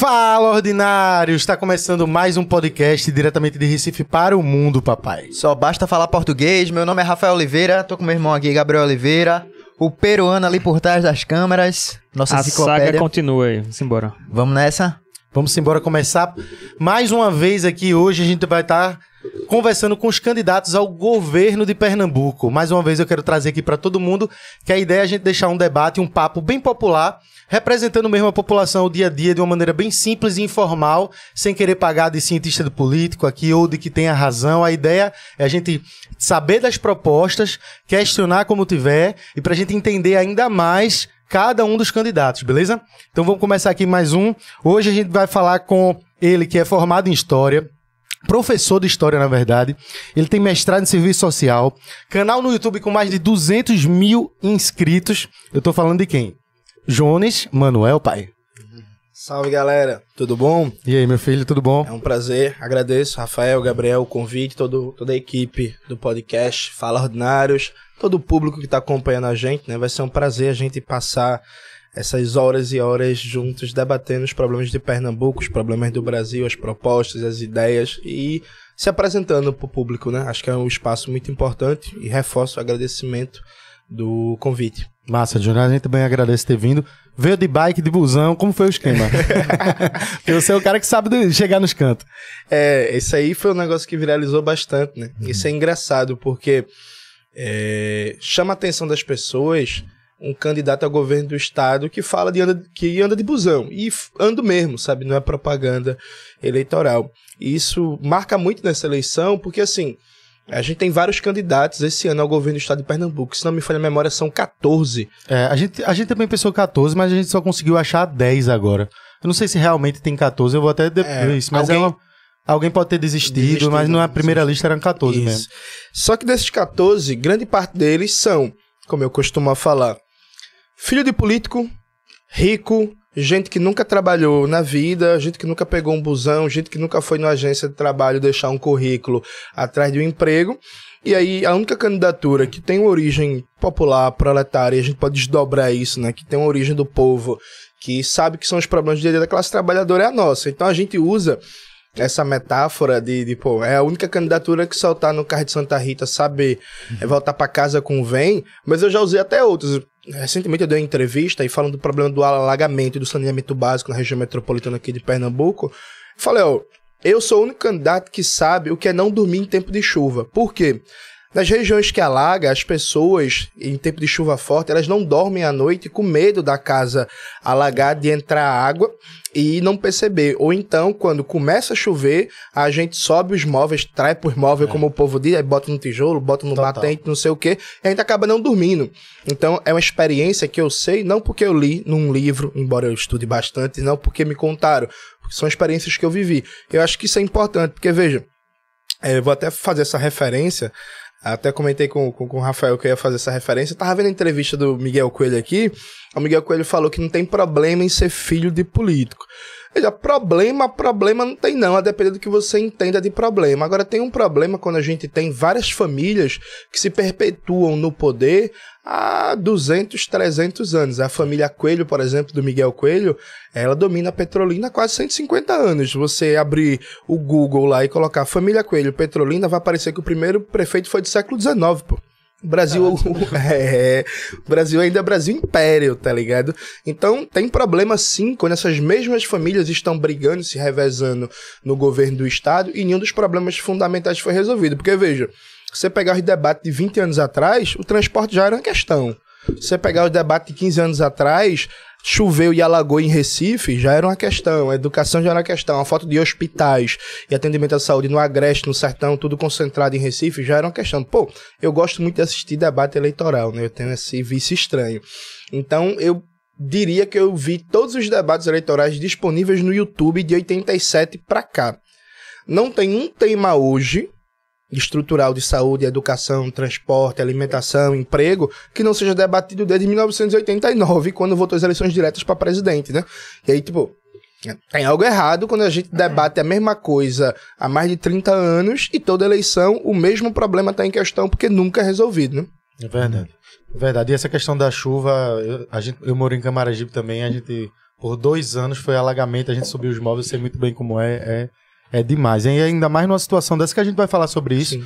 Fala, ordinários! Está começando mais um podcast diretamente de Recife para o mundo, papai. Só basta falar português. Meu nome é Rafael Oliveira, tô com meu irmão aqui, Gabriel Oliveira. O peruano ali por trás das câmeras. Nossa A saga continua aí. Vamos embora. Vamos nessa? Vamos embora começar mais uma vez aqui. Hoje a gente vai estar conversando com os candidatos ao governo de Pernambuco. Mais uma vez eu quero trazer aqui para todo mundo que a ideia é a gente deixar um debate, um papo bem popular, representando mesmo a população o dia a dia de uma maneira bem simples e informal, sem querer pagar de cientista do político aqui ou de que tenha razão. A ideia é a gente saber das propostas, questionar como tiver e para a gente entender ainda mais cada um dos candidatos, beleza? Então vamos começar aqui mais um. Hoje a gente vai falar com ele que é formado em História, professor de História, na verdade. Ele tem mestrado em Serviço Social, canal no YouTube com mais de 200 mil inscritos. Eu tô falando de quem? Jones Manuel, pai. Salve galera, tudo bom? E aí, meu filho, tudo bom? É um prazer, agradeço Rafael, Gabriel, o convite, todo, toda a equipe do podcast Fala Ordinários, todo o público que está acompanhando a gente, né? Vai ser um prazer a gente passar essas horas e horas juntos debatendo os problemas de Pernambuco, os problemas do Brasil, as propostas, as ideias e se apresentando para o público, né? Acho que é um espaço muito importante e reforço o agradecimento do convite. Massa, Jonas, a gente também agradece ter vindo. Veio de bike, de busão, como foi o esquema? Você é o cara que sabe chegar nos cantos. É, esse aí foi um negócio que viralizou bastante, né? Isso é engraçado, porque é, chama a atenção das pessoas um candidato a governo do estado que fala de anda, que anda de busão. E ando mesmo, sabe? Não é propaganda eleitoral. E isso marca muito nessa eleição, porque assim. A gente tem vários candidatos esse ano ao governo do estado de Pernambuco. Se não me falha a memória, são 14. É, a, gente, a gente também pensou 14, mas a gente só conseguiu achar 10 agora. Eu não sei se realmente tem 14, eu vou até depois É, mas alguém- é uma- alguém pode ter desistido, Desistido, mas na primeira lista eram 14 mesmo. Isso. Só que desses 14, grande parte deles são, como eu costumo falar, filho de político, rico, gente que nunca trabalhou na vida, gente que nunca pegou um busão, gente que nunca foi numa agência de trabalho deixar um currículo atrás de um emprego. E aí, a única candidatura que tem uma origem popular, proletária, e a gente pode desdobrar isso, né? Que tem uma origem do povo, que sabe que são os problemas do dia a dia da classe trabalhadora, é a nossa. Então a gente usa essa metáfora de, de, pô, é a única candidatura que soltar no carro de Santa Rita saber é, voltar pra casa com vem, mas eu já usei até outros. Recentemente eu dei uma entrevista e falando do problema do alagamento e do saneamento básico na região metropolitana aqui de Pernambuco. Falei, ó, eu sou o único candidato que sabe o que é não dormir em tempo de chuva. Por quê? Nas regiões que alaga, as pessoas, em tempo de chuva forte, elas não dormem à noite com medo da casa alagar, de entrar água e não perceber. Ou então, quando começa a chover, a gente sobe os móveis, trai por móvel, como o povo diz, aí bota no tijolo, bota no Total. batente, não sei o quê, e a gente acaba não dormindo. Então, é uma experiência que eu sei, não porque eu li num livro, embora eu estude bastante, não porque me contaram, porque são experiências que eu vivi. Eu acho que isso é importante, porque veja, é, eu vou até fazer essa referência. Até comentei com, com, com o Rafael que eu ia fazer essa referência. Eu tava vendo a entrevista do Miguel Coelho aqui. O Miguel Coelho falou que não tem problema em ser filho de político. Veja, problema, problema não tem não, a depender do que você entenda de problema. Agora, tem um problema quando a gente tem várias famílias que se perpetuam no poder há 200, 300 anos. A família Coelho, por exemplo, do Miguel Coelho, ela domina a Petrolina há quase 150 anos. Você abrir o Google lá e colocar família Coelho, Petrolina, vai aparecer que o primeiro prefeito foi do século XIX, pô. O Brasil, é, o Brasil ainda é Brasil Império, tá ligado? Então tem problema sim quando essas mesmas famílias estão brigando, se revezando no governo do estado e nenhum dos problemas fundamentais foi resolvido. Porque veja, se você pegar os debates de 20 anos atrás, o transporte já era uma questão. Se você pegar os debates de 15 anos atrás, choveu e alagou em Recife, já era uma questão. A educação já era uma questão. A falta de hospitais e atendimento à saúde no Agreste, no Sertão, tudo concentrado em Recife, já era uma questão. Pô, eu gosto muito de assistir debate eleitoral, né? Eu tenho esse vício estranho. Então, eu diria que eu vi todos os debates eleitorais disponíveis no YouTube de 87 pra cá. Não tem um tema hoje estrutural de saúde, educação, transporte, alimentação, emprego, que não seja debatido desde 1989, quando votou as eleições diretas para presidente, né? E aí, tipo, tem algo errado quando a gente debate a mesma coisa há mais de 30 anos e toda eleição o mesmo problema está em questão porque nunca é resolvido, né? É verdade. É verdade. E essa questão da chuva, eu, a gente, eu moro em Camaragibe também, a gente por dois anos foi alagamento, a gente subiu os móveis, sei muito bem como é, é, é demais. E ainda mais numa situação dessa que a gente vai falar sobre isso, Sim.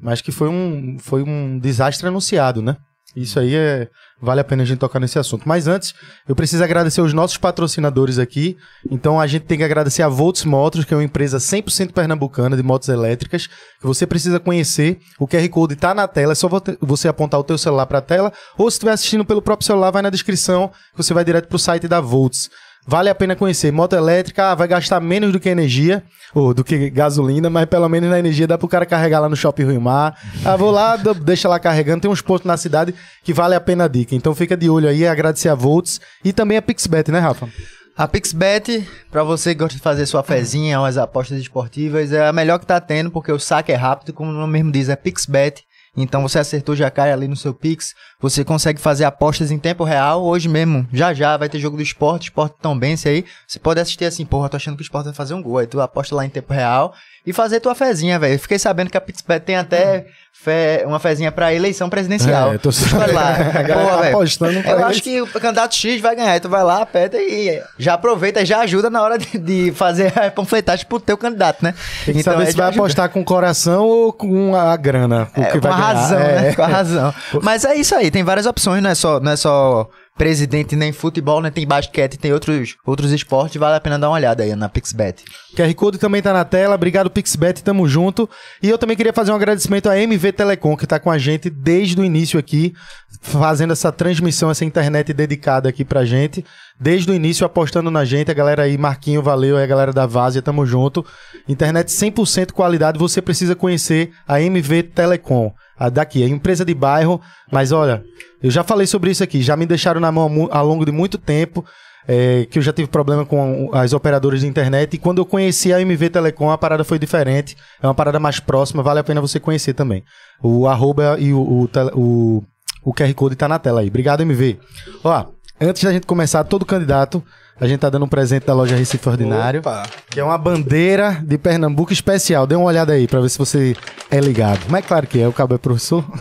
mas que foi um, foi um desastre anunciado, né? Isso aí é, vale a pena a gente tocar nesse assunto. Mas antes, eu preciso agradecer os nossos patrocinadores aqui. Então a gente tem que agradecer a Volts Motors, que é uma empresa 100% pernambucana de motos elétricas, que você precisa conhecer. O QR Code está na tela, é só vo- você apontar o teu celular para a tela, ou se estiver assistindo pelo próprio celular, vai na descrição, que você vai direto para o site da Volts. Vale a pena conhecer. Moto elétrica ah, vai gastar menos do que energia, ou do que gasolina, mas pelo menos na energia dá pro cara carregar lá no Shopping Rio Mar. Ah, vou lá, deixa lá carregando. Tem uns postos na cidade que vale a pena a dica. Então fica de olho aí, agradecer a Volts e também a Pixbet, né, Rafa? A PixBet, pra você que gosta de fazer sua fezinha, umas apostas esportivas, é a melhor que tá tendo, porque o saque é rápido, como o nome mesmo diz, é PixBet. Então você acertou, já cai ali no seu Pix. Você consegue fazer apostas em tempo real. Hoje mesmo, já já, vai ter jogo do esporte, esporte tão bem aí. Você pode assistir assim, porra, tô achando que o esporte vai fazer um gol. Aí tu aposta lá em tempo real e fazer tua fezinha, velho. Fiquei sabendo que a PixBet tem até fe- uma fezinha pra eleição presidencial. É, tô- lá. Galera Porra, tá velho. apostando Eu eleição. acho que o candidato X vai ganhar. Tu vai lá, aperta e já aproveita e já ajuda na hora de, de fazer a panfletagem pro teu candidato, né? Tem que saber é se vai ajuda. apostar com o coração ou com a grana. É, que com vai a ganhar. razão, É. né? Com a razão. Mas é isso aí, tem várias opções, não é só, não é só presidente nem futebol, né? Tem basquete, tem outros, outros esportes, vale a pena dar uma olhada aí na PixBet. QR Code também tá na tela. Obrigado, Pixbet, tamo junto. E eu também queria fazer um agradecimento à MV Telecom, que tá com a gente desde o início aqui, fazendo essa transmissão, essa internet dedicada aqui pra gente. Desde o início, apostando na gente. A galera aí, Marquinho, valeu. A galera da Várzea, tamo junto. Internet 100% qualidade, você precisa conhecer a MV Telecom. A daqui, a empresa de bairro. Mas olha, eu já falei sobre isso aqui, já me deixaram na mão ao longo de muito tempo é, que eu já tive problema com as operadoras de internet e quando eu conheci a MV Telecom a parada foi diferente, é uma parada mais próxima, vale a pena você conhecer também. O arroba e o, o, o, o QR Code tá na tela aí. Obrigado, MV. Ó, antes da gente começar, todo candidato, a gente tá dando um presente da loja Recife Ordinário, Opa. que é uma bandeira de Pernambuco especial. Dê uma olhada aí pra ver se você é ligado. Mas é claro que é, o cabo é professor.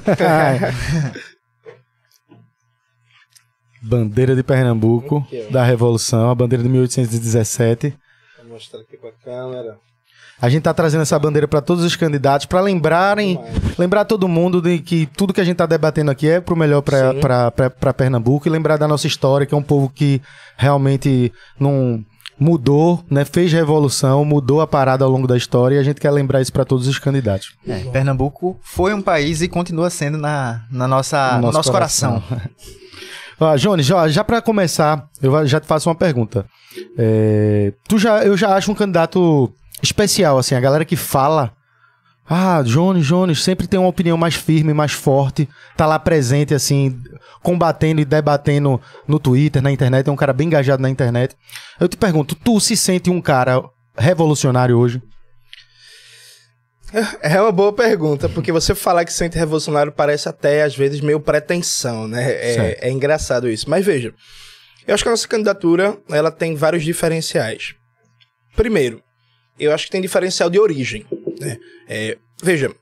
Bandeira de Pernambuco, ó. da Revolução, a bandeira de 1817. Vou mostrar aqui pra câmera. A gente tá trazendo essa bandeira para todos os candidatos, para lembrarem, lembrar todo mundo de que tudo que a gente tá debatendo aqui é pro melhor Sim. para Pernambuco e lembrar da nossa história, que é um povo que realmente não mudou, né? Fez revolução, mudou a parada ao longo da história e a gente quer lembrar isso para todos os candidatos. É, Pernambuco foi um país e continua sendo na, na nossa, no nosso, coração. Ó, Jones, já, já para começar, eu já te faço uma pergunta. É, tu já, eu já acho um candidato especial, assim, a galera que fala. Ah, Jones, Jones, sempre tem uma opinião mais firme, mais forte, tá lá presente, assim, combatendo e debatendo no Twitter, na internet, é um cara bem engajado na internet. Eu te pergunto, tu se sente um cara revolucionário hoje? É uma boa pergunta, porque você falar que sente revolucionário parece até, às vezes, meio pretensão, né? É, é engraçado isso. Mas veja, eu acho que a nossa candidatura, ela tem vários diferenciais. Primeiro, eu acho que tem diferencial de origem, né? É, veja,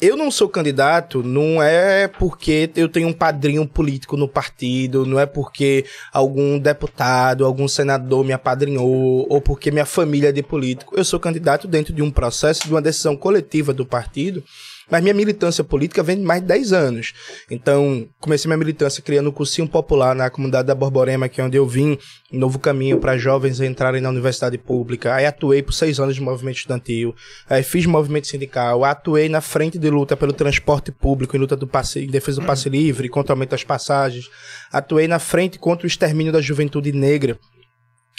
eu não sou candidato, não é porque eu tenho um padrinho político no partido, não é porque algum deputado, algum senador me apadrinhou, ou porque minha família é de político. Eu sou candidato dentro de um processo de uma decisão coletiva do partido, mas minha militância política vem de mais de 10 anos. Então, comecei minha militância criando um cursinho popular na comunidade da Borborema, que é onde eu vim, um novo caminho para jovens entrarem na universidade pública. Aí atuei por seis anos de movimento estudantil, aí fiz movimento sindical, atuei na frente de luta pelo transporte público, em luta do passe, em defesa do passe livre, contra o aumento das passagens. Atuei na frente contra o extermínio da juventude negra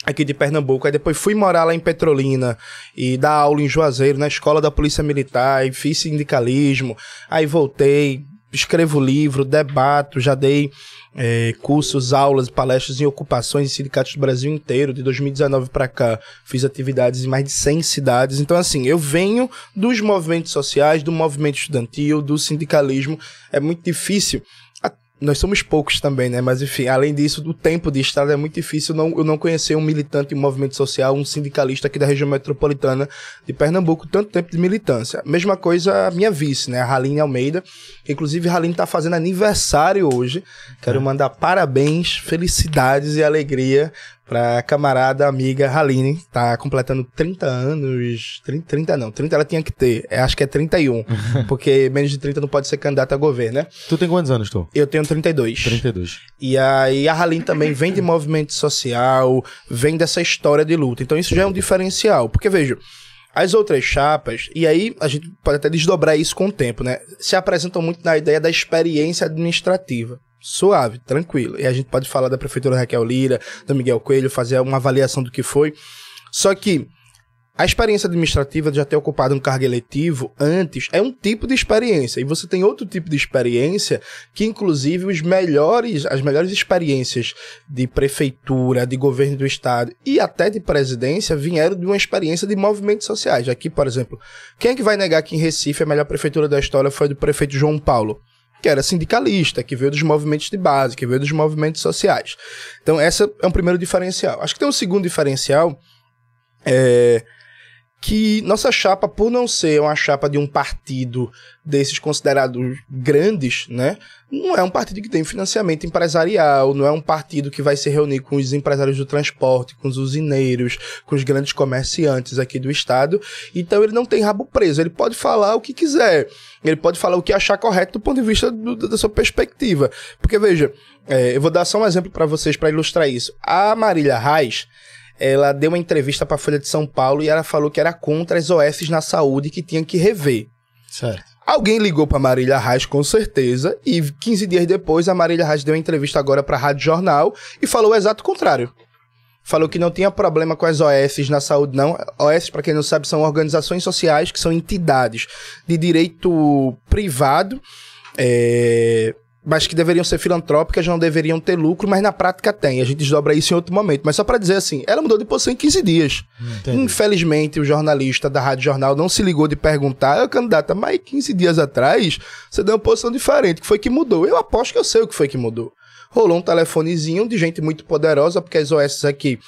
aqui de Pernambuco. Aí depois fui morar lá em Petrolina e dar aula em Juazeiro, na escola da Polícia Militar, e fiz sindicalismo. Aí voltei, escrevo livro, debato, já dei eh, cursos, aulas, palestras em ocupações em sindicatos do Brasil inteiro, de 2019 para cá. Fiz atividades em mais de 100 cidades. Então, assim, eu venho dos movimentos sociais, do movimento estudantil, do sindicalismo. É muito difícil nós somos poucos também, né? Mas enfim, além disso, do tempo de estrada é muito difícil não, eu não conhecer um militante em movimento social, um sindicalista aqui da região metropolitana de Pernambuco, tanto tempo de militância. Mesma coisa a minha vice, né? A Raline Almeida. Inclusive, a Raline tá fazendo aniversário hoje. Quero é. mandar parabéns, felicidades e alegria pra camarada, amiga Haline, tá completando 30 anos, 30, 30 não, 30 ela tinha que ter, é, acho que é 31, porque menos de 30 não pode ser candidata a governo, né? Tu tem quantos anos, tu? Eu tenho 32. 32. E aí a Haline também vem de movimento social, vem dessa história de luta, então isso já é um diferencial, porque veja, as outras chapas, e aí a gente pode até desdobrar isso com o tempo, né? Se apresentam muito na ideia da experiência administrativa suave, tranquilo. E a gente pode falar da prefeitura Raquel Lira, do Miguel Coelho, fazer uma avaliação do que foi. Só que a experiência administrativa de já ter ocupado um cargo eletivo antes é um tipo de experiência. E você tem outro tipo de experiência que, inclusive, os melhores, as melhores experiências de prefeitura, de governo do estado e até de presidência vieram de uma experiência de movimentos sociais. Aqui, por exemplo, quem é que vai negar que em Recife a melhor prefeitura da história foi do prefeito João Paulo? Que era sindicalista, que veio dos movimentos de base, que veio dos movimentos sociais. Então, esse é um primeiro diferencial. Acho que tem um segundo diferencial, é, que nossa chapa, por não ser uma chapa de um partido desses considerados grandes, né? Não é um partido que tem financiamento empresarial, não é um partido que vai se reunir com os empresários do transporte, com os usineiros, com os grandes comerciantes aqui do estado. Então ele não tem rabo preso, ele pode falar o que quiser, ele pode falar o que achar correto do ponto de vista do, da sua perspectiva. Porque veja, é, eu vou dar só um exemplo para vocês para ilustrar isso. A Marília Reis, ela deu uma entrevista para a Folha de São Paulo e ela falou que era contra as OS na saúde que tinham que rever. Certo. Alguém ligou para Marília Reis com certeza e 15 dias depois a Marília Reis deu uma entrevista agora para a Rádio Jornal e falou o exato contrário. Falou que não tinha problema com as OS na saúde, não. OS, para quem não sabe, são organizações sociais que são entidades de direito privado. É, mas que deveriam ser filantrópicas, não deveriam ter lucro, mas na prática tem. A gente desdobra isso em outro momento. Mas só para dizer assim, ela mudou de posição em 15 dias. Entendi. Infelizmente, o jornalista da Rádio Jornal não se ligou de perguntar, eu candidata, mas 15 dias atrás você deu uma posição diferente. que foi que mudou? Eu aposto que eu sei o que foi que mudou. Rolou um telefonezinho de gente muito poderosa, porque as OS aqui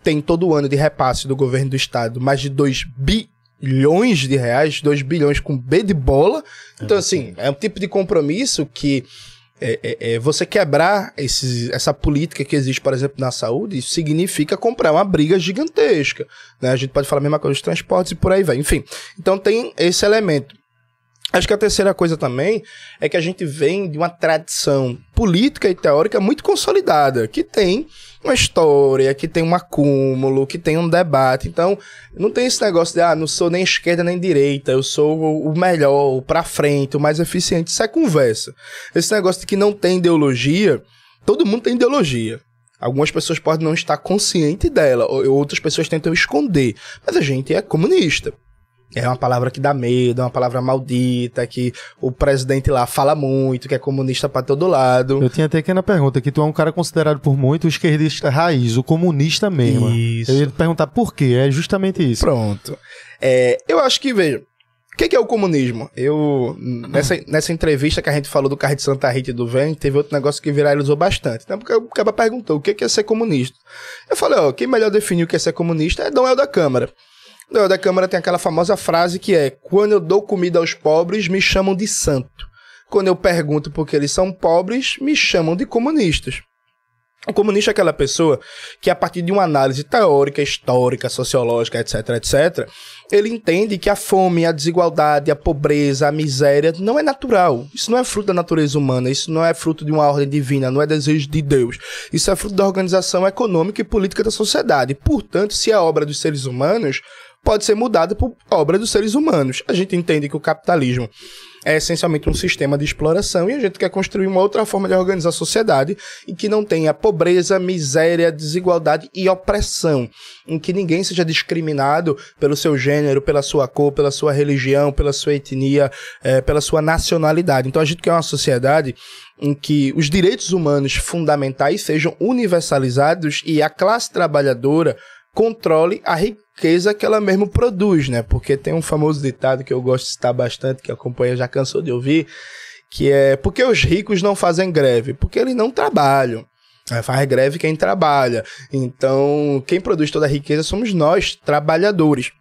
tem todo ano de repasse do governo do estado mais de 2 bilhões de reais, 2 bilhões com B de bola. Então, assim, é um tipo de compromisso que é, é, é, você quebrar esses, essa política que existe, por exemplo, na saúde, significa comprar uma briga gigantesca. Né? A gente pode falar a mesma coisa dos transportes e por aí vai. Enfim, então tem esse elemento. Acho que a terceira coisa também é que a gente vem de uma tradição política e teórica muito consolidada, que tem uma história, que tem um acúmulo, que tem um debate. Então, não tem esse negócio de, ah, não sou nem esquerda nem direita, eu sou o melhor, o pra frente, o mais eficiente. Isso é conversa. Esse negócio de que não tem ideologia, todo mundo tem ideologia. Algumas pessoas podem não estar conscientes dela, ou outras pessoas tentam esconder. Mas a gente é comunista. É uma palavra que dá medo, é uma palavra maldita, que o presidente lá fala muito, que é comunista para todo lado. Eu tinha até aqui na pergunta que tu é um cara considerado por muito o esquerdista raiz, o comunista mesmo. Isso. Eu ia te perguntar por quê, é justamente isso. Pronto. É, eu acho que, veja, o que, que, é o comunismo? Eu, nessa, nessa entrevista que a gente falou do carro de Santa Rita e do Vem, teve outro negócio que viralizou bastante. Então, porque o cara perguntou o que, que é ser comunista. Eu falei, ó, quem melhor definiu o que é ser comunista é Dom El da Câmara. Não, da Câmara tem aquela famosa frase que é: quando eu dou comida aos pobres, me chamam de santo. Quando eu pergunto por que eles são pobres, me chamam de comunistas. O comunista é aquela pessoa que, a partir de uma análise teórica, histórica, sociológica, etc., etc., ele entende que a fome, a desigualdade, a pobreza, a miséria não é natural. Isso não é fruto da natureza humana, isso não é fruto de uma ordem divina, não é desejo de Deus. Isso é fruto da organização econômica e política da sociedade. Portanto, se é obra dos seres humanos, pode ser mudada por obra dos seres humanos. A gente entende que o capitalismo é essencialmente um sistema de exploração e a gente quer construir uma outra forma de organizar a sociedade em que não tenha pobreza, miséria, desigualdade e opressão, em que ninguém seja discriminado pelo seu gênero, pela sua cor, pela sua religião, pela sua etnia, é, pela sua nacionalidade. Então a gente quer uma sociedade em que os direitos humanos fundamentais sejam universalizados e a classe trabalhadora controle a riqueza que ela mesmo produz, né? Porque tem um famoso ditado que eu gosto de citar bastante, que a companhia já cansou de ouvir, que é porque os ricos não fazem greve? Porque eles não trabalham. É, faz greve quem trabalha. Então, quem produz toda a riqueza somos nós, trabalhadores.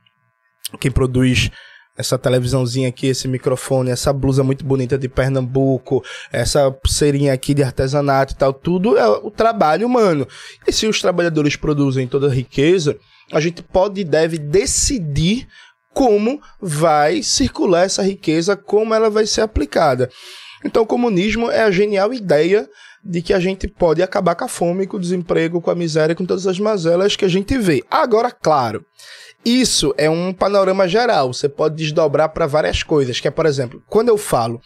Quem produz essa televisãozinha aqui, esse microfone, essa blusa muito bonita de Pernambuco, essa pulseirinha aqui de artesanato e tal, tudo é o trabalho humano. E se os trabalhadores produzem toda a riqueza, a gente pode e deve decidir como vai circular essa riqueza, como ela vai ser aplicada. Então, o comunismo é a genial ideia de que a gente pode acabar com a fome, com o desemprego, com a miséria, com todas as mazelas que a gente vê. Agora, claro, isso é um panorama geral. Você pode desdobrar para várias coisas. Que é, por exemplo, quando eu falo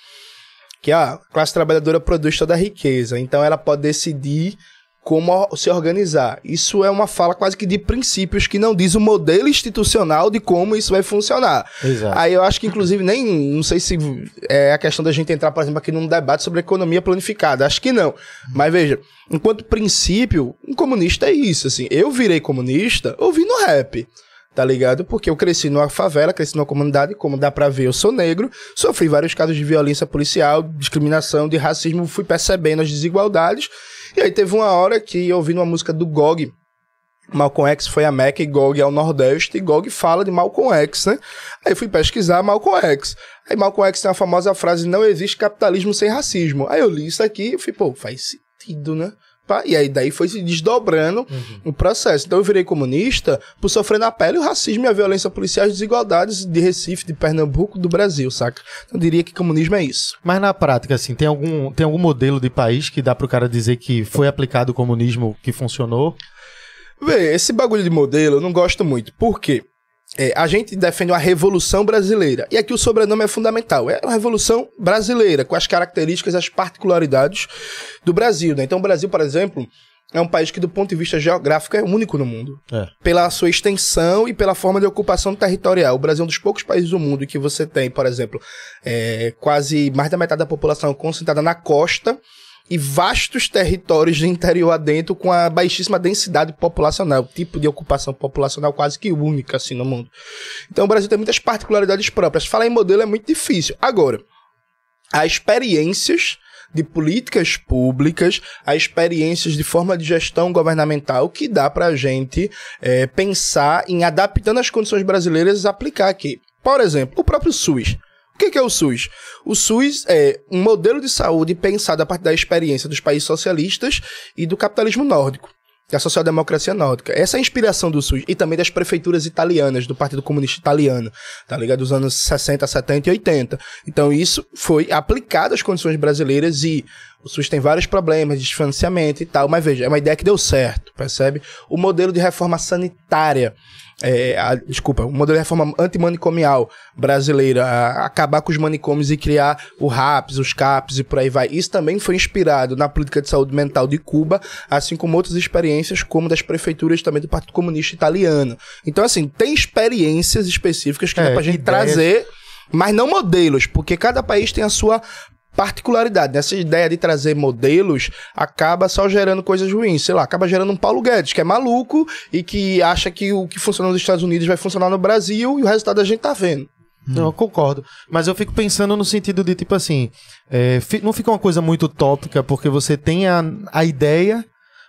que a classe trabalhadora produz toda a riqueza, então ela pode decidir como se organizar. Isso é uma fala quase que de princípios que não diz o modelo institucional de como isso vai funcionar. Exato. Aí eu acho que, inclusive, nem não sei se é a questão da gente entrar, por exemplo, aqui num debate sobre economia planificada. Acho que não. Mas veja, enquanto princípio, um comunista é isso. Assim, eu virei comunista ouvindo rap tá ligado? Porque eu cresci numa favela, cresci numa comunidade, como dá pra ver, eu sou negro, sofri vários casos de violência policial, discriminação, de racismo, fui percebendo as desigualdades e aí teve uma hora que eu ouvi uma música do Gog, Malcolm X foi a Meca e Gog é o Nordeste, e Gog fala de Malcolm X, né? Aí fui pesquisar Malcolm X. Aí Malcolm X tem a famosa frase: não existe capitalismo sem racismo. Aí eu li isso aqui e fui, pô, faz sentido, né? E aí daí foi se desdobrando uhum. o processo. Então eu virei comunista por sofrer na pele o racismo e a violência policial as desigualdades de Recife, de Pernambuco, do Brasil, saca? Então, eu diria que comunismo é isso. Mas na prática, assim, tem algum, tem algum modelo de país que dá pro cara dizer que foi aplicado o comunismo que funcionou? Vê, esse bagulho de modelo eu não gosto muito. Por quê? É, a gente defende uma revolução brasileira. E aqui o sobrenome é fundamental. É uma revolução brasileira, com as características, as particularidades do Brasil. Né? Então, o Brasil, por exemplo, é um país que, do ponto de vista geográfico, é único no mundo. É. Pela sua extensão e pela forma de ocupação territorial. O Brasil é um dos poucos países do mundo que você tem, por exemplo, é, quase mais da metade da população concentrada na costa e vastos territórios de interior adentro com a baixíssima densidade populacional, tipo de ocupação populacional quase que única assim no mundo. Então o Brasil tem muitas particularidades próprias. Falar em modelo é muito difícil. Agora, há experiências de políticas públicas, há experiências de forma de gestão governamental que dá para a gente é, pensar em adaptando as condições brasileiras aplicar aqui. Por exemplo, o próprio SUS. O que é o SUS? O SUS é um modelo de saúde pensado a partir da experiência dos países socialistas e do capitalismo nórdico, da social-democracia nórdica. Essa é a inspiração do SUS e também das prefeituras italianas, do Partido Comunista Italiano, tá ligado? Dos anos 60, 70 e 80. Então isso foi aplicado às condições brasileiras e o SUS tem vários problemas de financiamento e tal, mas veja, é uma ideia que deu certo, percebe? O modelo de reforma sanitária é, a, desculpa, o modelo de reforma antimanicomial brasileira, a, acabar com os manicômios e criar o RAPS, os CAPS e por aí vai. Isso também foi inspirado na política de saúde mental de Cuba, assim como outras experiências, como das prefeituras também do Partido Comunista Italiano. Então, assim, tem experiências específicas que é, dá pra gente ideias... trazer mas não modelos, porque cada país tem a sua particularidade. Essa ideia de trazer modelos acaba só gerando coisas ruins. Sei lá, acaba gerando um Paulo Guedes, que é maluco e que acha que o que funciona nos Estados Unidos vai funcionar no Brasil e o resultado a gente tá vendo. Não, eu concordo. Mas eu fico pensando no sentido de, tipo assim, é, não fica uma coisa muito utópica, porque você tem a, a ideia,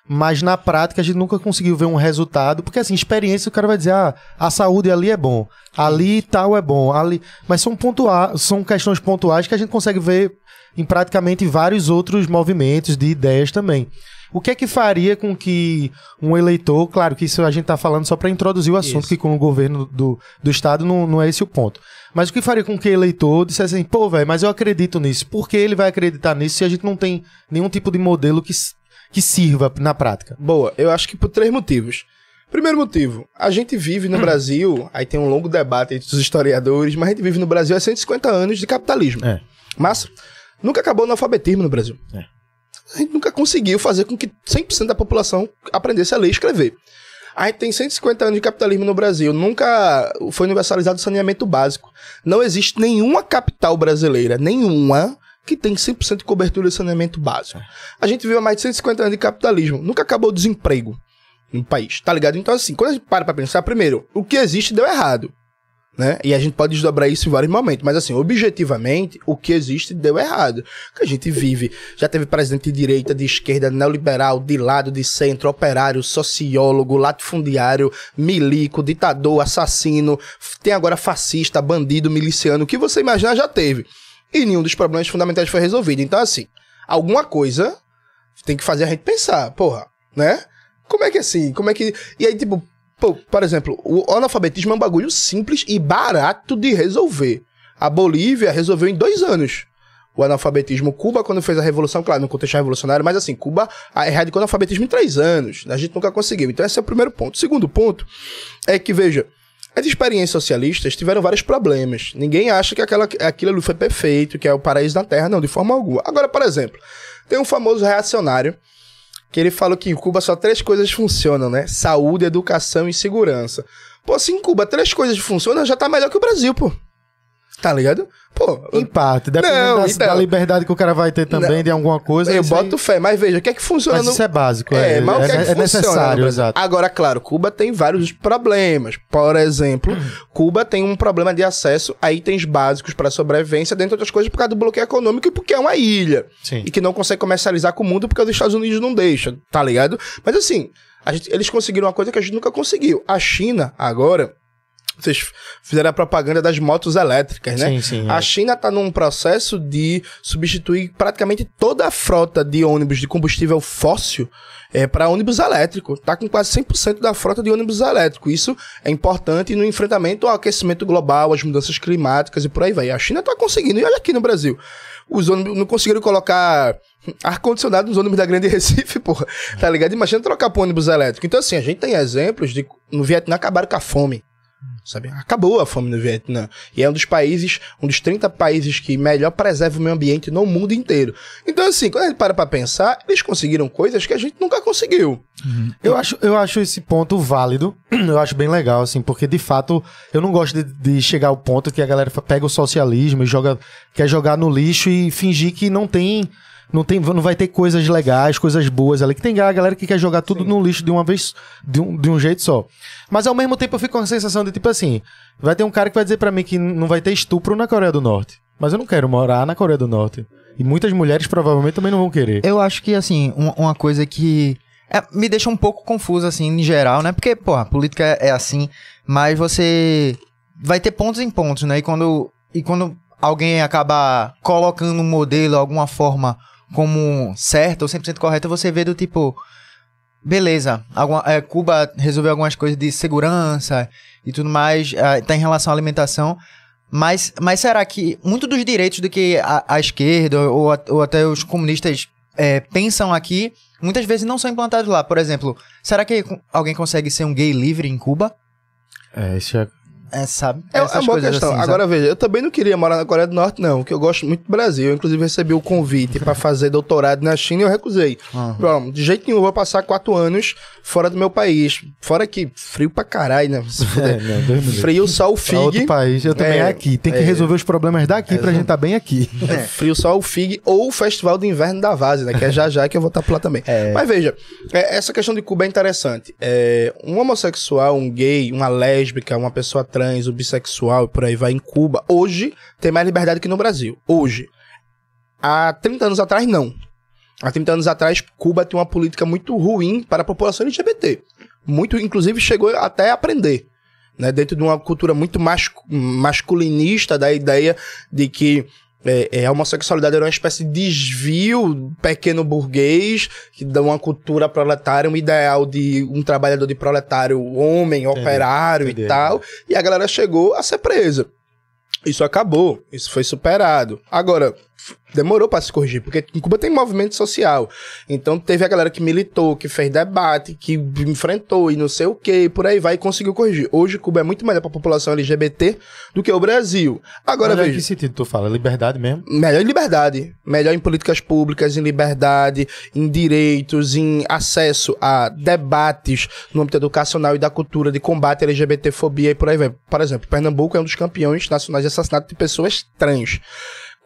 mas na prática a gente nunca conseguiu ver um resultado. Porque, assim, experiência, o cara vai dizer, ah, a saúde ali é bom, ali tal é bom, ali. Mas são, pontua são questões pontuais que a gente consegue ver em praticamente vários outros movimentos de ideias também. O que é que faria com que um eleitor, claro que isso a gente está falando só para introduzir o assunto, isso. que com o governo do, do Estado não, não é esse o ponto. Mas o que faria com que o eleitor dissesse assim, pô, velho, mas eu acredito nisso. Por que ele vai acreditar nisso se a gente não tem nenhum tipo de modelo que, que sirva na prática? Boa, eu acho que por três motivos. Primeiro motivo, a gente vive no Brasil, aí tem um longo debate entre os historiadores, mas a gente vive no Brasil há 150 anos de capitalismo. É. Mas Nunca acabou o analfabetismo no Brasil. É. A gente nunca conseguiu fazer com que 100% da população aprendesse a ler e escrever. A gente tem 150 anos de capitalismo no Brasil. Nunca foi universalizado o saneamento básico. Não existe nenhuma capital brasileira, nenhuma, que tem 100% de cobertura de saneamento básico. A gente vive há mais de 150 anos de capitalismo. Nunca acabou o desemprego no país, tá ligado? Então, assim, quando a gente para pra pensar, primeiro, o que existe deu errado. né? E a gente pode desdobrar isso em vários momentos. Mas, assim, objetivamente, o que existe deu errado. Que a gente vive. Já teve presidente de direita, de esquerda, neoliberal, de lado, de centro, operário, sociólogo, latifundiário, milico, ditador, assassino. Tem agora fascista, bandido, miliciano. O que você imaginar já teve. E nenhum dos problemas fundamentais foi resolvido. Então, assim, alguma coisa tem que fazer a gente pensar. Porra, né? Como é que é assim? Como é que. E aí, tipo, Pô, por exemplo, o analfabetismo é um bagulho simples e barato de resolver. A Bolívia resolveu em dois anos o analfabetismo. Cuba, quando fez a revolução, claro, no contexto revolucionário, mas assim, Cuba erradicou o analfabetismo em três anos. A gente nunca conseguiu. Então, esse é o primeiro ponto. O segundo ponto é que, veja, as experiências socialistas tiveram vários problemas. Ninguém acha que aquela, aquilo ali foi perfeito, que é o paraíso na Terra, não, de forma alguma. Agora, por exemplo, tem um famoso reacionário que ele falou que em Cuba só três coisas funcionam, né? Saúde, educação e segurança. Pô, se em Cuba três coisas funcionam, já tá melhor que o Brasil, pô. Tá ligado? Pô, em parte, dependendo não, da, então, da, liberdade que o cara vai ter também não, de alguma coisa. Eu boto aí... fé, mas veja, o que é que funciona mas no... isso é básico, é, é, mas o que é, é, que é necessário, exato. Agora, claro, Cuba tem vários problemas. Por exemplo, Cuba tem um problema de acesso a itens básicos para sobrevivência, dentre outras coisas, por causa do bloqueio econômico e porque é uma ilha. Sim. E que não consegue comercializar com o mundo porque os Estados Unidos não deixam, tá ligado? Mas assim, gente, eles conseguiram uma coisa que a gente nunca conseguiu. A China, agora, vocês fizeram a propaganda das motos elétricas, né? Sim, sim. A é. China está num processo de substituir praticamente toda a frota de ônibus de combustível fóssil é, para ônibus elétrico. Está com quase 100% da frota de ônibus elétrico. Isso é importante no enfrentamento ao aquecimento global, às mudanças climáticas e por aí vai. A China está conseguindo. E olha aqui no Brasil. Os ônibus não conseguiram colocar ar-condicionado nos ônibus da Grande Recife, porra. Tá ligado? Imagina trocar para ônibus elétrico. Então, assim, a gente tem exemplos de no Vietnã acabaram com a fome sabe? Acabou a fome no Vietnã. E é um dos países, um dos 30 países que melhor preserva o meio ambiente no mundo inteiro. Então, assim, quando a gente para pra pensar, eles conseguiram coisas que a gente nunca conseguiu. Uhum. Eu, acho, eu acho esse ponto válido. Eu acho bem legal, assim, porque de fato eu não gosto de, de chegar ao ponto que a galera pega o socialismo e joga, quer jogar no lixo e fingir que não tem não, tem, não vai ter coisas legais, coisas boas ali. Que tem a galera que quer jogar tudo Sim. no lixo de uma vez, de um, de um jeito só. Mas ao mesmo tempo eu fico com a sensação de tipo assim: vai ter um cara que vai dizer para mim que não vai ter estupro na Coreia do Norte. Mas eu não quero morar na Coreia do Norte. E muitas mulheres provavelmente também não vão querer. Eu acho que, assim, uma, uma coisa que é, me deixa um pouco confuso, assim, em geral, né? Porque, pô, a política é, é assim, mas você vai ter pontos em pontos, né? E quando, e quando alguém acaba colocando um modelo, alguma forma como certa ou 100% correta, você vê do tipo, beleza, alguma, é, Cuba resolveu algumas coisas de segurança e tudo mais, é, tá em relação à alimentação, mas, mas será que muito dos direitos do que a, a esquerda ou, ou, até os comunistas é, pensam aqui, muitas vezes não são implantados lá? Por exemplo, será que alguém consegue ser um gay livre em Cuba? É, isso é é, sabe? É, é uma boa questão. Assim, Agora, veja, eu também não queria morar na Coreia do Norte, não, porque eu gosto muito do Brasil. Eu, inclusive, recebi o convite para fazer doutorado na China e eu recusei. Uhum. Bom, de jeito nenhum, eu vou passar quatro anos fora do meu país. Fora que frio pra caralho, né? É, não, frio só o FIG. outro país, eu também é, aqui. Tem que é, resolver os problemas daqui é, pra gente estar tá bem aqui. É, frio só o FIG ou o Festival de Inverno da Vase, né? Que é já já que eu vou estar tá por lá também. É. Mas veja, essa questão de Cuba é interessante. um homossexual, um gay, uma lésbica, uma pessoa trans, um bissexual, sexual e por aí vai em Cuba, hoje tem mais liberdade que no Brasil. Hoje. Há 30 anos atrás, não. Há 30 anos atrás, Cuba tinha uma política muito ruim para a população LGBT. Muito, inclusive, chegou até a aprender. Né, dentro de uma cultura muito masculinista da ideia de que é, é, a homossexualidade era uma espécie de desvio pequeno burguês, que dá uma cultura proletária, um ideal de um trabalhador de proletário, homem, entendi, operário entendi. e tal. E a galera chegou a ser presa. Isso acabou, isso foi superado. Agora, demorou para se corrigir, porque em Cuba tem movimento social. Então teve a galera que militou, que fez debate, que enfrentou e não sei o que, por aí vai e conseguiu corrigir. Hoje Cuba é muito melhor para a população LGBT do que o Brasil. Agora melhor veja. Em que sentido tu fala? Liberdade mesmo? Melhor em liberdade. Melhor em políticas públicas, em liberdade, em direitos, em acesso a debates no âmbito educacional e da cultura de combate à LGBTfobia e por aí vai. Por exemplo, Pernambuco é um dos campeões nacionais de assassinato de pessoas trans.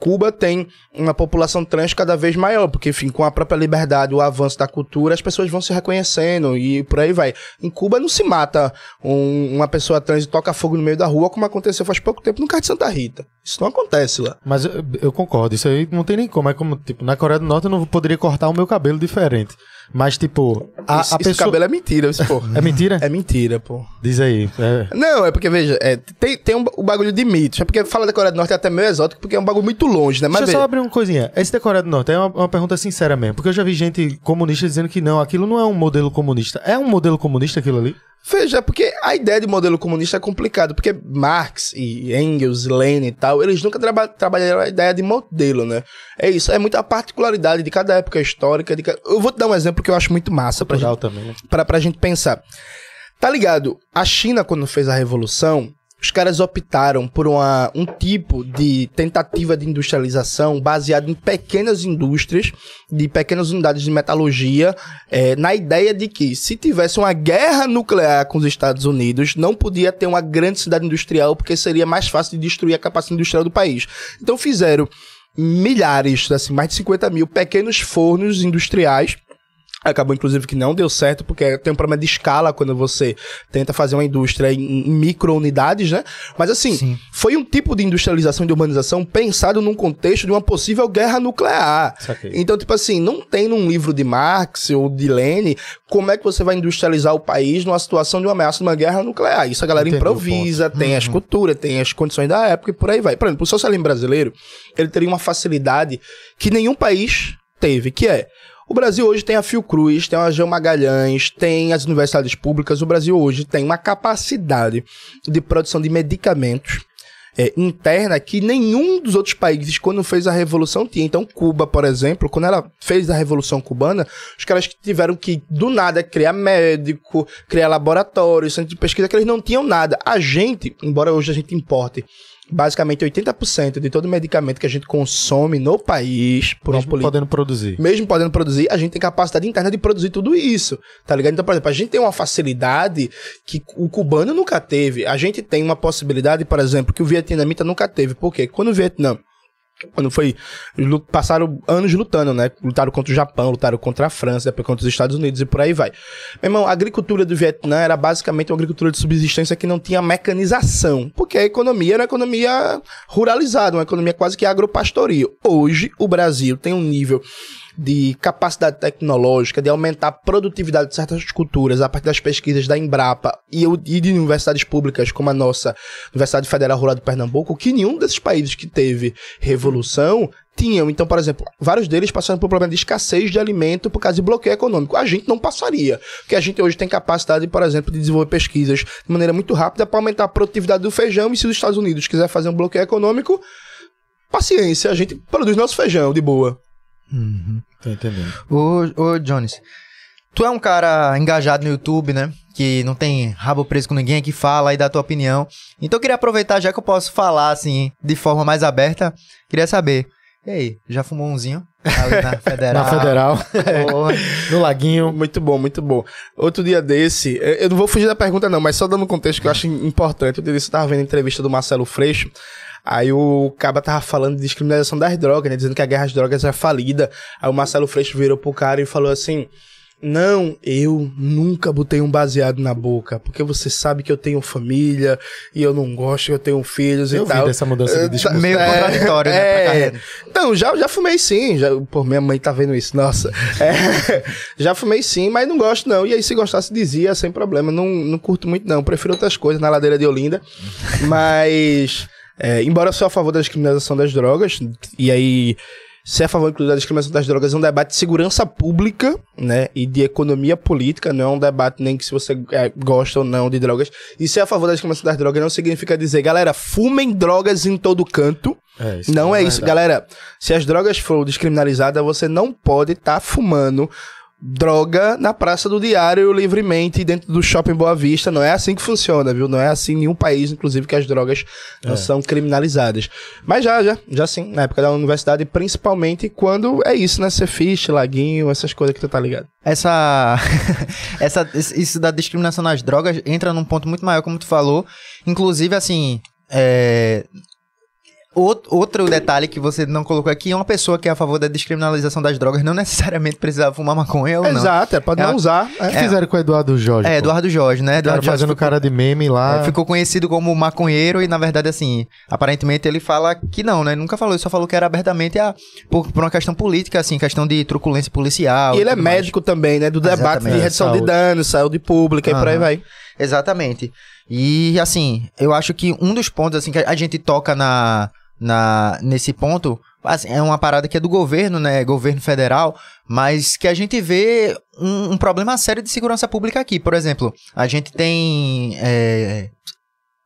Cuba tem uma população trans cada vez maior, porque, enfim, com a própria liberdade, o avanço da cultura, as pessoas vão se reconhecendo e por aí vai. Em Cuba não se mata um- uma pessoa trans e toca fogo no meio da rua, como aconteceu faz pouco tempo no Cais de Santa Rita. Isso não acontece lá. Mas eu, eu concordo, isso aí não tem nem como. É como, tipo, na Coreia do Norte eu não poderia cortar o meu cabelo diferente. Mas, tipo, a, esse pessoa. cabelo é mentira, isso, pô. É mentira? É mentira, pô. Diz aí. É. Não, é porque, veja, é, tem, tem um, o bagulho de mitos. É porque fala da Coreia do Norte é até meio exótico, porque é um bagulho muito longe, né? Mas Deixa eu só abrir uma coisinha. Esse da Coreia do Norte é uma, uma pergunta sincera mesmo. Porque eu já vi gente comunista dizendo que não, aquilo não é um modelo comunista. É um modelo comunista aquilo ali? Veja, porque a ideia de modelo comunista é complicado, porque Marx e Engels, Lenin e tal, eles nunca traba trabalharam a ideia de modelo, né? É isso, é muita particularidade de cada época histórica. De Eu vou te dar um exemplo que eu acho muito massa pra gente, também, né? pra, pra gente pensar. Tá ligado? A China, quando fez a revolução, os caras optaram por uma, um tipo de tentativa de industrialização baseado em pequenas indústrias, de pequenas unidades de metalurgia, eh, na ideia de que se tivesse uma guerra nuclear com os Estados Unidos, não podia ter uma grande cidade industrial, porque seria mais fácil de destruir a capacidade industrial do país. Então fizeram milhares, assim, mais de 50 mil pequenos fornos industriais Acabou, inclusive, que não deu certo, porque tem um problema de escala quando você tenta fazer uma indústria em, micro-unidades, né? Mas, assim, Sim. foi um tipo de industrialização e de urbanização pensado num contexto de uma possível guerra nuclear. Então, tipo assim, não tem num livro de Marx ou de Lenin como é que você vai industrializar o país numa situação de uma ameaça de uma guerra nuclear. Isso a galera Entendi improvisa, tem as culturas, tem as condições da época e por aí vai. Por exemplo, o socialismo brasileiro, ele teria uma facilidade que nenhum país teve, que é o Brasil hoje tem a Fiocruz, tem a João Magalhães, tem as universidades públicas. O Brasil hoje tem uma capacidade de produção de medicamentos é, interna que nenhum dos outros países, quando fez a Revolução, tinha. Então, Cuba, por exemplo, quando ela fez a Revolução Cubana, os caras que tiveram que, do nada, criar médico, criar laboratório, centro de pesquisa, que eles não tinham nada. A gente, embora hoje a gente importe basicamente 80% de todo medicamento que a gente consome no país, por Mesmo política podendo produzir. mesmo podendo produzir, a gente tem capacidade interna de produzir tudo isso, tá ligado? Então, por exemplo, a gente tem uma facilidade que o cubano nunca teve. A gente tem uma possibilidade, por exemplo, que o vietnamita nunca teve. Por quê? Quando o Vietnã quando foi. Passaram anos lutando, né? Lutaram contra o Japão, lutaram contra a França, depois contra os Estados Unidos e por aí vai. Meu irmão, a agricultura do Vietnã era basicamente uma agricultura de subsistência que não tinha mecanização. Porque a economia era uma economia ruralizada, uma economia quase que agropastoril. Hoje, o Brasil tem um nível de capacidade tecnológica, de aumentar a produtividade de certas culturas a partir das pesquisas da Embrapa e, e de universidades públicas como a nossa Universidade Federal Rural de Pernambuco, que nenhum desses países que teve revolução tinham. Então, por exemplo, vários deles passaram por problema de escassez de alimento por causa de bloqueio econômico. A gente não passaria, porque a gente hoje tem capacidade, por exemplo, de desenvolver pesquisas de maneira muito rápida para aumentar a produtividade do feijão e se os Estados Unidos quiser fazer um bloqueio econômico, paciência, a gente produz nosso feijão de boa. Tô entendendo. Ô, ô, Jones, tu é um cara engajado no YouTube, né? Que não tem rabo preso com ninguém, que fala e dá tua opinião. Então eu queria aproveitar, já que eu posso falar, assim, de forma mais aberta, queria saber. E aí, já fumou umzinho? Ali na Federal. Na Federal, Porra. no Laguinho. Muito bom, muito bom. Outro dia desse, eu eu não vou fugir da pergunta não, mas só dando um contexto que eu acho importante. Outro dia desse eu tava vendo a entrevista do Marcelo Freixo, aí o Caba tava falando de descriminalização das drogas, né, dizendo que a guerra às drogas é falida. Aí o Marcelo Freixo virou pro cara e falou assim... Não, eu nunca botei um baseado na boca, porque você sabe que eu tenho família e eu não gosto, eu tenho filhos Eu e vi tal. dessa mudança de Eh, discurso. Meio É, contraditório, né? é. carreira. Então, já, já fumei sim. Já, pô, minha mãe tá vendo isso, nossa. É, já fumei sim, mas não gosto não. E aí, se gostasse, dizia, sem problema. Não, não curto muito não. Prefiro outras coisas na ladeira de Olinda. Mas, é, embora eu sou a favor da descriminalização das drogas, e aí... Ser a favor, inclusive, da discriminação das drogas é um debate de segurança pública, né? E de economia política, não é um debate nem que se você é, gosta ou não de drogas. E ser a favor da discriminação das drogas não significa dizer, galera, fumem drogas em todo canto. É, isso Não é isso, verdade. galera. Se as drogas forem descriminalizadas, você não pode estar fumando droga na Praça do Diário livremente dentro do Shopping Boa Vista. Não é assim que funciona, viu? Não é assim em nenhum país, inclusive, que as drogas não É. são criminalizadas. Mas já, já, já sim, na época da universidade, principalmente quando é isso, né? Cefiche, Laguinho, essas coisas que tu tá ligado. Essa, essa, isso da discriminação nas drogas entra num ponto muito maior, como tu falou. Inclusive, assim, é, Outro detalhe que você não colocou aqui é uma pessoa que é a favor da descriminalização das drogas não necessariamente precisava fumar maconha ou não. Exato, é, pode É não usar. é. que fizeram com o Eduardo Jorge. É, pô? Eduardo Jorge, né? Eduardo Jorge fazendo ficou, cara de meme lá. é, ficou conhecido como maconheiro e, na verdade, assim, aparentemente ele fala que não, né? Ele nunca falou, ele só falou que era abertamente a, por, por uma questão política, assim, questão de truculência policial. E ele é mais. médico também, né? Do debate Exatamente. de É, redução de saúde. danos, saúde pública e por aí vai. Exatamente. E assim, eu acho que um dos pontos assim que a gente toca na, na nesse ponto assim, é uma parada que é do governo, né, governo federal, mas que a gente vê um, um problema sério de segurança pública aqui. Por exemplo, a gente tem é,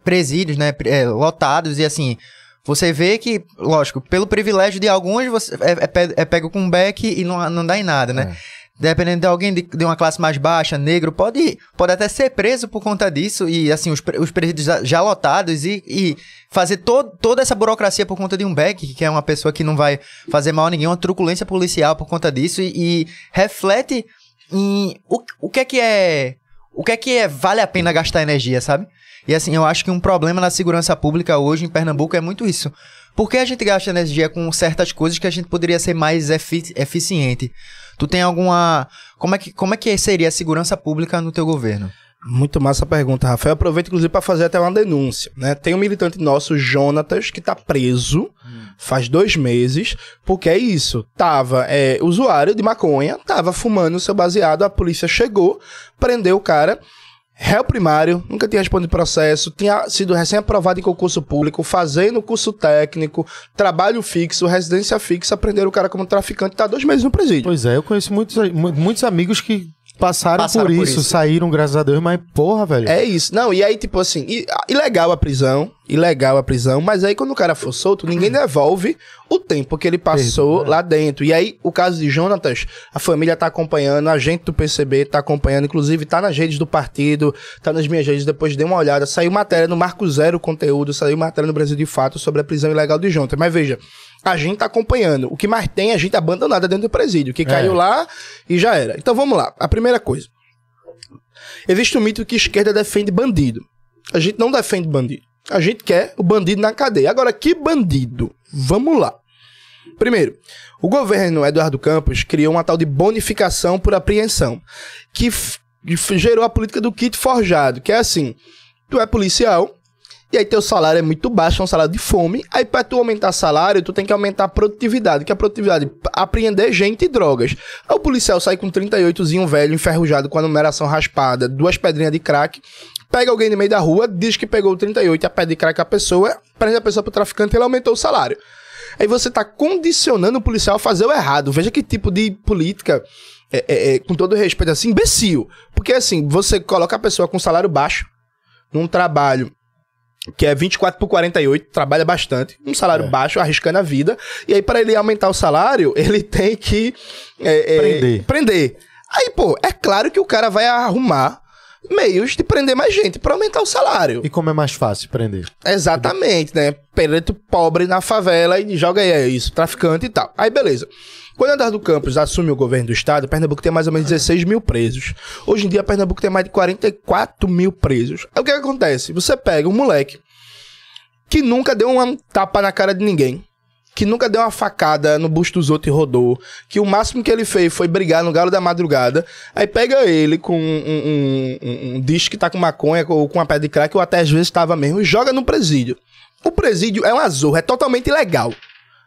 presídios, né, é, lotados e assim. Você vê que, lógico, pelo privilégio de alguns, você é, é é pego com um beck e não, não dá em nada, né? Dependendo de alguém de, de uma classe mais baixa, negro, pode, pode até ser preso por conta disso e, assim, os, os presídios já, lotados e, e fazer to, toda essa burocracia por conta de um beck, que é uma pessoa que não vai fazer mal a ninguém, uma truculência policial por conta disso e, e reflete em o, o que é que é... O que é que é, vale a pena gastar energia, sabe? E assim, eu acho que um problema na segurança pública hoje em Pernambuco é muito isso. Por que a gente gasta energia com certas coisas que a gente poderia ser mais efi eficiente? Tu tem alguma. Como é, que, como é que seria a segurança pública no teu governo? Muito massa a pergunta, Rafael. Aproveito, inclusive, para fazer até uma denúncia. Né? Tem um militante nosso, Jonatas, que tá preso faz dois meses, porque é isso. Tava é, usuário de maconha, tava fumando o seu baseado, a polícia chegou, prendeu o cara. Réu primário, nunca tinha respondido processo, tinha sido recém-aprovado em concurso público, fazendo curso técnico, trabalho fixo, residência fixa, prenderam o cara como traficante, tá dois meses no presídio. Pois é, eu conheço muitos, mu- muitos amigos que passaram, Passaram por, por isso, isso. saíram, graças a Deus, mas porra, velho. É isso. Não, e aí, tipo assim, i- ilegal a prisão, ilegal a prisão, mas aí quando o cara for solto, ninguém devolve o tempo que ele passou né? lá dentro. E aí, o caso de Jonatas, a família tá acompanhando, a gente do PCB tá acompanhando, inclusive tá nas redes do partido, tá nas minhas redes, depois dê uma olhada. Saiu matéria no Marco Zero Conteúdo, saiu matéria no Brasil de Fato sobre a prisão ilegal de Jonatas. Mas veja, a gente tá acompanhando. O que mais tem é a gente abandonada dentro do presídio, que caiu lá e já era. Então vamos lá. A primeira coisa. Existe um mito que esquerda defende bandido. A gente não defende bandido. A gente quer o bandido na cadeia. Agora, que bandido? Vamos lá. Primeiro, o governo Eduardo Campos criou uma tal de bonificação por apreensão, que, gerou a política do kit forjado, que é assim: tu é policial, e aí teu salário é muito baixo, é um salário de fome. Aí pra tu aumentar salário, tu tem que aumentar a produtividade. Que é a produtividade? Apreender gente e drogas. Aí o policial sai com 38zinho velho, enferrujado, com a numeração raspada, duas pedrinhas de crack. Pega alguém no meio da rua, diz que pegou o 38 e a pedra de crack a pessoa, prende a pessoa pro traficante e ele aumentou o salário. Aí você tá condicionando o policial a fazer o errado. Veja que tipo de política, é, é, é, com todo respeito, assim, imbecil. Porque assim, você coloca a pessoa com salário baixo, num trabalho que é 24 por 48, trabalha bastante, um salário É. baixo, arriscando a vida. E aí, para ele aumentar o salário, ele tem que é, é, Prender. prender. Aí, pô, é claro que o cara vai arrumar meios de prender mais gente para aumentar o salário. E como é mais fácil prender? Exatamente, né? Preto pobre na favela e joga aí é isso, traficante e tal. Aí beleza. Quando Eduardo Campos assume o governo do estado, Pernambuco tem mais ou menos 16 mil presos. Hoje em dia, Pernambuco tem mais de 44 mil presos. Aí o que, que acontece? Você pega um moleque que nunca deu uma tapa na cara de ninguém, que nunca deu uma facada no busto dos outros e rodou, que o máximo que ele fez foi brigar no galo da madrugada, aí pega ele com um, um, um, um disco que tá com maconha ou com uma pedra de crack, ou até às vezes estava mesmo, e joga no presídio. O presídio é um azul, é totalmente ilegal.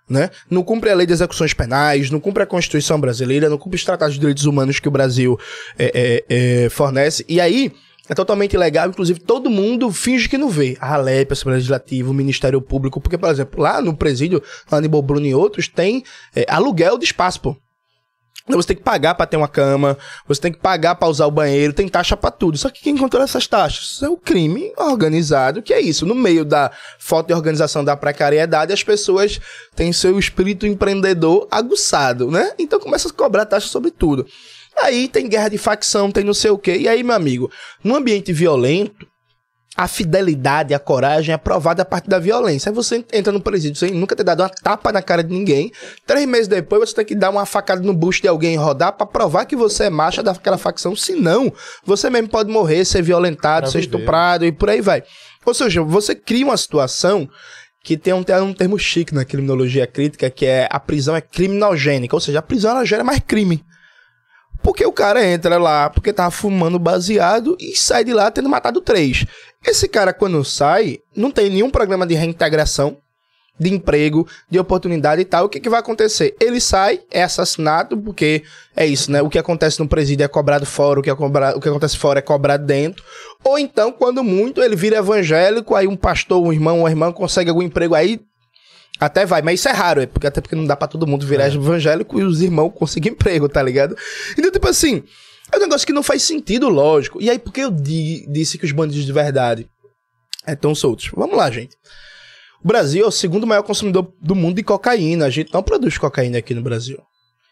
Né? Não cumpre a lei de execuções penais, não cumpre a Constituição brasileira, não cumpre os tratados de direitos humanos que o Brasil é, é, é, fornece. E aí, é totalmente ilegal, inclusive todo mundo finge que não vê. A Alep, a Assembleia Legislativa, o Ministério Público, porque, por exemplo, lá no presídio, lá no Bruno e outros, tem é, aluguel de espaço, pô. Você tem que pagar pra ter uma cama, você tem que pagar pra usar o banheiro, tem taxa pra tudo. Só que quem controla essas taxas? Isso é o crime organizado, que é isso. No meio da falta de organização da precariedade, as pessoas têm seu espírito empreendedor aguçado, né? Então começa a cobrar taxa sobre tudo. Aí tem guerra de facção, tem não sei o quê. E aí, meu amigo, num ambiente violento, a fidelidade, a coragem é provada a partir da violência. Aí você entra no presídio sem nunca ter dado uma tapa na cara de ninguém. Três meses depois você tem que dar uma facada no busto de alguém e rodar pra provar que você é marcha daquela facção. Senão, você mesmo pode morrer, ser violentado, Pra ser viver. estuprado e por aí vai. Ou seja, você cria uma situação que tem um, tem um termo chique na criminologia crítica, que é a prisão é criminogênica, ou seja, a prisão ela gera mais crime. Porque o cara entra lá porque tava fumando baseado e sai de lá tendo matado três. Esse cara, quando sai, não tem nenhum programa de reintegração, de emprego, de oportunidade e tal. O que, que vai acontecer? Ele sai, é assassinado, porque é isso, né? O que acontece no presídio é cobrado fora, o que, é cobrado, o que acontece fora é cobrado dentro. Ou então, quando muito, ele vira evangélico, aí um pastor, um irmão, uma irmã consegue algum emprego aí, até vai, mas isso é raro, é porque, até porque não dá pra todo mundo virar é. evangélico e os irmãos conseguem emprego, tá ligado? Então, tipo assim, é um negócio que não faz sentido, lógico. E aí, por que eu di disse que os bandidos de verdade é tão soltos? Vamos lá, gente. O Brasil é o segundo maior consumidor do mundo de cocaína. A gente não produz cocaína aqui no Brasil.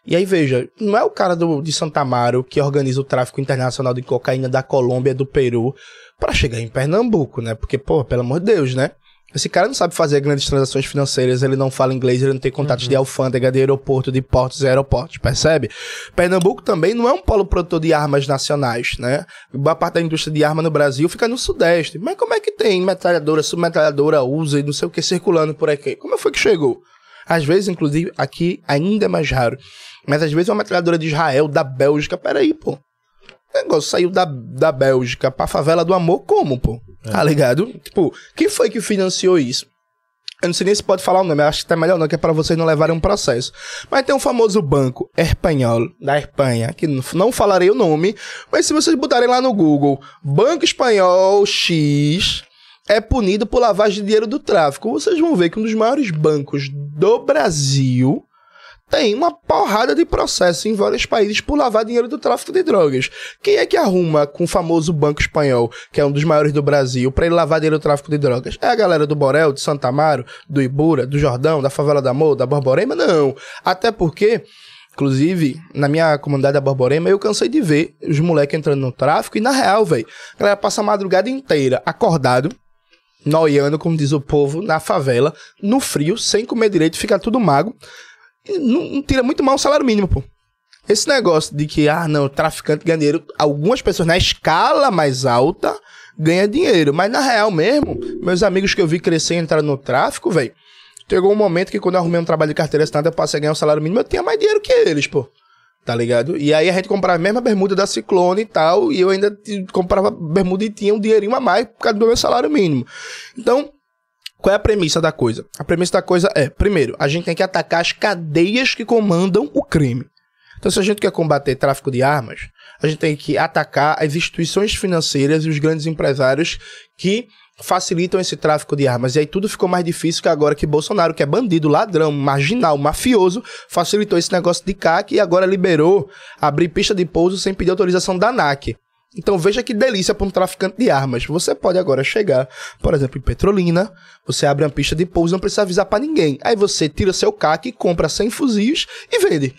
E aí, veja, não é o cara do, de Santa Amaro que organiza o tráfico internacional de cocaína da Colômbia, do Peru, para chegar em Pernambuco, né? Porque, pô, pelo amor de Deus, né? Esse cara não sabe fazer grandes transações financeiras, ele não fala inglês, ele não tem contatos uhum. de alfândega, de aeroporto, de portos e aeroportos, percebe? Pernambuco também não é um polo produtor de armas nacionais, né? Boa parte da indústria de arma no Brasil fica no Sudeste. Mas como é que tem metralhadora, submetralhadora, usa e não sei o que circulando por aqui? Como foi que chegou? Às vezes, inclusive, aqui ainda é mais raro. Mas às vezes uma metralhadora de Israel, da Bélgica, peraí, pô. O negócio saiu da, da Bélgica pra favela do amor como, pô? É. Tá ligado? Tipo, quem foi que financiou isso? Eu não sei nem se pode falar o nome, acho que tá melhor não, que é pra vocês não levarem um processo. Mas tem um famoso banco espanhol, da Espanha, que não falarei o nome, mas se vocês botarem lá no Google, Banco Espanhol X é punido por lavagem de dinheiro do tráfico, vocês vão ver que um dos maiores bancos do Brasil tem uma porrada de processo em vários países por lavar dinheiro do tráfico de drogas. Quem é que arruma com o famoso Banco Espanhol, que é um dos maiores do Brasil, para ele lavar dinheiro do tráfico de drogas? É a galera do Borel, de Santa Amaro, do Ibura, do Jordão, da Favela da Amor, da Borborema? Não. Até porque Inclusive, na minha comunidade da Borborema, eu cansei de ver os moleques entrando no tráfico e, na real, velho, a galera passa a madrugada inteira acordado, noiando, como diz o povo, na favela, no frio, sem comer direito, fica tudo mago não, tira muito mal o salário mínimo, pô. Esse negócio de que, ah, não, traficante ganha dinheiro, algumas pessoas na escala mais alta ganham dinheiro, mas na real mesmo, meus amigos que eu vi crescer e entrar no tráfico, velho, chegou um momento que quando eu arrumei um trabalho de carteira assinada, eu passei a ganhar um salário mínimo, eu tinha mais dinheiro que eles, pô. Tá ligado? E aí a gente comprava a mesma bermuda da Ciclone e tal, e eu ainda comprava bermuda e tinha um dinheirinho a mais por causa do meu salário mínimo. Então, qual é a premissa da coisa? A premissa da coisa é, primeiro, a gente tem que atacar as cadeias que comandam o crime. Então, se a gente quer combater tráfico de armas, a gente tem que atacar as instituições financeiras e os grandes empresários que facilitam esse tráfico de armas. E aí tudo ficou mais difícil que agora que Bolsonaro, que é bandido, ladrão, marginal, mafioso, facilitou esse negócio de CAC e agora liberou abrir pista de pouso sem pedir autorização da ANAC. Então veja que delícia para um traficante de armas. Você pode agora chegar, por exemplo, em Petrolina, você abre uma pista de pouso, não precisa avisar para ninguém. Aí você tira seu CAC, compra 100 fuzis e vende.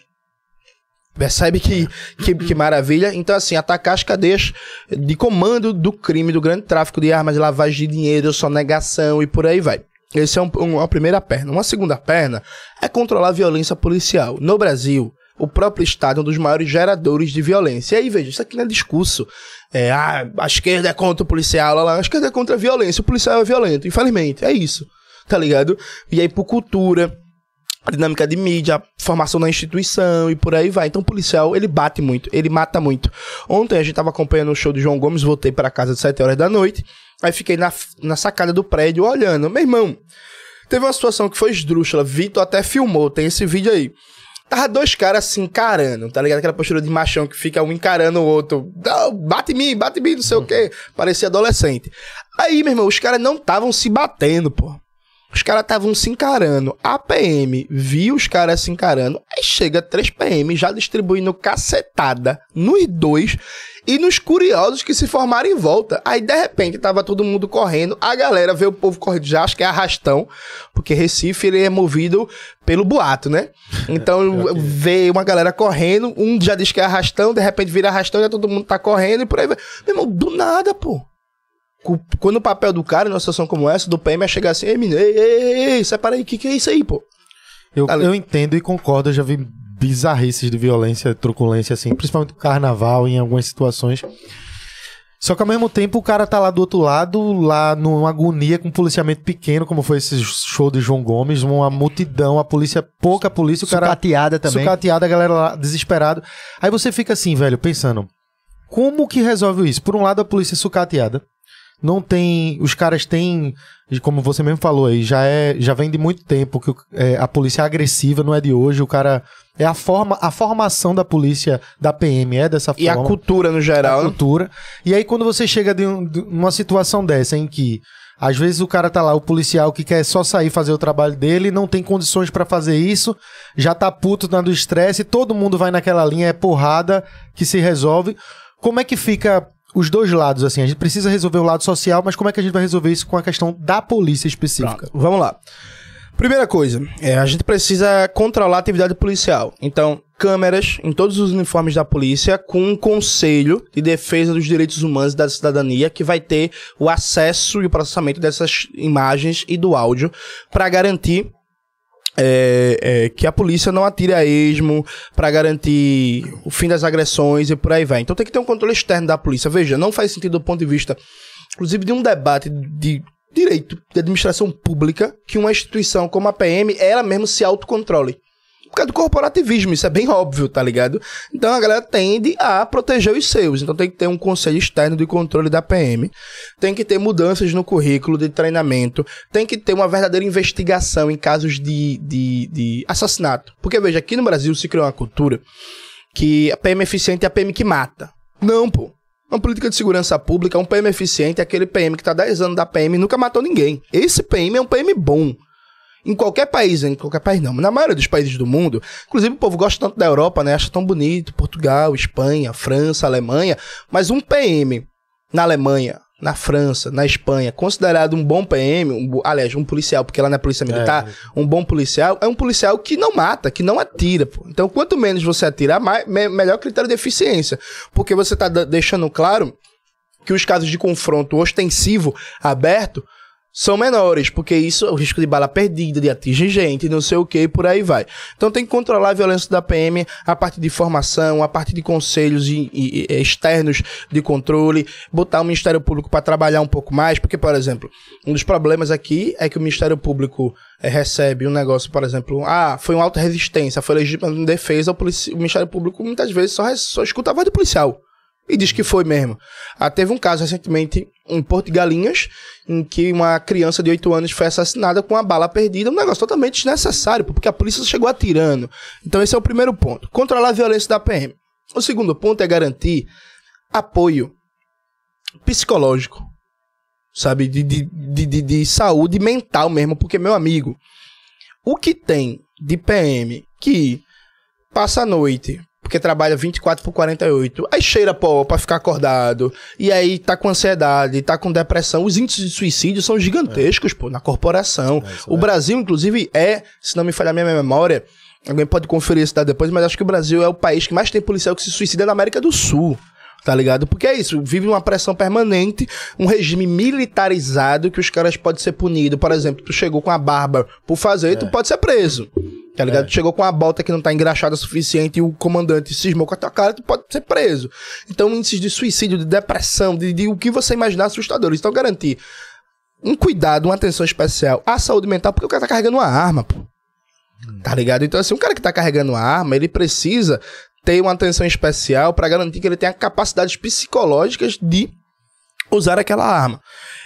Percebe que, que, que, maravilha? Então, assim, atacar as cadeias de comando do crime, do grande tráfico de armas, lavagem de dinheiro, sonegação e por aí vai. Essa é um, um, uma primeira perna. Uma segunda perna é controlar a violência policial. No Brasil, o próprio Estado é um dos maiores geradores de violência. E aí, veja, isso aqui não é discurso. É, ah, a esquerda é contra o policial, lá, lá, a esquerda é contra a violência, o policial é violento, infelizmente, é isso, tá ligado? E aí, por cultura, a dinâmica de mídia, formação na instituição e por aí vai. Então, o policial, ele bate muito, ele mata muito. Ontem a gente tava acompanhando o show de João Gomes, voltei para casa de 7 horas da noite, aí fiquei na, na sacada do prédio olhando. Meu irmão, teve uma situação que foi esdrúxula, Vitor até filmou, tem esse vídeo aí. Tava dois caras se encarando, tá ligado? Aquela postura de machão que fica um encarando o outro. Bate em mim, bate em mim, não sei o quê. Parecia adolescente. Aí, meu irmão, os caras não estavam se batendo, pô. Os caras estavam se encarando. A PM viu os caras se encarando. Aí chega 3 PM já distribuindo cacetada nos dois e nos curiosos que se formaram em volta. Aí, de repente, tava todo mundo correndo. A galera vê o povo correndo já, acho que é arrastão, porque Recife ele é movido pelo boato, né? Então, é, vê uma galera correndo, um já diz que é arrastão, de repente vira arrastão, já todo mundo tá correndo e por aí vai. Meu irmão, do nada, pô quando o papel do cara, numa situação como essa, do PM é chegar assim, ei, menino, ei, ei, ei, ei, separa aí, o que, que é isso aí, pô? Eu, eu entendo e concordo, eu já vi bizarrices de violência, truculência, assim, principalmente no carnaval, em algumas situações. Só que ao mesmo tempo o cara tá lá do outro lado, lá numa agonia com um policiamento pequeno, como foi esse show de João Gomes, uma multidão, a polícia, pouca polícia, o cara Sucateada também. sucateada, a galera lá desesperado. Aí você fica assim, velho, pensando, como que resolve isso? Por um lado, a polícia é sucateada. Não tem. Os caras têm. Como você mesmo falou aí, já, é, já vem de muito tempo que é, a polícia é agressiva, não é de hoje. O cara. É a forma. A formação da polícia, da PM, é dessa E a forma cultura no a geral. né? cultura. E aí, quando você chega de, um- de uma situação dessa, em que às vezes o cara tá lá, o policial que quer só sair fazer o trabalho dele, não tem condições pra fazer isso, já tá puto na do estresse, todo mundo vai naquela linha, é porrada que se resolve. Como é que fica os dois lados, assim? A gente precisa resolver o lado social, mas como é que a gente vai resolver isso com a questão da polícia específica? Vamos lá. Primeira coisa, é, a gente precisa controlar a atividade policial. Então, câmeras em todos os uniformes da polícia, com um conselho de defesa dos direitos humanos e da cidadania, que vai ter o acesso e o processamento dessas imagens e do áudio, para garantir é, é, que a polícia não atire a esmo, para garantir o fim das agressões e por aí vai. Então tem que ter um controle externo da polícia. Veja, não faz sentido do ponto de vista, inclusive, de um debate de direito de administração pública que uma instituição como a PM, ela mesmo se autocontrole. Por causa do corporativismo, isso é bem óbvio, tá ligado? Então a galera tende a proteger os seus. Então tem que ter um conselho externo de controle da PM. Tem que ter mudanças no currículo de treinamento. Tem que ter uma verdadeira investigação em casos de, de, de assassinato. Porque, veja, aqui no Brasil se criou uma cultura que a PM eficiente é a PM que mata. Não, pô. Uma política de segurança pública, um PM eficiente é aquele PM que tá 10 anos da PM e nunca matou ninguém. Esse PM é um PM bom. Em qualquer país, em qualquer país não, mas na maioria dos países do mundo, inclusive o povo gosta tanto da Europa, né? Acha tão bonito, Portugal, Espanha, França, Alemanha, mas um PM na Alemanha, na França, na Espanha, considerado um bom PM, um, aliás, um policial, porque lá na polícia militar, um bom policial é um policial que não mata, que não atira. Pô. Então, quanto menos você atirar, mais, me- melhor critério de eficiência, porque você tá da- deixando claro que os casos de confronto ostensivo aberto são menores, porque isso é o risco de bala perdida, de atingir gente, não sei o que, por aí vai. Então tem que controlar a violência da PM a partir de formação, a partir de conselhos e- e- e externos de controle, botar o Ministério Público para trabalhar um pouco mais, porque, por exemplo, um dos problemas aqui é que o Ministério Público eh, recebe um negócio, por exemplo, ah, foi uma auto-resistência, foi legítima defesa, o, o Ministério Público muitas vezes só, só escuta a voz do policial. E diz que foi mesmo. Ah, teve um caso recentemente em Porto de Galinhas, em que uma criança de 8 anos foi assassinada com uma bala perdida, um negócio totalmente desnecessário, porque a polícia chegou atirando. Então esse é o primeiro ponto. Controlar a violência da PM. O segundo ponto é garantir apoio psicológico, sabe? De, de, de, de saúde mental mesmo, porque, meu amigo, o que tem de PM que passa a noite, porque trabalha 24 por 48, aí cheira pó pra ficar acordado, e aí tá com ansiedade, tá com depressão, os índices de suicídio são gigantescos, pô, na corporação. o Brasil, inclusive, é, se não me falhar a minha memória, alguém pode conferir isso depois, mas acho que o Brasil é o país que mais tem policial que se suicida na América do Sul. Tá ligado? Porque é isso, vive uma pressão permanente, um regime militarizado que os caras podem ser punidos. Por exemplo, tu chegou com a barba por fazer, tu pode ser preso. Tá ligado? Tu chegou com a bota que não tá engraxada o suficiente e o comandante cismou com a tua cara, tu pode ser preso. Então, índices de suicídio, de depressão, de, de o que você imaginar assustadores. Então, garantir um cuidado, uma atenção especial à saúde mental, porque o cara tá carregando uma arma, pô. Tá ligado? Então, assim, um cara que tá carregando uma arma, ele precisa ter uma atenção especial para garantir que ele tenha capacidades psicológicas de usar aquela arma.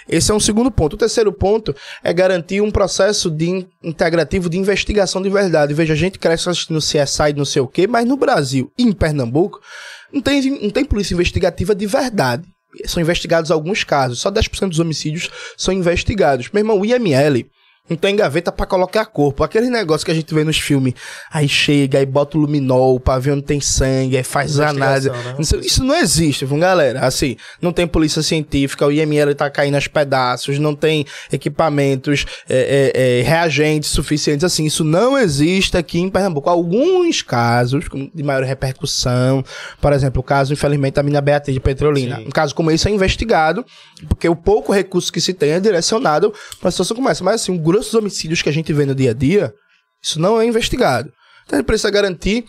Esse é um segundo ponto. O terceiro ponto é garantir um processo de in- integrativo de investigação de verdade. Veja, a gente cresce assistindo CSI, não sei o quê, mas no Brasil e em Pernambuco não tem, não tem polícia investigativa de verdade. São investigados alguns casos. Só 10% dos homicídios são investigados. Meu irmão, o IML não tem gaveta pra colocar corpo. Aquele negócio que a gente vê nos filmes. Aí chega, aí bota o luminol pra ver onde tem sangue, aí faz análise. Né? Não Isso não existe, viu, galera? Assim, não tem polícia científica, o IML tá caindo aos pedaços, não tem equipamentos, é, é, é, reagentes suficientes, assim, isso não existe aqui em Pernambuco. Alguns casos de maior repercussão, por exemplo, o caso, infelizmente, da mina Beatriz de Petrolina. Sim. Um caso como esse é investigado, porque o pouco recurso que se tem é direcionado para a situação como essa. Mas, assim, o grosso dos homicídios que a gente vê no dia a dia, isso não é investigado. Então a gente precisa garantir.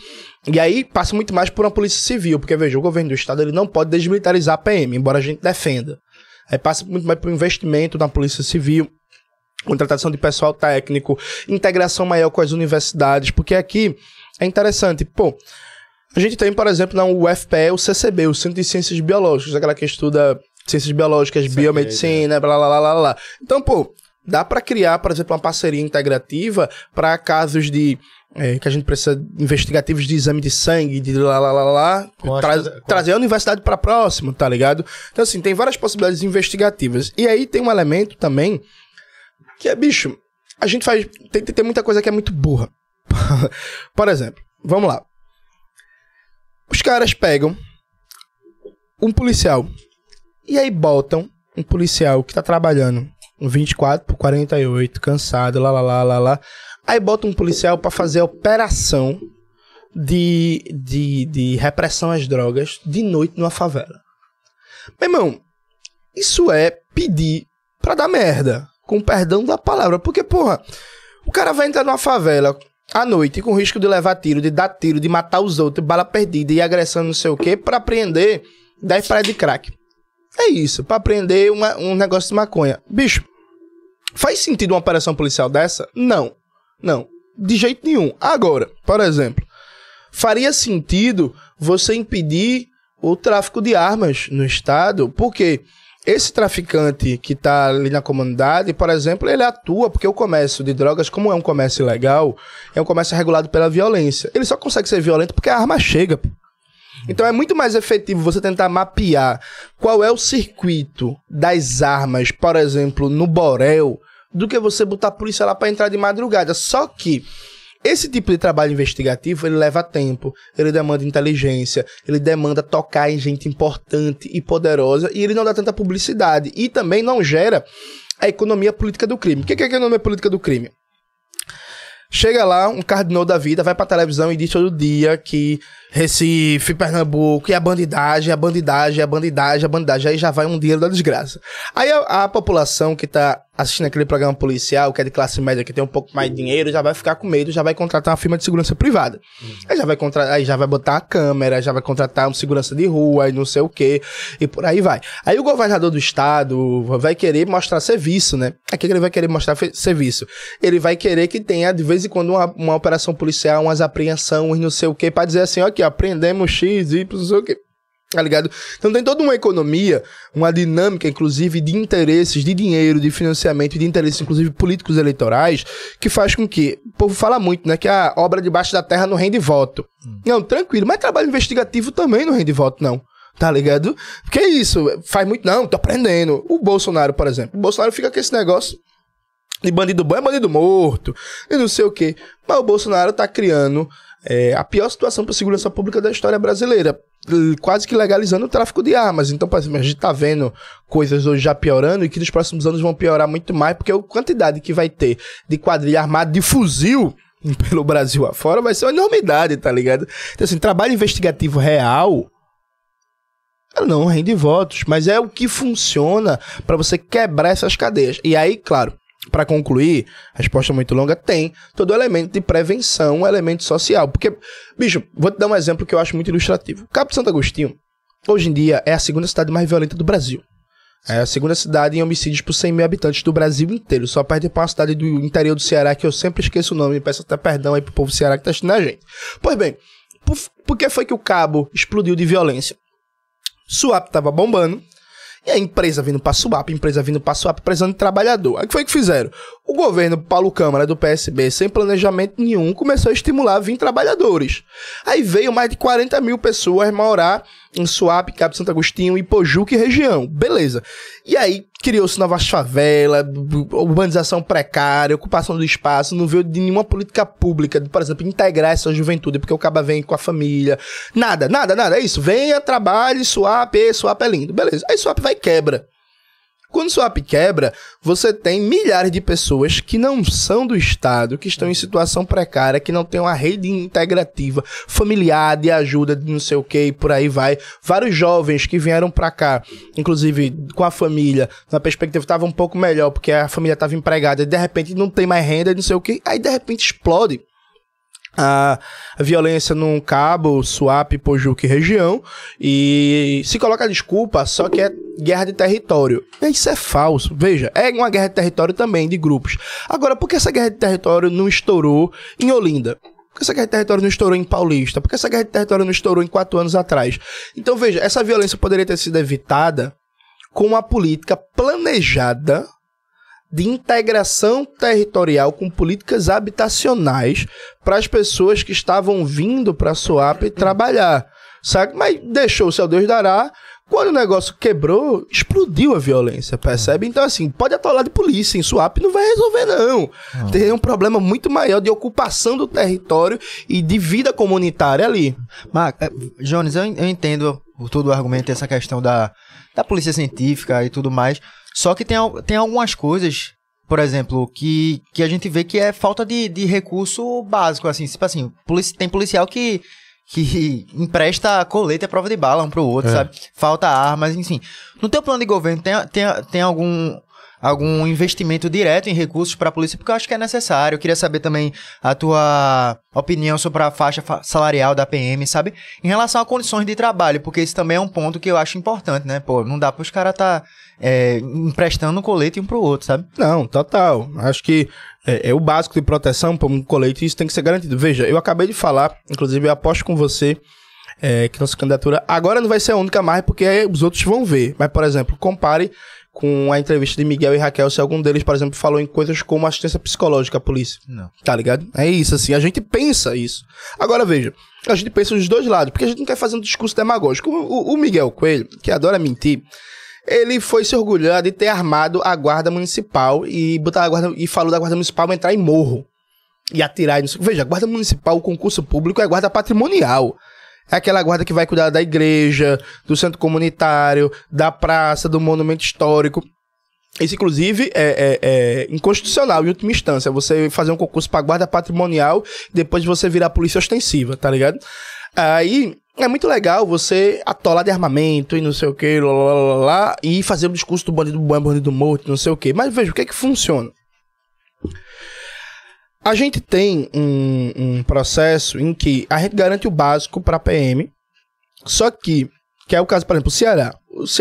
E aí passa muito mais por uma polícia civil, porque veja, o governo do estado ele não pode desmilitarizar a PM, embora a gente defenda. Aí passa muito mais por investimento na polícia civil, contratação de pessoal técnico, integração maior com as universidades, porque aqui é interessante, pô, a gente tem, por exemplo, na UFPE o CCB, o Centro de Ciências Biológicas, aquela que estuda ciências biológicas, Isso biomedicina, blá, blá, blá, blá, blá. Então, pô, dá para criar, por exemplo, uma parceria integrativa para casos de é, que a gente precisa investigativos de exame de sangue, de lá, lá, lá, lá, tra trazer a universidade para próximo, tá ligado? Então, assim, tem várias possibilidades investigativas. E aí tem um elemento também que é, bicho, a gente faz. Tem, tem muita coisa que é muito burra. Por exemplo, vamos lá. Os caras pegam um policial e aí botam um policial que tá trabalhando 24 por 48, cansado, lá, lá, lá, lá, lá. Aí botam um policial para fazer a operação de, de, de repressão às drogas de noite numa favela. Meu irmão, isso é pedir pra dar merda. Com perdão da palavra. Porque, porra, o cara vai entrar numa favela à noite com risco de levar tiro, de dar tiro, de matar os outros, bala perdida e agressão não sei o que, para apreender 10 praias de crack. É isso, para apreender uma, um negócio de maconha. Bicho, faz sentido uma operação policial dessa? Não. Não. De jeito nenhum. Agora, por exemplo, faria sentido você impedir o tráfico de armas no estado, porque esse traficante que está ali na comunidade, por exemplo, ele atua porque o comércio de drogas, como é um comércio ilegal, é um comércio regulado pela violência. Ele só consegue ser violento porque a arma chega. Então é muito mais efetivo você tentar mapear qual é o circuito das armas, por exemplo, no Borel, do que você botar a polícia lá para entrar de madrugada. Só que esse tipo de trabalho investigativo, ele leva tempo, ele demanda inteligência, ele demanda tocar em gente importante e poderosa e ele não dá tanta publicidade e também não gera a economia política do crime. O que é a economia política do crime? Chega lá, um cardinal da vida vai pra televisão e diz todo dia que Recife, Pernambuco, e a bandidagem, a bandidagem, a bandidagem, a bandidagem. Aí já vai um dinheiro da desgraça. Aí a, a, população que tá assistindo aquele programa policial, que é de classe média, que tem um pouco mais de dinheiro, já vai ficar com medo, já vai contratar uma firma de segurança privada. Uhum. Aí já vai contratar, aí já vai botar a câmera, já vai contratar um segurança de rua e não sei o que, e por aí vai. Aí o governador do estado vai querer mostrar serviço, né? Aqui que ele vai querer mostrar serviço. Ele vai querer que tenha, de vez em quando, uma, uma operação policial, umas apreensões, não sei o que, para dizer assim, ok, aqui, aprendemos X, Y, não sei o quê. Tá ligado? Então tem toda uma economia, uma dinâmica, inclusive, de interesses, de dinheiro, de financiamento, de interesses, inclusive, políticos eleitorais, que faz com que. O povo fala muito, né? Que a obra debaixo da terra não rende voto. Hum. Não, tranquilo, mas trabalho investigativo também não rende voto, não. Tá ligado? Porque é isso, faz muito. Não, tô aprendendo. O Bolsonaro, por exemplo. O Bolsonaro fica com esse negócio de bandido bom é bandido morto, e não sei o quê. Mas o Bolsonaro tá criando é, a pior situação para a segurança pública da história brasileira, quase que legalizando o tráfico de armas. Então, a gente está vendo coisas hoje já piorando e que nos próximos anos vão piorar muito mais, porque a quantidade que vai ter de quadrilha armada de fuzil pelo Brasil afora vai ser uma enormidade, tá ligado? Então, assim, trabalho investigativo real não rende votos, mas é o que funciona para você quebrar essas cadeias. E aí, claro, para concluir, resposta muito longa, tem todo elemento de prevenção, um elemento social. Porque, bicho, vou te dar um exemplo que eu acho muito ilustrativo. Cabo Santo Agostinho, hoje em dia, é a segunda cidade mais violenta do Brasil. É a segunda cidade em homicídios por 100 mil habitantes do Brasil inteiro. Só perde para uma cidade do interior do Ceará, que eu sempre esqueço o nome, e peço até perdão aí pro povo do Ceará que tá assistindo a gente. Pois bem, por, por que foi que o cabo explodiu de violência? Suap tava bombando, e a empresa vindo para swap, empresa vindo para swap, precisando de trabalhador. Aí o que foi que fizeram? O governo Paulo Câmara do PSB, sem planejamento nenhum, começou a estimular a vir trabalhadores. Aí veio mais de 40 mil pessoas morar em Suape, Cabo Santo Agostinho, Ipojuca e região. Beleza. E aí criou-se novas favelas, urbanização precária, ocupação do espaço, não veio de nenhuma política pública, de, por exemplo, integrar essa juventude, porque o caba vem com a família. Nada, nada, nada. É isso. Venha, trabalhe, Suape, Suape é lindo. Beleza. Aí Suape vai e quebra. Quando o swap quebra, você tem milhares de pessoas que não são do Estado, que estão em situação precária, que não tem uma rede integrativa, familiar, de ajuda, de não sei o que, e por aí vai. Vários jovens que vieram para cá, inclusive com a família, na perspectiva estava um pouco melhor, porque a família estava empregada, e de repente não tem mais renda, não sei o que, aí de repente explode a violência num cabo, Suape, Pojuque região e se coloca a desculpa só que é guerra de território. Isso é falso. Veja, é uma guerra de território também, de grupos. Agora, por que essa guerra de território não estourou em Olinda? Por que essa guerra de território não estourou em Paulista? Por que essa guerra de território não estourou em quatro anos atrás? Então, veja, essa violência poderia ter sido evitada com uma política planejada de integração territorial com políticas habitacionais para as pessoas que estavam vindo para a Suape trabalhar, sabe? Mas deixou o seu Deus dará. Quando o negócio quebrou, explodiu a violência, percebe? Então, assim, pode atolar de polícia em Suape, não vai resolver, não. Tem um problema muito maior de ocupação do território e de vida comunitária ali. Mas, é, Jones, eu, eu entendo todo o argumento, essa questão da, da polícia científica e tudo mais. Só que tem, tem algumas coisas, por exemplo, que, que a gente vê que é falta de, de recurso básico, assim, tipo assim, polici tem policial que, que empresta colete à prova de bala um pro outro, é. sabe? Falta armas, enfim. No teu plano de governo, tem, tem, tem algum algum investimento direto em recursos para a polícia, porque eu acho que é necessário. Eu queria saber também a tua opinião sobre a faixa salarial da PM, sabe? Em relação a condições de trabalho, porque isso também é um ponto que eu acho importante, né? Pô, não dá para os caras tá, é, emprestando um colete um pro outro, sabe? Não, total. Acho que é, é o básico de proteção para um colete, isso tem que ser garantido. Veja, eu acabei de falar, inclusive eu aposto com você é, que nossa candidatura agora não vai ser a única mais, porque os outros vão ver. Mas, por exemplo, compare com a entrevista de Miguel e Raquel, se algum deles, por exemplo, falou em coisas como assistência psicológica à polícia. Não. Tá ligado? É isso, assim. A gente pensa isso. Agora, veja. A gente pensa dos dois lados, porque a gente não quer fazer um discurso demagógico. O, o, o Miguel Coelho, que adora mentir, ele foi se orgulhar de ter armado a guarda municipal e botar a guarda e falou da guarda municipal entrar em morro e atirar. E não Veja, a guarda municipal, o concurso público é guarda patrimonial. É aquela guarda que vai cuidar da igreja, do centro comunitário, da praça, do monumento histórico. Isso, inclusive, é, é, é, inconstitucional, em última instância. Você fazer um concurso para guarda patrimonial depois você virar polícia ostensiva, tá ligado? Aí é muito legal você atolar de armamento e não sei o que, lá, lá, lá, lá, e fazer o discurso do bandido bom, bandido morto, não sei o que. Mas veja, o que é que funciona? A gente tem um, um processo em que a gente garante o básico para a PM, só que, que é o caso, por exemplo, o Ceará.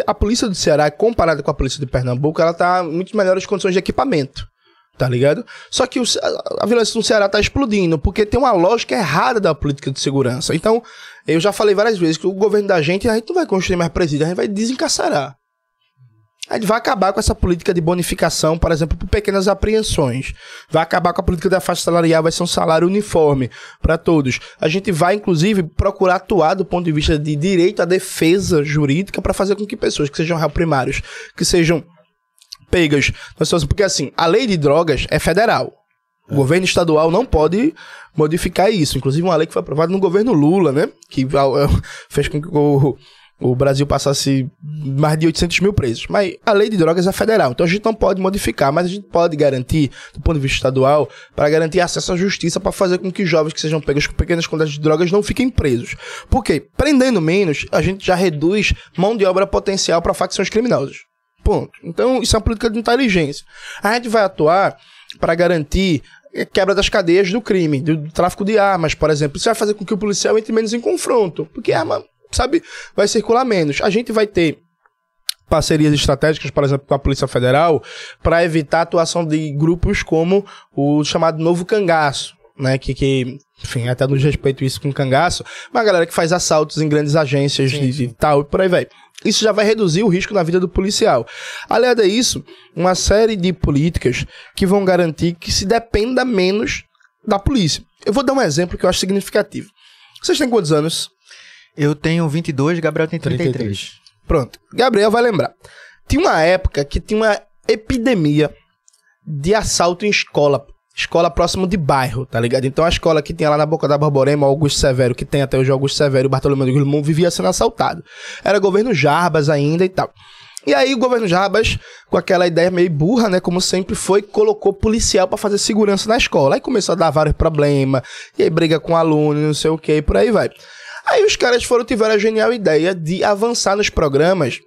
A polícia do Ceará, comparada com a polícia de Pernambuco, ela tá em muito melhores condições de equipamento tá ligado? Só que o, a, a violência no Ceará tá explodindo, porque tem uma lógica errada da política de segurança. Então, eu já falei várias vezes que o governo da gente, a gente não vai construir mais presídio, a gente vai desencarcerar. A gente vai acabar com essa política de bonificação, por exemplo, por pequenas apreensões. Vai acabar com a política da faixa salarial, vai ser um salário uniforme para todos. A gente vai, inclusive, procurar atuar do ponto de vista de direito à defesa jurídica para fazer com que pessoas que sejam réu primários, que sejam pegas, porque assim, a lei de drogas é federal. O governo estadual não pode modificar isso. Inclusive, uma lei que foi aprovada no governo Lula, né? Que fez com que o, o Brasil passasse mais de 800 mil presos. Mas a lei de drogas é federal, então a gente não pode modificar, mas a gente pode garantir, do ponto de vista estadual, para garantir acesso à justiça para fazer com que jovens que sejam pegos com pequenas quantidades de drogas não fiquem presos. Por quê? Prendendo menos, a gente já reduz mão de obra potencial para facções criminosas. Ponto. Então, isso é uma política de inteligência. A gente vai atuar para garantir quebra das cadeias do crime, do tráfico de armas, por exemplo. Isso vai fazer com que o policial entre menos em confronto, porque arma sabe, vai circular menos. A gente vai ter parcerias estratégicas, por exemplo, com a Polícia Federal, para evitar a atuação de grupos como o chamado Novo Cangaço, né, que, que enfim, até nos respeito isso com cangaço, uma galera que faz assaltos em grandes agências sim, sim. e tal, e por aí vai. Isso já vai reduzir o risco na vida do policial. Aliado a isso, uma série de políticas que vão garantir que se dependa menos da polícia. Eu vou dar um exemplo que eu acho significativo. Vocês têm quantos anos? Eu tenho 22, Gabriel tem 33. 33. Pronto. Gabriel vai lembrar. Tinha uma época que tinha uma epidemia de assalto em escola. Escola próximo de bairro, tá ligado? Então a escola que tinha lá na Boca da Borborema, Augusto Severo, que tem até hoje Augusto Severo e Bartolomeu de Guzmão, vivia sendo assaltado. Era governo Jarbas ainda e tal. E aí o governo Jarbas, com aquela ideia meio burra, né, como sempre foi, colocou policial para fazer segurança na escola. Aí começou a dar vários problemas, e aí briga com aluno, não sei o que, e por aí vai. Aí os caras foram tiveram a genial ideia de avançar nos programas,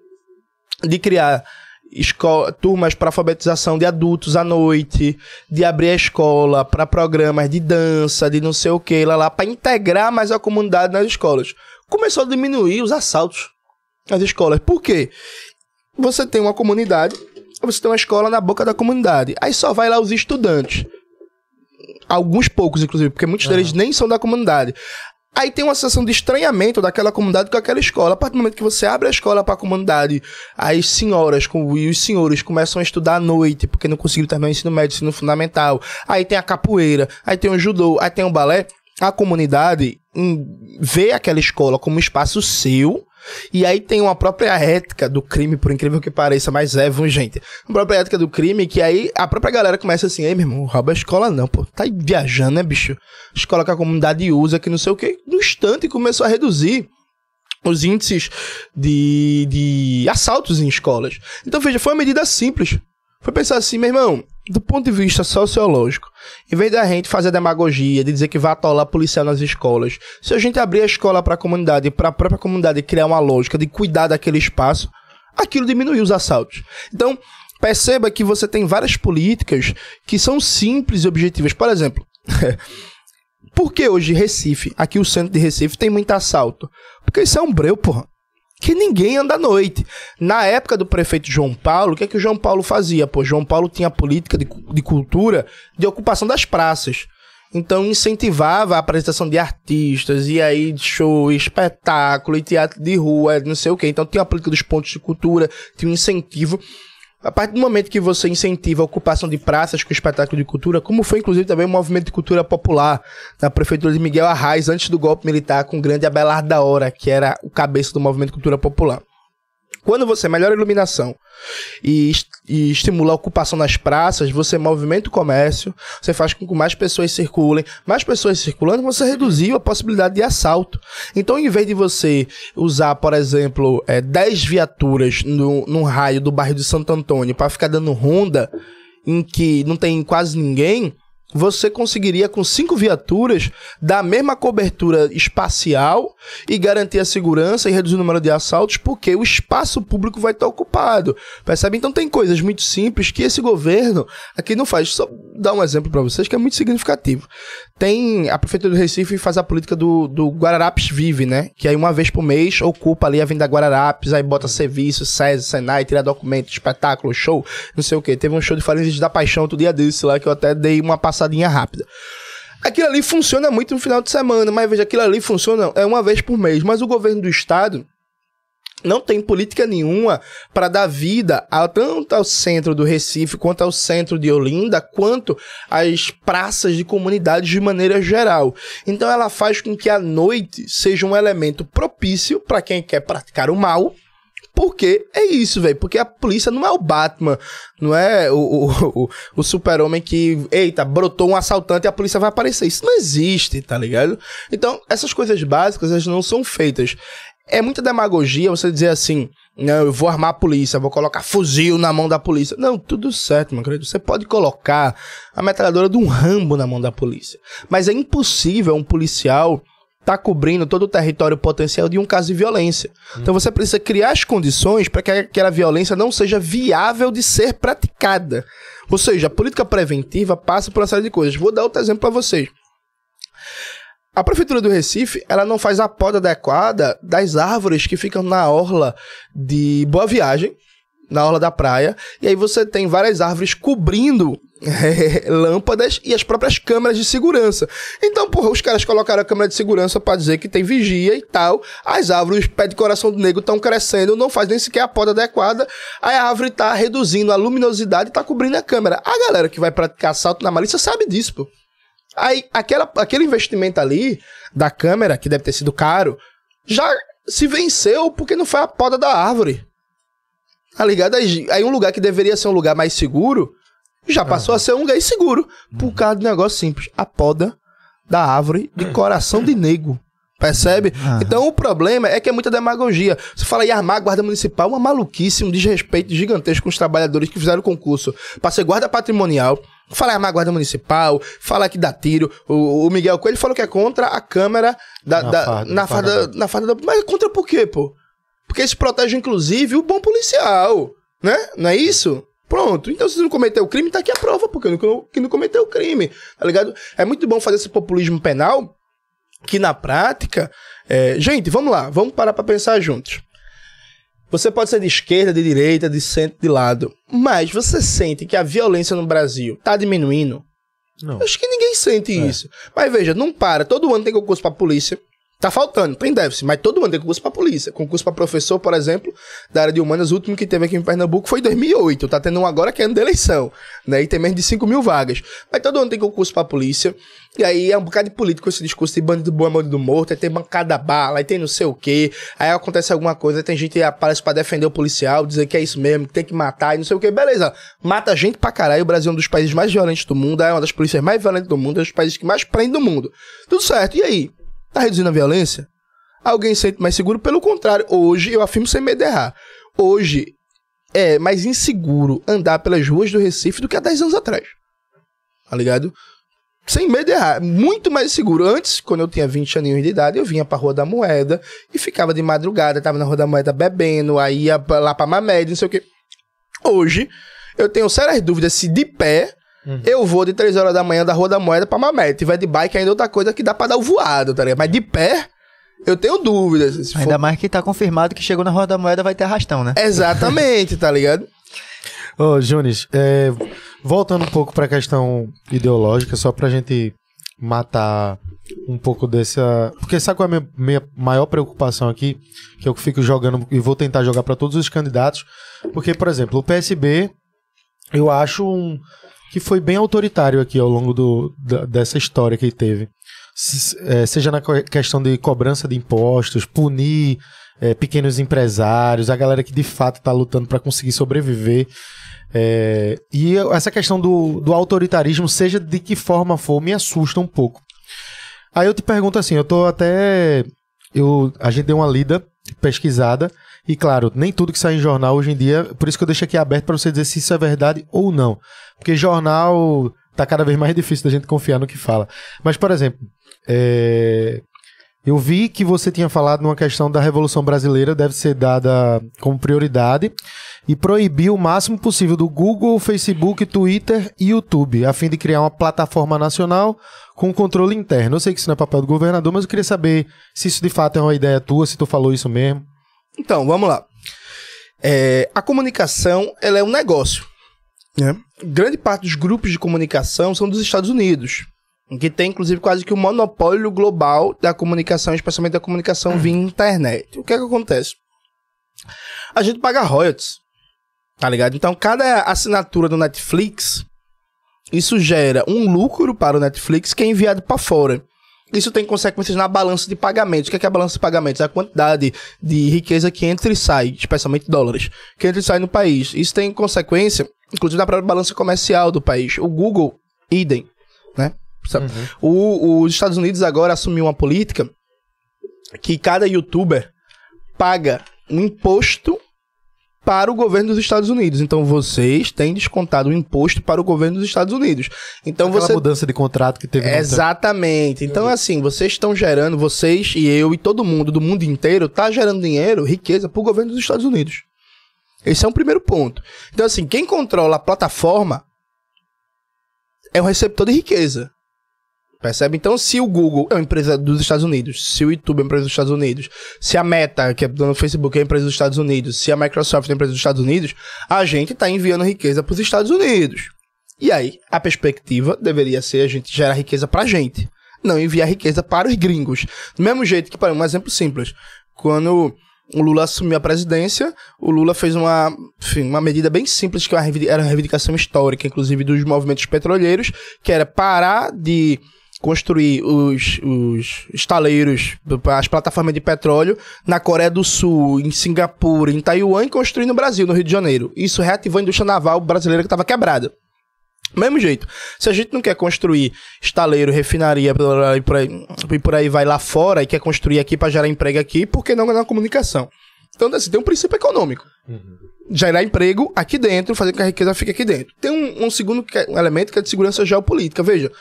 de criar escola, turmas para alfabetização de adultos à noite, de abrir a escola para programas de dança, de não sei o que, lá, lá para integrar mais a comunidade nas escolas. Começou a diminuir os assaltos nas escolas. Por quê? Você tem uma comunidade, você tem uma escola na boca da comunidade. Aí só vai lá os estudantes. Alguns poucos, inclusive, porque muitos uhum. deles nem são da comunidade. Aí tem uma sensação de estranhamento daquela comunidade com aquela escola. A partir do momento que você abre a escola para a comunidade, as senhoras com, e os senhores começam a estudar à noite, porque não conseguiram terminar o ensino médio, ensino fundamental. Aí tem a capoeira, aí tem o judô, aí tem o balé. A comunidade hum, vê aquela escola como um espaço seu e aí tem uma própria ética do crime, por incrível que pareça, mas é, gente? Uma própria ética do crime que aí a própria galera começa assim, ei, meu irmão, rouba a escola não, pô. Tá viajando, né, bicho? Escola que a comunidade usa, que não sei o que. No instante começou a reduzir os índices de, de assaltos em escolas. Então, veja, foi uma medida simples. Foi pensar assim, meu irmão, do ponto de vista sociológico, em vez da gente fazer demagogia, de dizer que vai atolar policial nas escolas, se a gente abrir a escola para a comunidade, para a própria comunidade criar uma lógica de cuidar daquele espaço, aquilo diminuiu os assaltos. Então, perceba que você tem várias políticas que são simples e objetivas. Por exemplo, por que hoje Recife, aqui o centro de Recife, tem muito assalto? Porque isso é um breu, porra que ninguém anda à noite. Na época do prefeito João Paulo, o que é que o João Paulo fazia? Pô, João Paulo tinha política de, de cultura de ocupação das praças. Então incentivava a apresentação de artistas, e aí show, espetáculo, e teatro de rua, não sei o quê. Então tinha a política dos pontos de cultura, tinha um incentivo. A partir do momento que você incentiva a ocupação de praças com espetáculo de cultura, como foi inclusive também o movimento de cultura popular na prefeitura de Miguel Arraes antes do golpe militar com o grande Abelardo da Hora, que era o cabeça do movimento de cultura popular. Quando você melhora a iluminação e, e, estimula a ocupação nas praças, você movimenta o comércio, você faz com que mais pessoas circulem, mais pessoas circulando, você reduziu a possibilidade de assalto. Então, em vez de você usar, por exemplo, é, 10 viaturas no, num raio do bairro de Santo Antônio para ficar dando ronda, em que não tem quase ninguém, você conseguiria com cinco viaturas dar a mesma cobertura espacial e garantir a segurança e reduzir o número de assaltos, porque o espaço público vai estar ocupado. Percebe? Então tem coisas muito simples que esse governo aqui não faz. Só dar um exemplo para vocês que é muito significativo. Tem a prefeitura do Recife faz a política do, do Guararapes Vive, né? Que aí uma vez por mês ocupa ali a Avenida Guararapes, aí bota serviço, SESI, Senai, tira documento, espetáculo, show, não sei o que. Teve um show de Farinhas da Paixão outro dia desse lá que eu até dei uma passadinha rápida. Aquilo ali funciona muito no final de semana, mas veja, aquilo ali funciona é uma vez por mês. Mas o governo do estado não tem política nenhuma para dar vida a, tanto ao centro do Recife, quanto ao centro de Olinda, quanto às praças de comunidades de maneira geral. Então ela faz com que a noite seja um elemento propício para quem quer praticar o mal, porque é isso, velho. Porque a polícia não é o Batman, não é o, o, o, o super-homem que, eita, brotou um assaltante e a polícia vai aparecer. Isso não existe, tá ligado? Então, essas coisas básicas, elas não são feitas. É muita demagogia você dizer assim, não, eu vou armar a polícia, vou colocar fuzil na mão da polícia. Não, tudo certo, meu querido. Você pode colocar a metralhadora de um rambo na mão da polícia. Mas é impossível um policial tá cobrindo todo o território potencial de um caso de violência. Hum. Então você precisa criar as condições para que aquela violência não seja viável de ser praticada. Ou seja, a política preventiva passa por uma série de coisas. Vou dar outro exemplo para vocês. A prefeitura do Recife, ela não faz a poda adequada das árvores que ficam na orla de Boa Viagem, na orla da praia, e aí você tem várias árvores cobrindo é, lâmpadas e as próprias câmeras de segurança. Então, porra, os caras colocaram a câmera de segurança para dizer que tem vigia e tal. As árvores, pé de coração do negro, estão crescendo, não faz nem sequer a poda adequada. Aí a árvore tá reduzindo a luminosidade e tá cobrindo a câmera. A galera que vai praticar assalto na malícia sabe disso, pô. Aí, aquela, aquele investimento ali da câmera, que deve ter sido caro, já se venceu porque não foi a poda da árvore. Tá ligado? Aí, aí um lugar que deveria ser um lugar mais seguro, já passou a ser um lugar inseguro. Por causa do negócio simples. A poda da árvore de coração de nego. Percebe? Então o problema é que é muita demagogia. Você fala em armar a guarda municipal, uma maluquice, um desrespeito gigantesco com os trabalhadores que fizeram o concurso para ser guarda patrimonial. Fala armar a guarda municipal, fala que dá tiro. O, o, Miguel Coelho falou que é contra a câmera da, na, da, farda, na, farda, farda, na farda da. Mas é contra por quê, pô? Porque isso protege, inclusive, o bom policial. Né? Não é isso? Pronto. Então, se você não cometeu o crime, tá aqui a prova, porque não, que não cometeu o crime. Tá ligado? É muito bom fazer esse populismo penal, que na prática. é, Gente, vamos lá, vamos parar pra pensar juntos. Você pode ser de esquerda, de direita, de centro, de lado. Mas você sente que a violência no Brasil tá diminuindo? Não. Acho que ninguém sente isso. Mas veja, não para. Todo ano tem concurso pra polícia. Tá faltando, tem déficit, mas todo ano tem concurso pra polícia. Concurso pra professor, por exemplo, da área de humanas, o último que teve aqui em Pernambuco foi em 2008. Tá tendo um agora que é ano da eleição, né? E tem menos de 5 mil vagas. Mas todo ano tem concurso pra polícia. E aí é um bocado de político esse discurso de bandido bom é bandido morto, aí tem bancada bala, aí tem não sei o quê. Aí acontece alguma coisa, aí tem gente que aparece pra defender o policial, dizer que é isso mesmo, que tem que matar e não sei o quê. Beleza, mata gente pra caralho. O Brasil é um dos países mais violentos do mundo, é uma das polícias mais violentas do mundo, é um dos países que mais prendem do mundo. Tudo certo, e aí? Tá reduzindo a violência? Alguém se sente mais seguro? Pelo contrário, hoje, eu afirmo sem medo de errar, hoje é mais inseguro andar pelas ruas do Recife do que há 10 anos atrás. Tá ligado? Sem medo de errar. Muito mais seguro. Antes, quando eu tinha 20 aninhos de idade, eu vinha pra Rua da Moeda e ficava de madrugada, tava na Rua da Moeda bebendo, aí ia lá pra Mamed, não sei o quê. Hoje, eu tenho sérias dúvidas se de pé eu vou de 3 horas da manhã da Rua da Moeda pra. Se tiver de bike, ainda é outra coisa que dá pra dar o voado, tá ligado? Mas de pé, eu tenho dúvidas. Se Ainda for- mais que tá confirmado que chegou na Rua da Moeda vai ter arrastão, né? Exatamente, tá ligado? Ô, Junis, é, voltando um pouco pra questão ideológica, só pra gente matar um pouco dessa. Porque sabe qual é a minha, minha maior preocupação aqui? Que eu fico jogando e vou tentar jogar pra todos os candidatos. Porque, por exemplo, o PSB, eu acho um, que foi bem autoritário aqui ao longo do, da- dessa história que teve. Se- é, seja na questão de cobrança de impostos, punir é, pequenos empresários, a galera que de fato está lutando para conseguir sobreviver. É, e essa questão do, do autoritarismo, seja de que forma for, me assusta um pouco. Aí eu te pergunto assim, eu tô até. Eu, a gente deu uma lida, pesquisada, e claro, nem tudo que sai em jornal hoje em dia, por isso que eu deixo aqui aberto para você dizer se isso é verdade ou não. Porque jornal tá cada vez mais difícil da gente confiar no que fala. Mas, por exemplo, é, eu vi que você tinha falado numa questão da Revolução Brasileira deve ser dada como prioridade e proibir o máximo possível do Google, Facebook, Twitter e YouTube, a fim de criar uma plataforma nacional com controle interno. Eu sei que isso não é papel do governador, mas eu queria saber se isso de fato é uma ideia tua, se tu falou isso mesmo. Então, vamos lá. É, a comunicação, ela é um negócio. Né? Grande parte dos grupos de comunicação são dos Estados Unidos, que tem inclusive quase que o monopólio global da comunicação, especialmente da comunicação via internet. O que é que acontece? A gente paga royalties, tá ligado? Então, cada assinatura do Netflix, isso gera um lucro para o Netflix que é enviado para fora. Isso tem consequências na balança de pagamentos. O que é, que é a balança de pagamentos? A quantidade de riqueza que entra e sai, especialmente dólares, que entra e sai no país. Isso tem consequência, inclusive na própria balança comercial do país. O Google, idem, né? Sabe? O- os Estados Unidos agora assumiu uma política que cada youtuber paga um imposto para o governo dos Estados Unidos. Então vocês têm descontado o imposto para o governo dos Estados Unidos. Então Aquela você mudança de contrato que teve no- Exatamente. Então, assim, vocês estão gerando, vocês e eu e todo mundo do mundo inteiro, tá gerando dinheiro, riqueza pro governo dos Estados Unidos. Esse é um primeiro ponto. Então, assim, quem controla a plataforma é o receptor de riqueza. Percebe? Então, se o Google é uma empresa dos Estados Unidos, se o YouTube é uma empresa dos Estados Unidos, se a Meta, que é dona do Facebook, é uma empresa dos Estados Unidos, se a Microsoft é uma empresa dos Estados Unidos, a gente está enviando riqueza para os Estados Unidos. E aí, a perspectiva deveria ser a gente gerar riqueza pra gente, não enviar riqueza para os gringos. Do mesmo jeito que, para um exemplo simples, quando o Lula assumiu a presidência, o Lula fez uma, enfim, uma medida bem simples, que era uma reivindic- era uma reivindicação histórica, inclusive dos movimentos petroleiros, que era parar de construir os, os estaleiros, as plataformas de petróleo na Coreia do Sul, em Singapura, em Taiwan e construir no Brasil, no Rio de Janeiro. Isso reativou a indústria naval brasileira que estava quebrada. Mesmo jeito, se a gente não quer construir estaleiro, refinaria e por aí, por aí vai lá fora e quer construir aqui para gerar emprego aqui, por que não na comunicação? Então, assim, tem um princípio econômico. Gerar emprego aqui dentro, fazer com que a riqueza fique aqui dentro. Tem um, um segundo que é- um elemento que é de segurança geopolítica. Veja,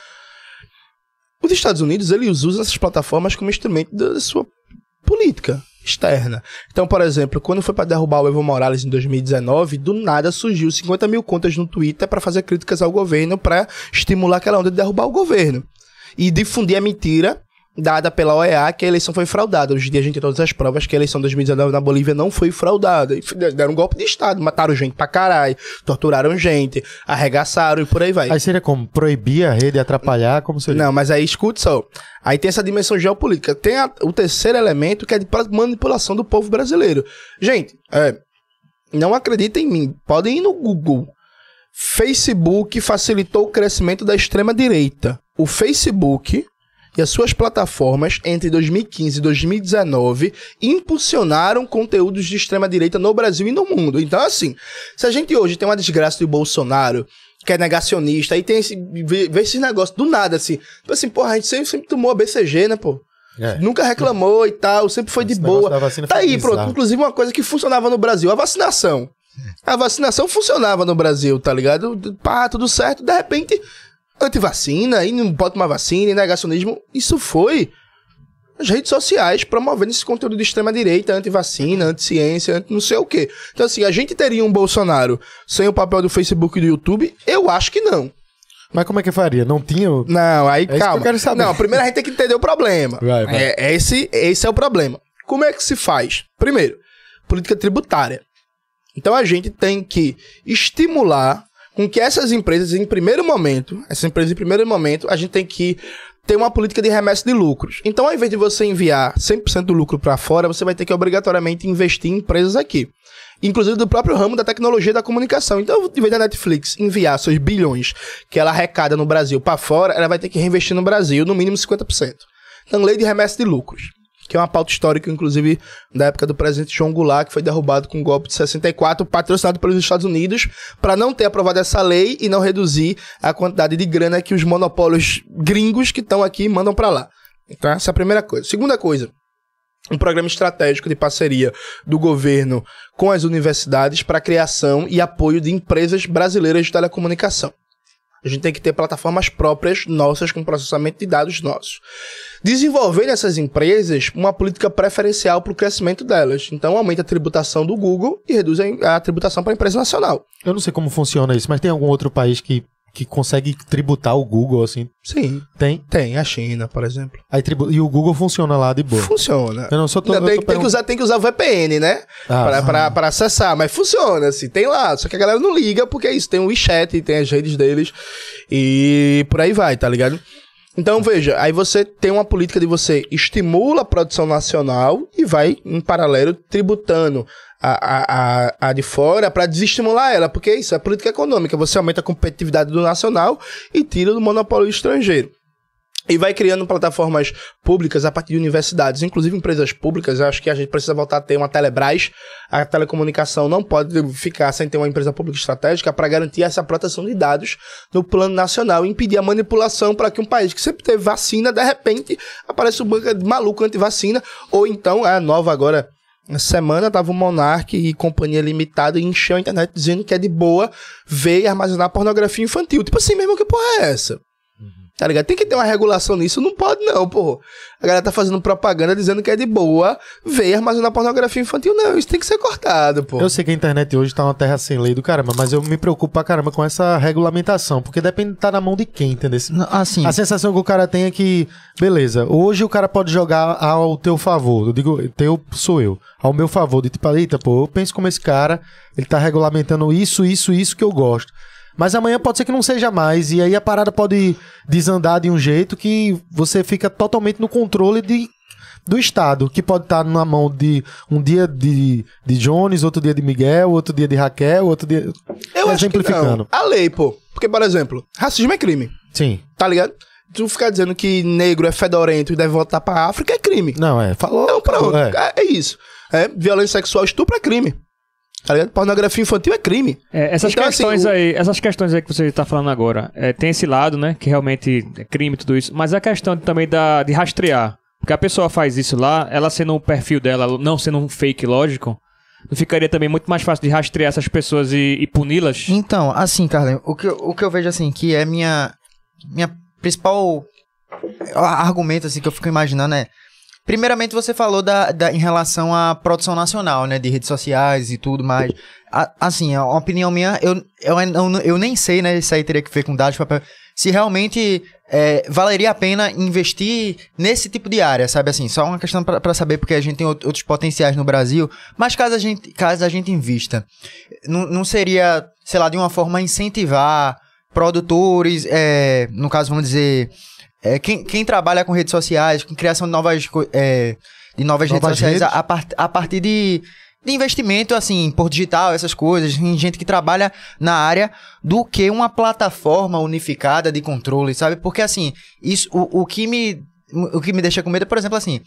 os Estados Unidos, eles usam essas plataformas como instrumento da sua política. Externa. Então, por exemplo, quando foi para derrubar o Evo Morales em 2019, do nada surgiu 50 mil contas no Twitter para fazer críticas ao governo, para estimular aquela onda de derrubar o governo. E difundir a mentira dada pela OEA que a eleição foi fraudada. Hoje em dia a gente tem todas as provas que a eleição de 2019 na Bolívia não foi fraudada. Deram um golpe de Estado, mataram gente pra caralho, torturaram gente, arregaçaram e por aí vai. Aí seria como? Proibir a rede, atrapalhar? Como seria? Não, mas aí escute só. Aí tem essa dimensão geopolítica. Tem a- o terceiro elemento que é de manipulação do povo brasileiro. Gente, é, não acreditem em mim. Podem ir no Google. Facebook facilitou o crescimento da extrema-direita. O Facebook e as suas plataformas, entre 2015 e 2019, impulsionaram conteúdos de extrema-direita no Brasil e no mundo. Então, assim, se a gente hoje tem uma desgraça do Bolsonaro, que é negacionista, aí tem esse. vê, vê esses negócios do nada, assim. Tipo assim, porra, a gente sempre, sempre tomou a BCG, né, pô? É. Nunca reclamou e tal, sempre foi de Esse negócio boa. Tá aí, bizarro. pronto. Inclusive, uma coisa que funcionava no Brasil, a vacinação. A vacinação funcionava no Brasil, tá ligado? Pá, tudo certo. De repente, antivacina, e não pode tomar vacina, e negacionismo. Isso foi as redes sociais promovendo esse conteúdo de extrema-direita, anti-vacina, anti-ciência, anti não sei o quê. Então, assim, a gente teria um Bolsonaro sem o papel do Facebook e do YouTube? Eu acho que não. Mas como é que faria? Não tinha. o- Não, aí É isso que calma. eu quero saber. Não, primeiro a gente tem que entender o problema. Vai, vai. É, esse, esse é o problema. Como é que se faz? Primeiro, política tributária. Então a gente tem que estimular com que essas empresas, em primeiro momento, essas empresas em primeiro momento, a gente tem que ter uma política de remessa de lucros. Então, ao invés de você enviar 100% do lucro para fora, você vai ter que obrigatoriamente investir em empresas aqui. Inclusive do próprio ramo da tecnologia e da comunicação. Então, em vez da Netflix enviar seus bilhões que ela arrecada no Brasil para fora, ela vai ter que reinvestir no Brasil no mínimo 50%. Então, lei de remessa de lucros que é uma pauta histórica, inclusive, da época do presidente João Goulart, que foi derrubado com o golpe de 64, patrocinado pelos Estados Unidos, para não ter aprovado essa lei e não reduzir a quantidade de grana que os monopólios gringos que estão aqui mandam para lá. Então, essa é a primeira coisa. Segunda coisa, um programa estratégico de parceria do governo com as universidades para criação e apoio de empresas brasileiras de telecomunicação. A gente tem que ter plataformas próprias nossas com processamento de dados nossos. Desenvolver nessas empresas uma política preferencial para o crescimento delas. Então aumenta a tributação do Google e reduz a tributação para a empresa nacional. Eu não sei como funciona isso, mas tem algum outro país que, que consegue tributar o Google, assim? Sim, Tem. tem. A China, por exemplo. Aí tribu... E o Google funciona lá de boa. Funciona. Eu não só tô, Não, tem, tô tem que usar, tem que usar o VPN, né? Ah, Pra- sim. pra, pra acessar, mas funciona, assim, tem lá. Só que a galera não liga porque é isso, tem o WeChat, tem as redes deles e por aí vai, tá ligado? Então, veja, aí você tem uma política de você estimula a produção nacional e vai, em paralelo, tributando a, a, a, de fora para desestimular ela, porque isso é política econômica. Você aumenta a competitividade do nacional e tira do monopólio estrangeiro. E vai criando plataformas públicas a partir de universidades, inclusive empresas públicas. Eu acho que a gente precisa voltar a ter uma Telebrás. A telecomunicação não pode ficar sem ter uma empresa pública estratégica para garantir essa proteção de dados no plano nacional e impedir a manipulação para que um país que sempre teve vacina, de repente, apareça um banco de maluco anti-vacina. Ou então, a nova agora. Na semana tava o Monark e companhia limitada e encheu a internet dizendo que é de boa ver e armazenar pornografia infantil. Tipo assim, mesmo que porra é essa? Tá ligado? Tem que ter uma regulação nisso. Não pode, não, pô. A galera tá fazendo propaganda dizendo que é de boa ver e armazenar pornografia infantil. Não, isso tem que ser cortado, pô. Eu sei que a internet hoje tá uma terra sem lei do caramba, mas eu me preocupo pra caramba com essa regulamentação, porque depende de tá na mão de quem, entendeu? Assim, A sensação que o cara tem é que, beleza, hoje o cara pode jogar ao teu favor. Eu digo, teu sou eu. Ao meu favor. De tipo, eita, pô, eu penso como esse cara, ele tá regulamentando isso, isso, isso que eu gosto. Mas amanhã pode ser que não seja mais, e aí a parada pode desandar de um jeito que você fica totalmente no controle de, do Estado, que pode estar na mão de um dia de, de Jones, outro dia de Miguel, outro dia de Raquel, outro dia. Eu acho que exemplificando. A lei, pô. Porque, por exemplo, racismo é crime. Sim. Tá ligado? Tu ficar dizendo que negro é fedorento e deve voltar pra África é crime. Não, é. Falou. Então, pronto. É. É, é isso. É, violência sexual, estupro é crime. Tá ligado? Pornografia infantil é crime. É, essas Então, questões assim, o- aí, essas questões aí que você tá falando agora, é, tem esse lado, né, que realmente é crime e tudo isso, mas a questão também da, de rastrear, porque a pessoa faz isso lá, ela sendo um perfil dela, não sendo um fake, lógico, não ficaria também muito mais fácil de rastrear essas pessoas e, e puni-las? Então, assim, Carlinhos, o que, eu- o que eu vejo, assim, que é minha, minha principal argumento, assim, que eu fico imaginando é Primeiramente, você falou da, da- em relação à produção nacional, né? De redes sociais e tudo mais. A- assim, a opinião minha, eu, eu, eu, eu nem sei, né? Isso aí teria que ver com dados, papel. Se realmente é, valeria a pena investir nesse tipo de área, sabe? Assim, só uma questão pra saber, porque a gente tem out- outros potenciais no Brasil. Mas caso a gente, caso a gente invista, não, não seria, sei lá, de uma forma incentivar produtores, é, no caso, vamos dizer, é, quem, quem trabalha com redes sociais, com criação de novas, é, de novas, redes Novas sociais, redes? A, part- a partir de, de investimento, assim, por digital, essas coisas, em gente que trabalha na área, do que uma plataforma unificada de controle, sabe? Porque, assim, isso, o, o que me, o que me deixa com medo por exemplo, assim,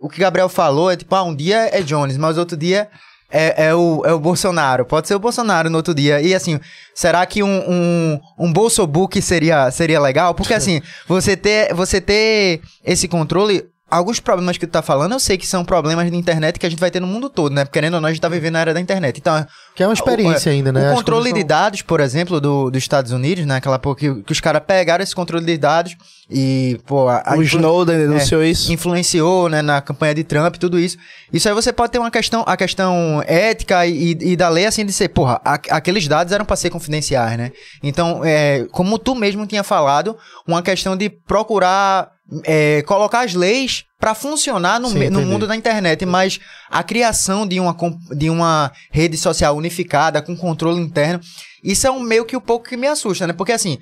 o que Gabriel falou é tipo, ah, um dia é Jones, mas outro dia é, é, o, é o Bolsonaro. Pode ser o Bolsonaro no outro dia. E assim, será que um, um, um Bolsobook seria, seria legal? Porque assim, você ter, você ter esse controle. Alguns problemas que tu tá falando, eu sei que são problemas de internet que a gente vai ter no mundo todo, né? Porque querendo ou não, a gente tá vivendo na era da internet. Então, Que é uma experiência ainda, né? o controle de são- dados, por exemplo, do, dos Estados Unidos, né? Aquela porra que, que os caras pegaram esse controle de dados e, pô, a, O Snowden denunciou isso. influenciou, né, na campanha de Trump e tudo isso. Isso aí você pode ter uma questão, a questão ética e, e da lei, assim, de ser, porra, a- aqueles dados eram para ser confidenciais, né? Então, é, como tu mesmo tinha falado, uma questão de procurar é, colocar as leis para funcionar no, Sim, no mundo da internet, mas a criação de uma, de uma rede social unificada, com controle interno, isso é um meio que um pouco que me assusta, né? Porque assim,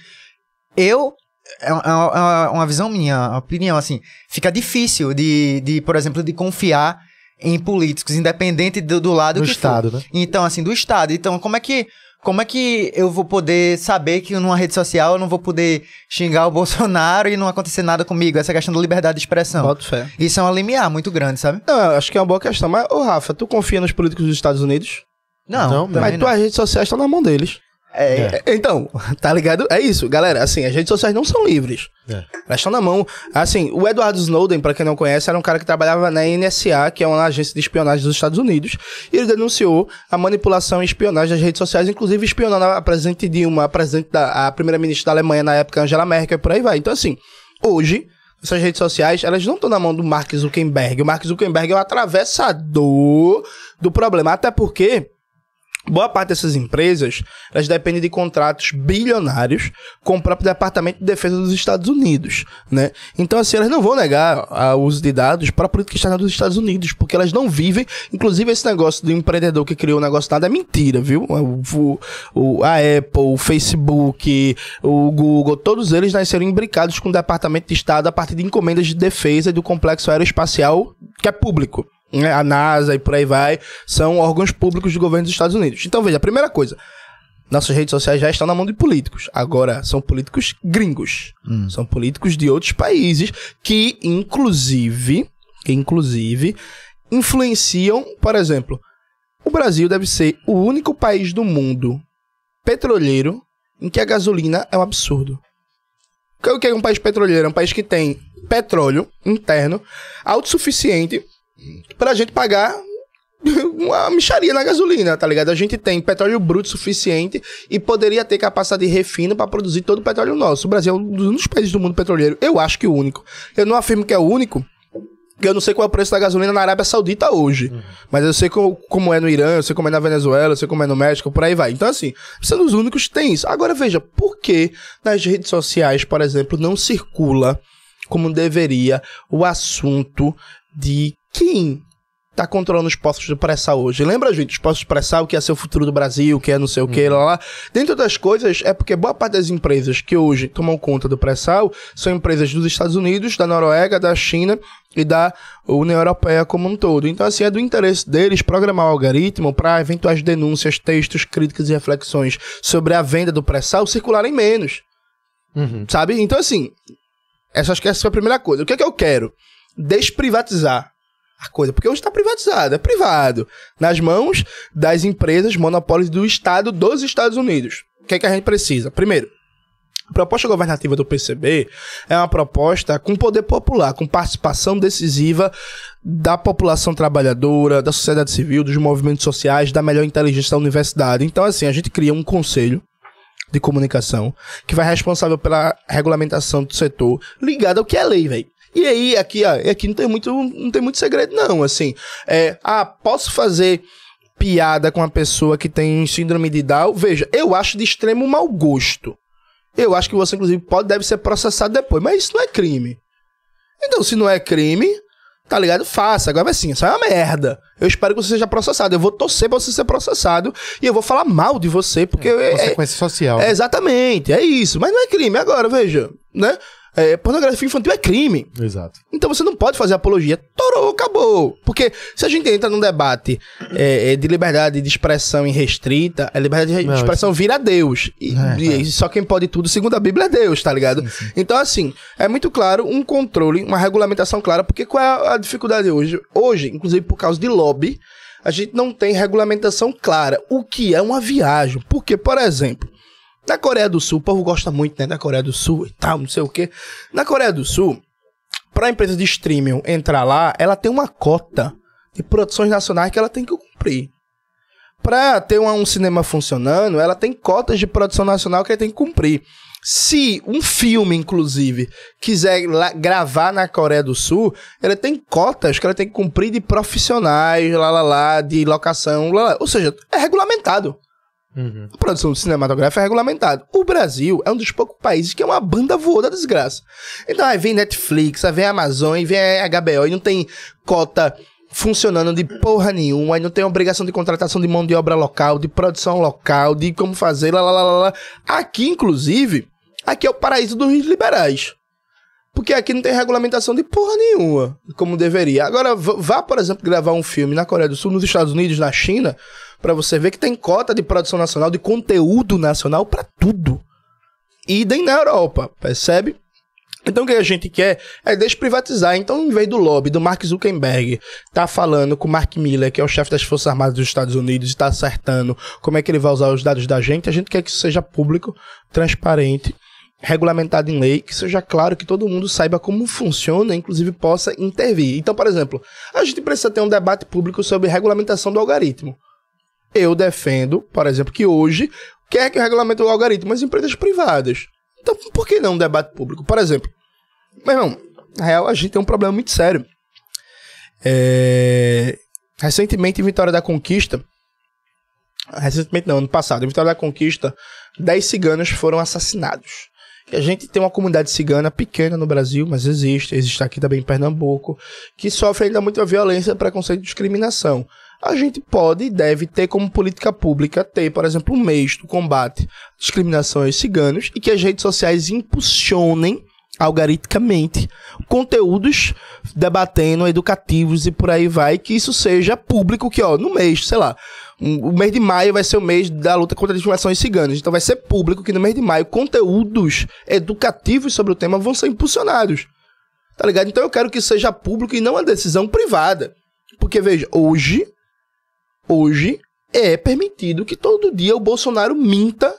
eu é uma, é uma- uma visão minha, uma opinião, assim, fica difícil de, de, por exemplo, de confiar em políticos, independente do, do lado Do que Estado, for. né? Então, assim, do Estado. Então, como é que como é que eu vou poder saber que numa rede social eu não vou poder xingar o Bolsonaro e não acontecer nada comigo? Essa questão da liberdade de expressão. Boto fé. Isso é um limiar muito grande, sabe? Não, eu acho que é uma boa questão. Mas, ô Rafa, tu confia nos políticos dos Estados Unidos? Não, Não, também Mas não. tuas redes sociais estão na mão deles. É, É, Então, tá ligado? É isso, galera. Assim, as redes sociais não são livres. É. Elas estão na mão. Assim, o Edward Snowden, pra quem não conhece, era um cara que trabalhava na NSA, que é uma agência de espionagem dos Estados Unidos. E ele denunciou a manipulação e espionagem das redes sociais, inclusive espionando a presidente Dilma, a presidente da a primeira-ministra da Alemanha na época, Angela Merkel, e por aí vai. Então, assim, hoje, essas redes sociais, elas não estão na mão do Mark Zuckerberg. O Mark Zuckerberg é o atravessador do problema. Até porque Boa parte dessas empresas, elas dependem de contratos bilionários com o próprio Departamento de Defesa dos Estados Unidos, né? Então, assim, elas não vão negar o uso de dados para a política externa dos Estados Unidos, porque elas não vivem... Inclusive, esse negócio do empreendedor que criou o negócio nada é mentira, viu? O, o- a Apple, o Facebook, o Google, todos eles nasceram imbricados com o Departamento de Estado a partir de encomendas de defesa do complexo aeroespacial que é público a NASA e por aí vai, são órgãos públicos do governo dos Estados Unidos. Então, veja, a primeira coisa, nossas redes sociais já estão na mão de políticos. Agora, são políticos gringos. São políticos de outros países que, inclusive, que, inclusive, influenciam, por exemplo, o Brasil deve ser o único país do mundo petroleiro em que a gasolina é um absurdo. O que é um país petroleiro? É um país que tem petróleo interno autossuficiente pra gente pagar uma micharia na gasolina, tá ligado? A gente tem petróleo bruto suficiente e poderia ter capacidade de refino pra produzir todo o petróleo nosso. O Brasil é um dos únicos países do mundo petroleiro. Eu acho que o único. Eu não afirmo que é o único, eu não sei qual é o preço da gasolina na Arábia Saudita hoje. Mas eu sei co- como é no Irã, eu sei como é na Venezuela, eu sei como é no México, por aí vai. Então, assim, são os únicos que tem isso. Agora, veja, por que nas redes sociais, por exemplo, não circula como deveria o assunto de quem tá controlando os postos do pré-sal hoje. Lembra, gente, os postos de pré-sal que é ser o futuro do Brasil, que é não sei o que, lá, lá. Dentre outras coisas, é porque boa parte das empresas que hoje tomam conta do pré-sal são empresas dos Estados Unidos, da Noruega, da China e da União Europeia como um todo. Então, assim, é do interesse deles programar o algoritmo para eventuais denúncias, textos, críticas e reflexões sobre a venda do pré-sal circularem menos. Uhum. Sabe? Então, assim, essa acho que essa foi a primeira coisa. O que é que eu quero? Desprivatizar a coisa. Porque hoje está privatizado, é privado. Nas mãos das empresas monopólios do Estado dos Estados Unidos. O que é que a gente precisa? Primeiro, a proposta governativa do PCB é uma proposta com poder popular, com participação decisiva da população trabalhadora, da sociedade civil, dos movimentos sociais, da melhor inteligência da universidade. Então, assim, a gente cria um conselho de comunicação que vai responsável pela regulamentação do setor ligado ao que é lei, velho. E aí, aqui, ó, aqui não tem muito, não tem muito segredo, não, assim. É, ah, posso fazer piada com uma pessoa que tem síndrome de Down? Veja, eu acho de extremo mau gosto. Eu acho que você, inclusive, pode, deve ser processado depois, mas isso não é crime. Então, se não é crime, tá ligado? Faça. Agora, assim, isso é uma merda. Eu espero que você seja processado. Eu vou torcer pra você ser processado e eu vou falar mal de você, porque... É, é, Consequência social. é, exatamente, é isso. Mas não é crime. Agora, veja, né? É, pornografia infantil é crime. Exato. Então você não pode fazer apologia. Torou, acabou. Porque se a gente entra num debate é, é, de liberdade de expressão irrestrita, a liberdade de Não, expressão vira Deus. E, É, e só quem pode tudo, segundo a Bíblia, é Deus, tá ligado? Então, assim, é muito claro um controle, uma regulamentação clara. Porque qual é a dificuldade hoje? Hoje, inclusive por causa de lobby, a gente não tem regulamentação clara. O que é uma viagem? Porque, por exemplo, na Coreia do Sul, o povo gosta muito, né, da Coreia do Sul e tal, não sei o quê. Na Coreia do Sul, para a empresa de streaming entrar lá, ela tem uma cota de produções nacionais que ela tem que cumprir. Para ter um cinema funcionando, ela tem cotas de produção nacional que ela tem que cumprir. Se um filme, inclusive, quiser lá- gravar na Coreia do Sul, ela tem cotas que ela tem que cumprir de profissionais, lá, lá, lá, de locação, lá, lá. Ou seja, é regulamentado. Uhum. A produção cinematográfica é regulamentada. O Brasil é um dos poucos países que é uma banda voa da desgraça. Então aí vem Netflix, aí vem Amazon, aí vem HBO, e não tem cota funcionando de porra nenhuma, aí não tem obrigação de contratação de mão de obra local, de produção local, de como fazer, lá, lá, lá, lá. Aqui, inclusive, aqui é o paraíso dos liberais. Porque aqui não tem regulamentação de porra nenhuma, como deveria. Agora, vá, por exemplo, gravar um filme na Coreia do Sul, nos Estados Unidos, na China, pra você ver que tem cota de produção nacional, de conteúdo nacional pra tudo. Idem na Europa, percebe? Então o que a gente quer é desprivatizar. Então, em vez do lobby do Mark Zuckerberg tá falando com o Mark Miller, que é o chefe das Forças Armadas dos Estados Unidos, e tá acertando como é que ele vai usar os dados da gente, a gente quer que isso seja público, transparente, regulamentado em lei, que seja claro que todo mundo saiba como funciona, inclusive possa intervir. Então, por exemplo, a gente precisa ter um debate público sobre regulamentação do algoritmo. Eu defendo, por exemplo, que hoje quer que o algoritmo as empresas privadas. Então, por que não um debate público? Por exemplo, meu irmão, na real, a gente tem um problema muito sério. É, Recentemente, em Vitória da Conquista, recentemente não, ano passado, em Vitória da Conquista, 10 ciganos foram assassinados. E a gente tem uma comunidade cigana pequena no Brasil, mas existe, existe aqui também em Pernambuco, que sofre ainda muita violência, preconceito e discriminação. A gente pode e deve ter como política pública ter, por exemplo, um mês do combate à discriminação aos ciganos e que as redes sociais impulsionem algoritmicamente conteúdos debatendo educativos e por aí vai, que isso seja público, que ó, no mês, sei lá, o mês de maio vai ser o mês da luta contra a discriminação aos ciganos. Então vai ser público que no mês de maio conteúdos educativos sobre o tema vão ser impulsionados. Tá ligado? Então eu quero que seja público e não uma decisão privada. Porque veja, hoje hoje é permitido que todo dia o Bolsonaro minta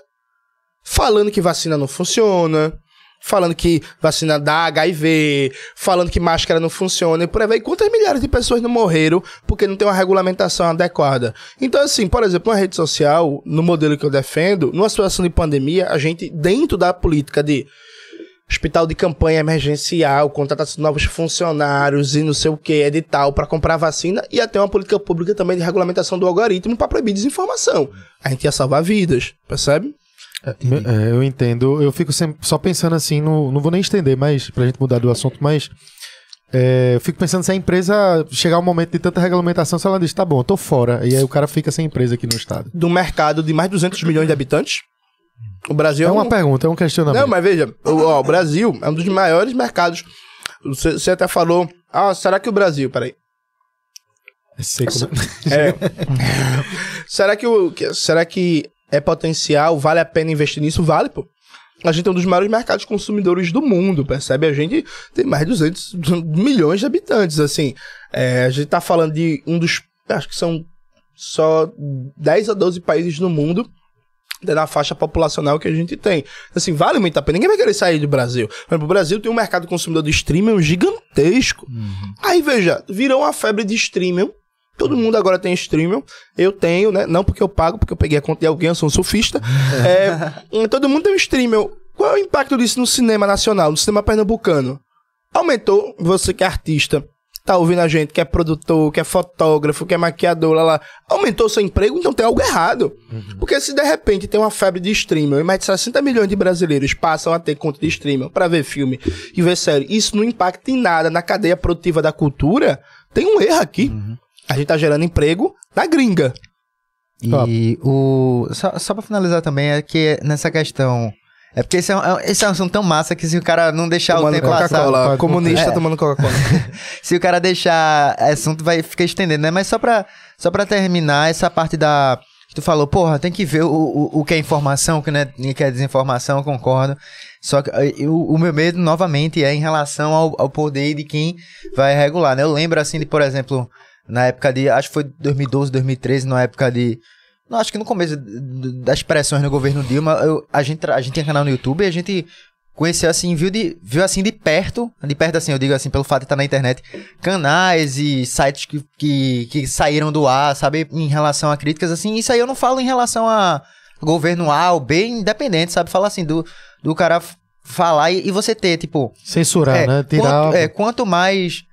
falando que vacina não funciona, falando que vacina dá HIV, falando que máscara não funciona e por aí vai. Quantas milhares de pessoas não morreram porque não tem uma regulamentação adequada? Então, assim, por exemplo, uma rede social, no modelo que eu defendo, numa situação de pandemia, a gente, dentro da política de hospital de campanha emergencial, contratação de novos funcionários e não sei o que, edital para comprar vacina, e até uma política pública também de regulamentação do algoritmo para proibir desinformação. A gente ia salvar vidas, percebe? É, eu entendo. Eu fico sempre só pensando assim, no, não vou nem estender mais pra gente mudar do assunto, mas é, eu fico pensando se a empresa chegar um momento de tanta regulamentação, se ela diz, tá bom, eu tô fora. E aí o cara fica sem empresa aqui no estado. Do mercado de mais de 200 milhões de habitantes, o Brasil É é, uma um... pergunta, é um questionamento. Não, mas veja, o, ó, o Brasil é um dos maiores mercados. Você, você até falou, ah, será que o Brasil, peraí, Sei como- É. será que o será que é potencial? Vale a pena investir nisso? Vale, pô. A gente é um dos maiores mercados consumidores do mundo, percebe? A gente tem mais de 200 milhões de habitantes, assim. É, a gente tá falando de um dos, acho que são só 10 a 12 países no mundo na faixa populacional que a gente tem. Assim, vale muito a pena. Ninguém vai querer sair do Brasil. Por exemplo, o Brasil tem um mercado consumidor de streaming gigantesco. Aí, veja, virou uma febre de streaming. Todo mundo agora tem streaming. Eu tenho, né? Não porque eu pago, porque eu peguei a conta de alguém, eu sou um surfista. É, todo mundo tem um streaming. Qual é o impacto disso no cinema nacional, no cinema pernambucano? Aumentou, você que é artista, tá ouvindo a gente, que é produtor, que é fotógrafo, que é maquiador, lá, lá. Aumentou seu emprego, então tem algo errado. Porque se de repente tem uma febre de streamer e mais de 60 milhões de brasileiros passam a ter conta de streamer pra ver filme e ver série, isso não impacta em nada na cadeia produtiva da cultura, tem um erro aqui. A gente tá gerando emprego na gringa. E o. Só, só pra finalizar também, é que nessa questão. É porque esse é, um, é- esse é um assunto tão massa que se o cara não deixar o Tomando tempo passar. Comunista é. tomando Coca-Cola. Se o cara deixar assunto, vai ficar estendendo, né? Mas só pra, só pra terminar, essa parte da. que Tu falou, porra, tem que ver o, o, o que é informação, o que, é, o que é desinformação, eu concordo. Só que eh, eu- o meu medo, novamente, é em relação ao, ao poder de quem vai regular, né? Eu lembro, assim, de, por exemplo, na época de. Acho que foi 2012, 2013, na época de. Não, acho que no começo das pressões no governo Dilma, eu- a, gente, a gente tinha canal no YouTube e a gente conheceu assim, viu, de, viu assim de perto, de perto assim, eu digo assim, pelo fato de estar na internet, canais e sites que, que, que saíram do ar, sabe, em relação a críticas, assim, isso aí eu não falo em relação a governo A ou B, independente, sabe, fala assim, do, do cara falar e, e você ter, tipo, Censurar, é, né? Tirar. Quanto, é, quanto mais.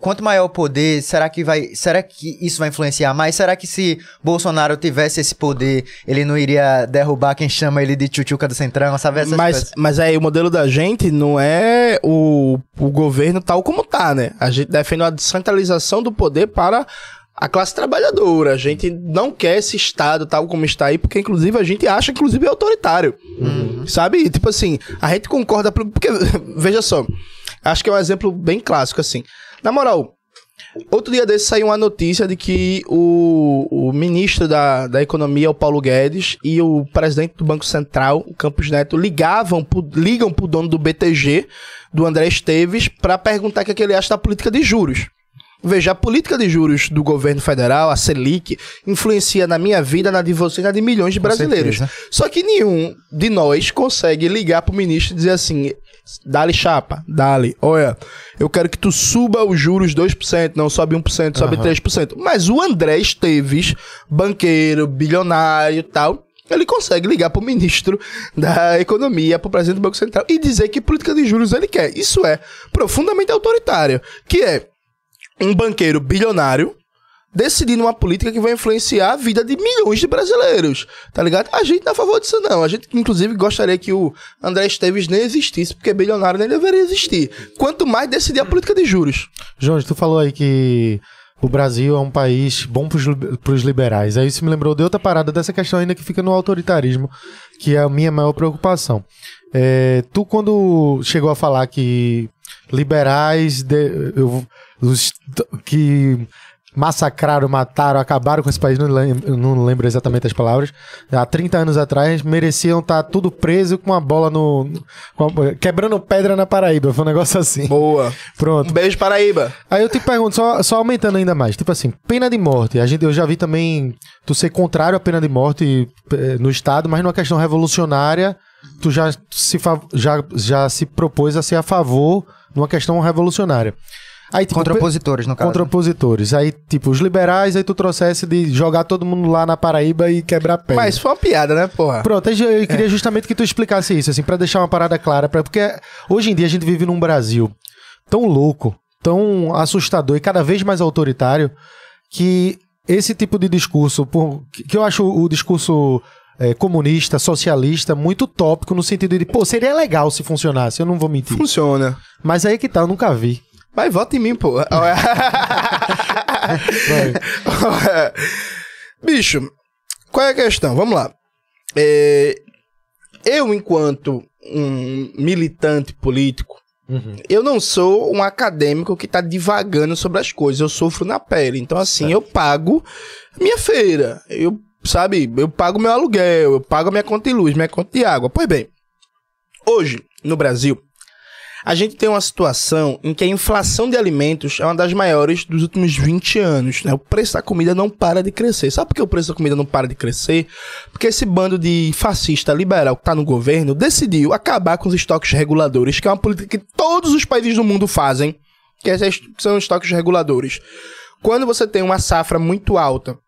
Quanto maior o poder, será que vai. Será que isso vai influenciar mais? Será que se Bolsonaro tivesse esse poder, ele não iria derrubar quem chama ele de tchutchuca do Centrão, sabe? Essas Mas, coisas. mas aí o modelo da gente não é o, o governo tal como tá, né? A gente defende a descentralização do poder para a classe trabalhadora. A gente não quer esse Estado tal como está aí, porque inclusive a gente acha que inclusive é autoritário. Sabe? E, Tipo assim, a gente concorda. por- Porque, veja só, acho que é um exemplo bem clássico, assim. Na moral, Outro dia desse saiu uma notícia de que o, o ministro da, da Economia, o Paulo Guedes, e o presidente do Banco Central, o Campos Neto, ligavam pro, ligam pro dono do BTG, do André Esteves, para perguntar o que, é que ele acha da política de juros. Veja, a política de juros do governo federal, a Selic, influencia na minha vida, na de você na de milhões de brasileiros. certeza. Só que nenhum de nós consegue ligar pro ministro e dizer assim: dá-lhe chapa, dá-lhe, olha, eu quero que tu suba os juros 2%, não sobe 1%, sobe 3%. Mas o André Esteves, banqueiro, bilionário e tal, ele consegue ligar pro ministro da Economia, pro presidente do Banco Central e dizer que política de juros ele quer. Isso é profundamente autoritário, que é um banqueiro bilionário decidindo uma política que vai influenciar a vida de milhões de brasileiros, tá ligado? A gente não é a favor disso não, a gente inclusive gostaria que o André Esteves nem existisse, porque bilionário nem deveria existir. Quanto mais decidir a política de juros. João, tu falou aí que o Brasil é um país bom li- pros liberais. Aí isso me lembrou de outra parada dessa questão ainda que fica no autoritarismo, que é a minha maior preocupação. É, tu, quando chegou a falar que liberais de- eu- os que massacraram, mataram, acabaram com esse país, não lem- eu não lembro exatamente as palavras, há 30 anos atrás, mereciam estar tudo preso com uma bola no. a- quebrando pedra na Paraíba. Foi um negócio assim. Boa. Pronto. Um beijo, Paraíba. Aí eu te pergunto, só, só aumentando ainda mais, tipo assim, pena de morte. A gente, eu já vi também tu ser contrário à pena de morte eh, no Estado, mas numa questão revolucionária, tu já se, já, já se propôs a ser a favor numa questão revolucionária. Aí, tipo, Contra opositores, no caso. contra opositores. Aí, tipo, os liberais, aí tu trouxesse de jogar todo mundo lá na Paraíba e quebrar pedra. Mas foi uma piada, né, porra? Pronto, eu queria justamente que tu explicasse isso, assim, pra deixar uma parada clara, pra, porque hoje em dia a gente vive num Brasil tão louco, tão assustador e cada vez mais autoritário, que esse tipo de discurso, por- que que eu acho o discurso é, comunista, socialista, muito tópico, no sentido de, pô, seria legal se funcionasse, eu não vou mentir. Funciona. Mas aí que tá, eu nunca vi. Mas vota em mim, pô. Bicho, qual é a questão? Vamos lá. É, eu, enquanto um militante político, eu não sou um acadêmico que tá divagando sobre as coisas. Eu sofro na pele. Então, assim, eu pago minha feira. Eu, sabe, eu pago meu aluguel, eu pago a minha conta de luz, minha conta de água. Pois bem, hoje, no Brasil, a gente tem uma situação em que a inflação de alimentos é uma das maiores dos últimos 20 anos. Né? O preço da comida não para de crescer. Sabe por que o preço da comida não para de crescer? Porque esse bando de fascista liberal que está no governo decidiu acabar com os estoques reguladores, que é uma política que todos os países do mundo fazem, que esses são estoques reguladores. Quando você tem uma safra muito alta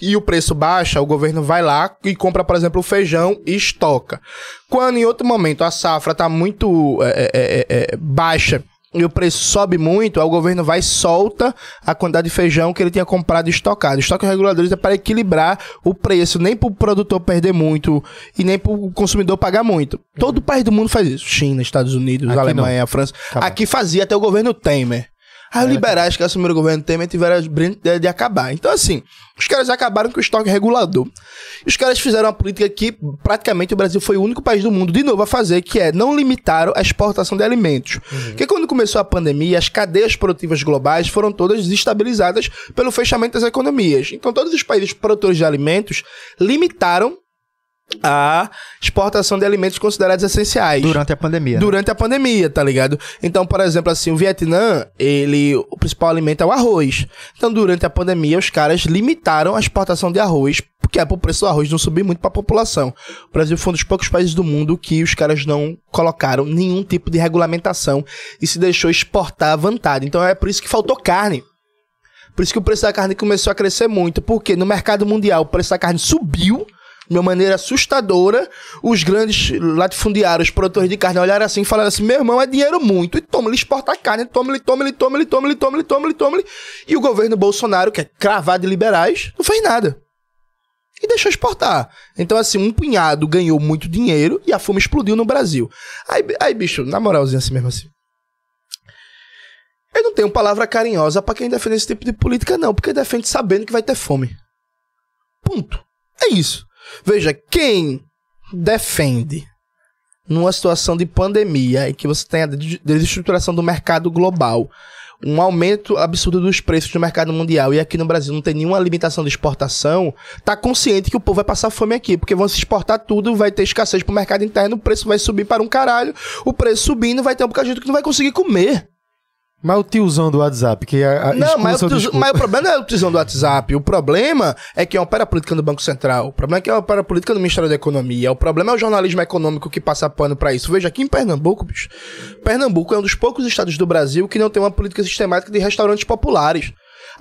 e o preço baixa, o governo vai lá e compra, por exemplo, o feijão e estoca. Quando em outro momento a safra está muito é, é, é, é, baixa e o preço sobe muito, aí o governo vai e solta a quantidade de feijão que ele tinha comprado e estocado. Estoque reguladores é para equilibrar o preço, nem para o produtor perder muito e nem para o consumidor pagar muito. Todo país do mundo faz isso. China, Estados Unidos, Aqui Alemanha, França. Acabou. Aqui fazia até o governo Temer. Aí os liberais que assumiram o governo Temer tiveram a brilhante ideia de acabar. Então, assim, os caras acabaram com o estoque regulador. E os caras fizeram uma política que praticamente o Brasil foi o único país do mundo, de novo, a fazer, que é não limitaram a exportação de alimentos. Porque quando começou a pandemia, as cadeias produtivas globais foram todas desestabilizadas pelo fechamento das economias. Então, todos os países produtores de alimentos limitaram a exportação de alimentos considerados essenciais Durante a pandemia. né? durante a pandemia, tá ligado? Então, por exemplo, assim, o Vietnã, ele, o principal alimento é o arroz. Então, durante a pandemia, os caras limitaram a exportação de arroz, porque é pro preço do arroz não subir muito pra população. O Brasil foi um dos poucos países do mundo que os caras não colocaram nenhum tipo de regulamentação e se deixou exportar à vontade. Então, é por isso que faltou carne. Por isso que o preço da carne começou a crescer muito, porque no mercado mundial o preço da carne subiu de uma maneira assustadora. Os grandes latifundiários, produtores de carne, olharam assim e falaram assim: meu irmão, é dinheiro muito. E toma, ele exporta a carne, toma, ele toma, ele toma, ele toma, ele toma, ele toma, ele toma. E o governo Bolsonaro, que é cravado de liberais, não fez nada. E deixou exportar. Então, assim, um punhado ganhou muito dinheiro e a fome explodiu no Brasil. Aí, aí bicho, na moralzinha assim mesmo assim. Eu não tenho palavra carinhosa pra quem defende esse tipo de política, não, porque defende sabendo que vai ter fome. Ponto. É isso. Veja, quem defende numa situação de pandemia e que você tem a des- desestruturação do mercado global, um aumento absurdo dos preços no mercado mundial e aqui no Brasil não tem nenhuma limitação de exportação, tá consciente que o povo vai passar fome aqui, porque vão se exportar tudo, vai ter escassez pro mercado interno, o preço vai subir para um caralho, o preço subindo vai ter um gente que não vai conseguir comer. Mas o tiozão do WhatsApp, que a, a, Não, mas, o discurso. mas o problema não é o tiozão do WhatsApp. O problema é que é opera política no Banco Central. O problema é que é opera política no Ministério da Economia. O problema é o jornalismo econômico que passa pano pra isso. Veja, aqui em Pernambuco, bicho. Pernambuco é um dos poucos estados do Brasil que não tem uma política sistemática de restaurantes populares.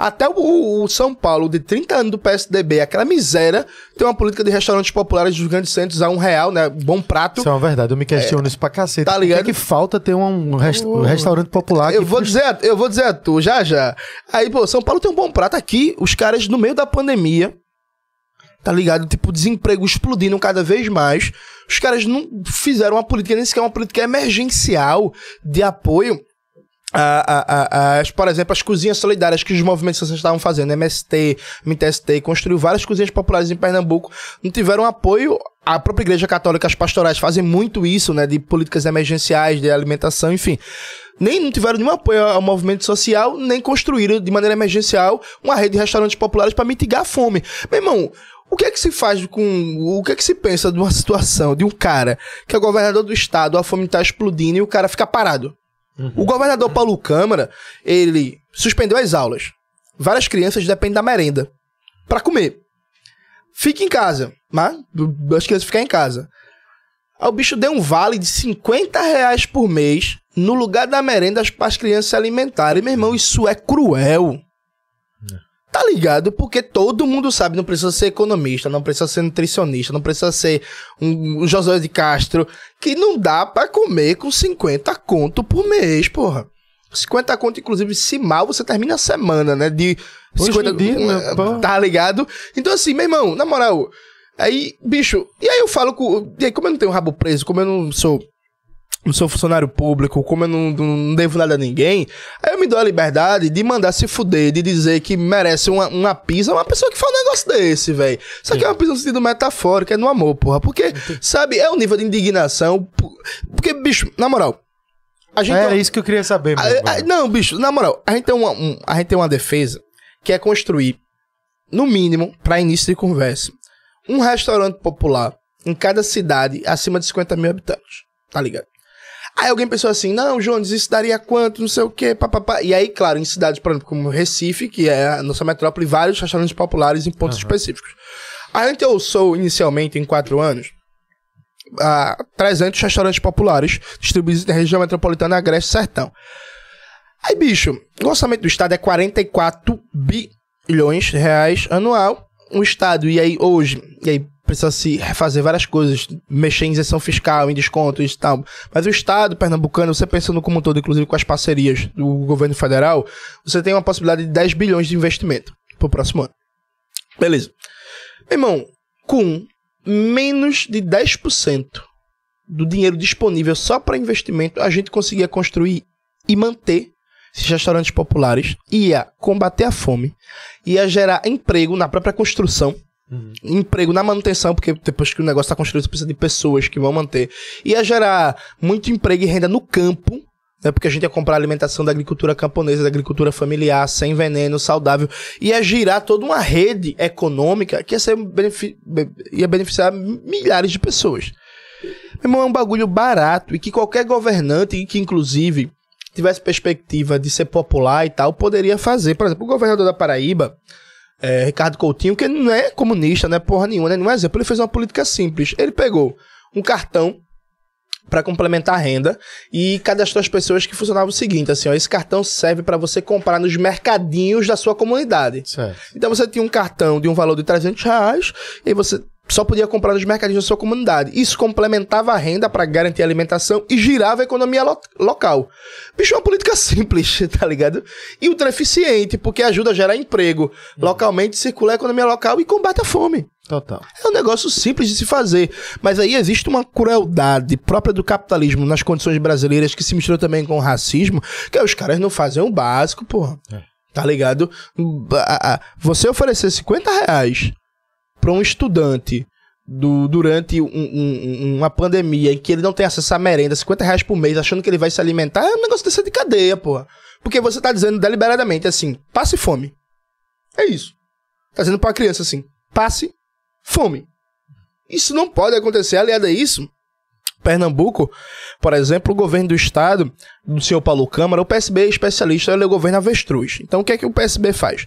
Até o, o São Paulo, de 30 anos do PSDB, aquela miséria, tem uma política de restaurantes populares dos grandes centros a um real, né? Bom prato. Isso é uma verdade, eu me questiono isso pra cacete. Tá Por que ligado? é que falta ter um, rest- restaurante popular Eu vou dizer, a- eu vou dizer a tu, já já. Aí, pô, São Paulo tem um bom prato aqui, os caras no meio da pandemia, tá ligado? Tipo, desemprego explodindo cada vez mais. Os caras não fizeram uma política, nem sequer uma política emergencial de apoio a, a, a- as, por exemplo, as cozinhas solidárias que os movimentos sociais estavam fazendo, MST, MTST, construiu várias cozinhas populares em Pernambuco, não tiveram apoio. A própria Igreja Católica, as pastorais fazem muito isso, né, de políticas emergenciais, de alimentação, enfim. Nem não tiveram nenhum apoio ao movimento social, nem construíram de maneira emergencial uma rede de restaurantes populares para mitigar a fome. Meu irmão, o que é que se faz com. O que é que se pensa de uma situação de um cara que é governador do estado, a fome tá explodindo e o cara fica parado? O governador Paulo Câmara, ele suspendeu as aulas. Várias crianças dependem da merenda para comer. Fique em casa, mas as crianças ficam em casa. Aí o bicho deu um vale de 50 reais por mês no lugar da merenda para as crianças se alimentarem. Meu irmão, isso é cruel. Tá ligado? Porque todo mundo sabe, não precisa ser economista, não precisa ser nutricionista, não precisa ser um, um Josué de Castro, que não dá pra comer com 50 conto por mês, porra. 50 conto, inclusive, se mal, você termina a semana, né? De Hoje em dia, meu, pô. Tá ligado? Então, assim, meu irmão, na moral, aí, bicho, e aí eu falo com. E aí, como eu não tenho rabo preso, como eu não sou. Não sou funcionário público, como eu não, não devo nada a ninguém, aí eu me dou a liberdade de mandar se fuder, de dizer que merece uma, uma pizza uma pessoa que fala um negócio desse, velho. Só que é uma pizza no sentido metafórico, é no amor, porra. Porque, sabe, é o nível de indignação. Porque, bicho, na moral, a gente. Era isso que eu queria saber, mano. ah, não, bicho, na moral, a gente tem uma, um- a gente tem uma defesa que é construir, no mínimo, para início de conversa, um restaurante popular em cada cidade acima de 50 mil habitantes. Tá ligado? Aí alguém pensou assim, não, Jones, isso daria quanto, não sei o quê, papapá. E aí, claro, em cidades, por exemplo, como Recife, que é a nossa metrópole, vários restaurantes populares em pontos específicos. A gente ouçou inicialmente, em quatro anos, a 300 restaurantes populares distribuídos na região metropolitana Agreste Sertão. Aí, bicho, o orçamento do Estado é 44 bilhões de reais anual. O Estado, e aí hoje, e aí precisa se fazer várias coisas, mexer em isenção fiscal, em descontos e tal. Mas o Estado pernambucano, você pensando como um todo, inclusive com as parcerias do governo federal, você tem uma possibilidade de 10 bilhões de investimento pro próximo ano. Beleza. Meu irmão, com menos de 10% do dinheiro disponível só para investimento, a gente conseguia construir e manter esses restaurantes populares, ia combater a fome, ia gerar emprego na própria construção, uhum. emprego na manutenção, porque depois que o negócio está construído, você precisa de pessoas que vão manter, ia gerar muito emprego e renda no campo, né, porque a gente ia comprar alimentação da agricultura camponesa, da agricultura familiar, sem veneno, saudável, ia girar toda uma rede econômica que ia, ser ia beneficiar milhares de pessoas. Meu irmão, é um bagulho barato e que qualquer governante, que inclusive tivesse perspectiva de ser popular e tal, poderia fazer. Por exemplo, o governador da Paraíba, é, Ricardo Coutinho, que não é comunista, não é porra nenhuma, né? Não é exemplo, ele fez uma política simples. Ele pegou um cartão para complementar a renda e cadastrou as pessoas que funcionava o seguinte, assim, ó, esse cartão serve para você comprar nos mercadinhos da sua comunidade. Certo. Então você tinha um cartão de um valor de 300 reais e você só podia comprar nos mercadinhos da sua comunidade. Isso complementava a renda para garantir a alimentação e girava a economia lo local. Bicho, é uma política simples, tá ligado? E ultra eficiente, porque ajuda a gerar emprego localmente, circula a economia local e combate a fome. Total. É um negócio simples de se fazer. Mas aí existe uma crueldade própria do capitalismo nas condições brasileiras que se mistura também com o racismo, que é os caras não fazem o básico, porra. É. Tá ligado? Você oferecer 50 reais para um estudante do, durante um, um, uma pandemia em que ele não tem acesso a merenda, 50 reais por mês, achando que ele vai se alimentar, é um negócio desse de cadeia, porra. Porque você tá dizendo deliberadamente assim, passe fome. É isso. Tá dizendo pra criança assim, passe fome. Isso não pode acontecer. Aliado a isso, Pernambuco, por exemplo, o governo do estado, do senhor Paulo Câmara, o PSB é especialista, ele é o governo avestruz. Então o que é que o PSB faz?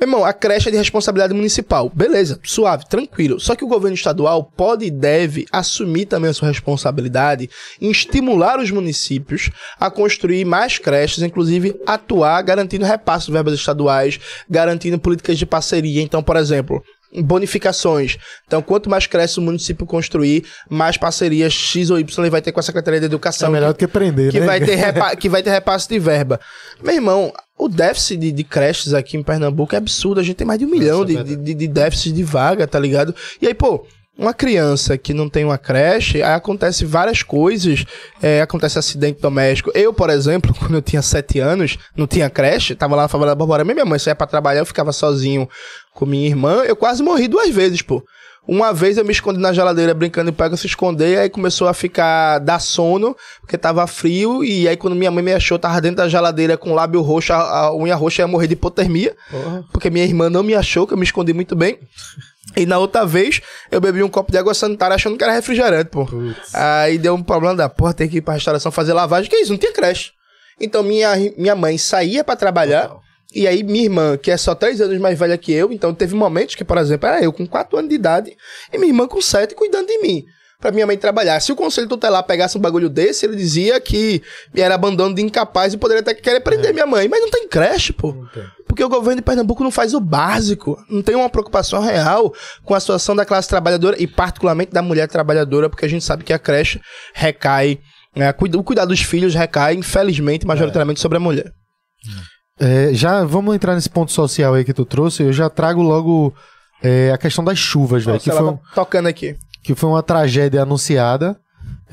Meu irmão, a creche é de responsabilidade municipal. Beleza, suave, tranquilo. Só que o governo estadual pode e deve assumir também a sua responsabilidade em estimular os municípios a construir mais creches, inclusive atuar garantindo repasse de verbas estaduais, garantindo políticas de parceria. Então, por exemplo, bonificações. Então, quanto mais cresce o município construir, mais parcerias X ou Y ele vai ter com a Secretaria de Educação. É melhor do que prender, que né? Vai ter repa que vai ter repasse de verba. Meu irmão, o déficit de, de, creches aqui em Pernambuco é absurdo. A gente tem mais de um milhão de, de, de déficit de vaga, tá ligado? E aí, pô, uma criança que não tem uma creche, aí acontece várias coisas, é, acontece acidente doméstico. Eu, por exemplo, quando eu tinha sete anos, não tinha creche, tava lá na favela da Borborema, minha mãe saía pra trabalhar, eu ficava sozinho com minha irmã, eu quase morri duas vezes, pô. Uma vez eu me escondi na geladeira brincando e pega se esconder, aí começou a ficar dar sono, porque tava frio, e aí quando minha mãe me achou, tava dentro da geladeira com lábio roxo, a, a unha roxa ia morrer de hipotermia, Porra. porque minha irmã não me achou, que eu me escondi muito bem. E na outra vez, eu bebi um copo de água sanitária achando que era refrigerante, pô. Putz. Aí deu um problema da porra, tem que ir pra restauração fazer lavagem. Que isso? Não tinha creche. Então minha, minha mãe saía para trabalhar. Total. E aí minha irmã, que é só três anos mais velha que eu, então teve momentos que, por exemplo, era eu com quatro anos de idade e minha irmã com sete cuidando de mim para minha mãe trabalhar. Se o conselho tutelar pegasse um bagulho desse, ele dizia que era abandono de incapaz e poderia até querer prender é. minha mãe. Mas não tem creche, pô. Porque o governo de Pernambuco não faz o básico. Não tem uma preocupação real com a situação da classe trabalhadora e, particularmente, da mulher trabalhadora, porque a gente sabe que a creche recai. Né, o cuidado dos filhos recai, infelizmente, majoritariamente, é. sobre a mulher. É, já vamos entrar nesse ponto social aí que tu trouxe. Eu já trago logo é, a questão das chuvas, velho. Que foi tocando aqui que foi uma tragédia anunciada.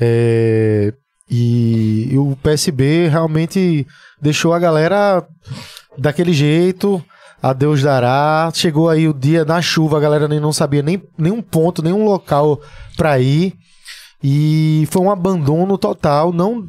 É, e, e, o PSB realmente deixou a galera daquele jeito. A Deus dará. Chegou aí o dia da chuva, a galera nem não sabia nem, nem um ponto, nem um local para ir. E foi um abandono total. Não,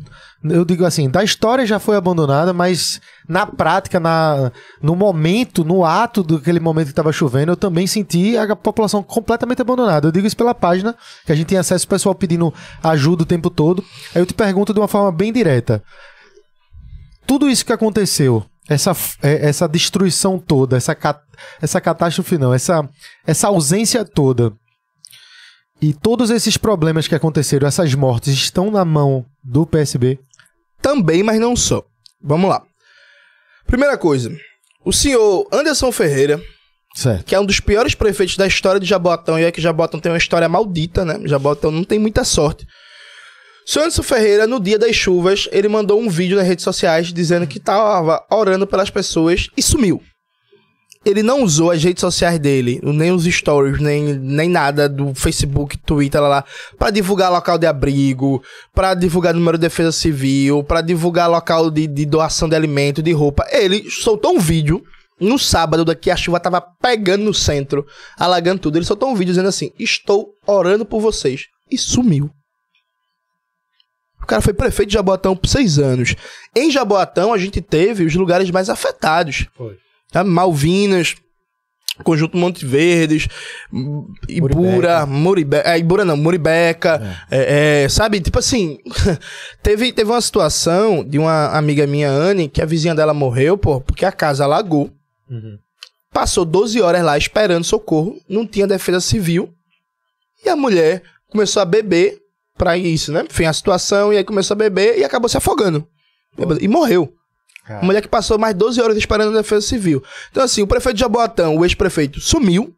eu digo assim, da história já foi abandonada, mas na prática, na, no momento, no ato daquele momento que estava chovendo, eu também senti a população completamente abandonada. Eu digo isso pela página, que a gente tem acesso ao pessoal pedindo ajuda o tempo todo. Aí eu te pergunto de uma forma bem direta. Tudo isso que aconteceu, essa, é, essa destruição toda, essa, essa catástrofe não, essa, essa ausência toda, e todos esses problemas que aconteceram, essas mortes, estão na mão do PSB? Também, mas não só. Vamos lá. Primeira coisa. O senhor Anderson Ferreira Certo. que é um dos piores prefeitos da história de Jabotão, e é que Jabotão tem uma história maldita, né? Jabotão não tem muita sorte. O senhor Anderson Ferreira, no dia das chuvas, ele mandou um vídeo nas redes sociais dizendo que estava orando pelas pessoas e sumiu. Ele não usou as redes sociais dele, nem os stories, nem, nem nada do Facebook, Twitter, lá, lá para divulgar local de abrigo, para divulgar número de defesa civil, para divulgar local de, de doação de alimento, de roupa. Ele soltou um vídeo no sábado, daqui a chuva tava pegando no centro, alagando tudo. Ele soltou um vídeo dizendo assim: Estou orando por vocês. E sumiu. O cara foi prefeito de Jaboatão por seis anos. Em Jaboatão, a gente teve os lugares mais afetados. Foi. Tá? Malvinas, Conjunto Monte Verdes, Ibura, Muribeca. É, Ibura não, Muribeca. é, é, sabe, tipo assim, teve, teve uma situação de uma amiga minha, Anne, que a vizinha dela morreu, pô, porque a casa alagou. Passou 12 horas lá esperando socorro, não tinha defesa civil. E a mulher começou a beber pra isso, né? Enfim, a situação, e aí começou a beber e acabou se afogando. E morreu. Uma mulher que passou mais 12 horas esperando a defesa civil. Então, assim, o prefeito de Jaboatão, o ex-prefeito, sumiu,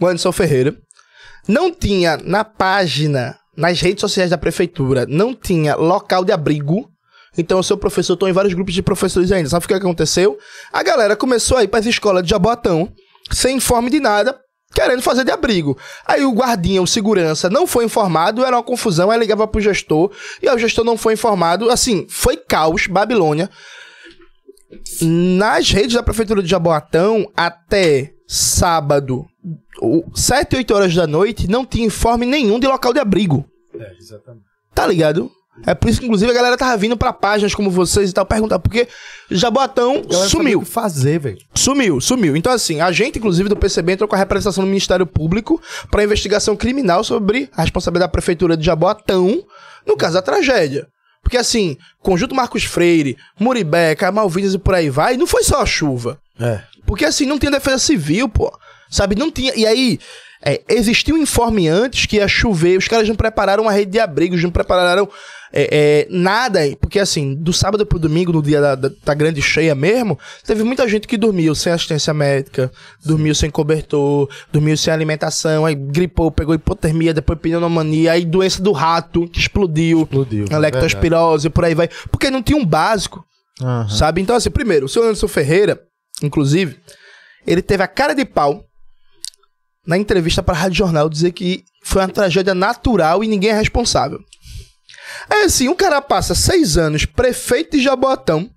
o Anderson Ferreira. Não tinha na página, nas redes sociais da prefeitura, não tinha local de abrigo. Então, eu sou professor, estou em vários grupos de professores ainda. Sabe o que aconteceu? A galera começou a ir para as escolas de Jaboatão, sem informe de nada, querendo fazer de abrigo. Aí o guardinha, o segurança, não foi informado, era uma confusão, aí ligava pro gestor, e aí o gestor não foi informado. Assim, foi caos, Babilônia. Nas redes da Prefeitura de Jaboatão, até sábado, 7 e 8 horas da noite, não tinha informe nenhum de local de abrigo. É, exatamente. Tá ligado? É por isso que, inclusive, a galera tava vindo pra páginas como vocês e tal, perguntar, porque Jaboatão sumiu. O que fazer, velho. Sumiu, sumiu. Então, assim, a gente, inclusive, do PCB entrou com a representação do Ministério Público para investigação criminal sobre a responsabilidade da Prefeitura de Jaboatão no caso da tragédia. Porque, assim, Conjunto Marcos Freire, Muribeca, Malvinas e por aí vai, não foi só a chuva. É. Porque, assim, não tinha defesa civil, pô. Sabe, não tinha. E aí, é, existiu um informe antes que ia chover, os caras não prepararam uma rede de abrigos, não prepararam é, é, nada. Porque, assim, do sábado pro domingo, no dia da, da, da grande cheia mesmo, teve muita gente que dormiu sem assistência médica, dormiu sem cobertor, dormiu sem alimentação, aí gripou, pegou hipotermia, depois pneumonia, aí doença do rato, que explodiu. Explodiu, lectospirose, por aí vai. Porque não tinha um básico. Aham. Sabe? Então, assim, primeiro, o senhor Anderson Ferreira, inclusive, ele teve a cara de pau na entrevista para a Rádio Jornal dizer que foi uma tragédia natural e ninguém é responsável. É assim, o cara passa seis anos prefeito de Jaboatão.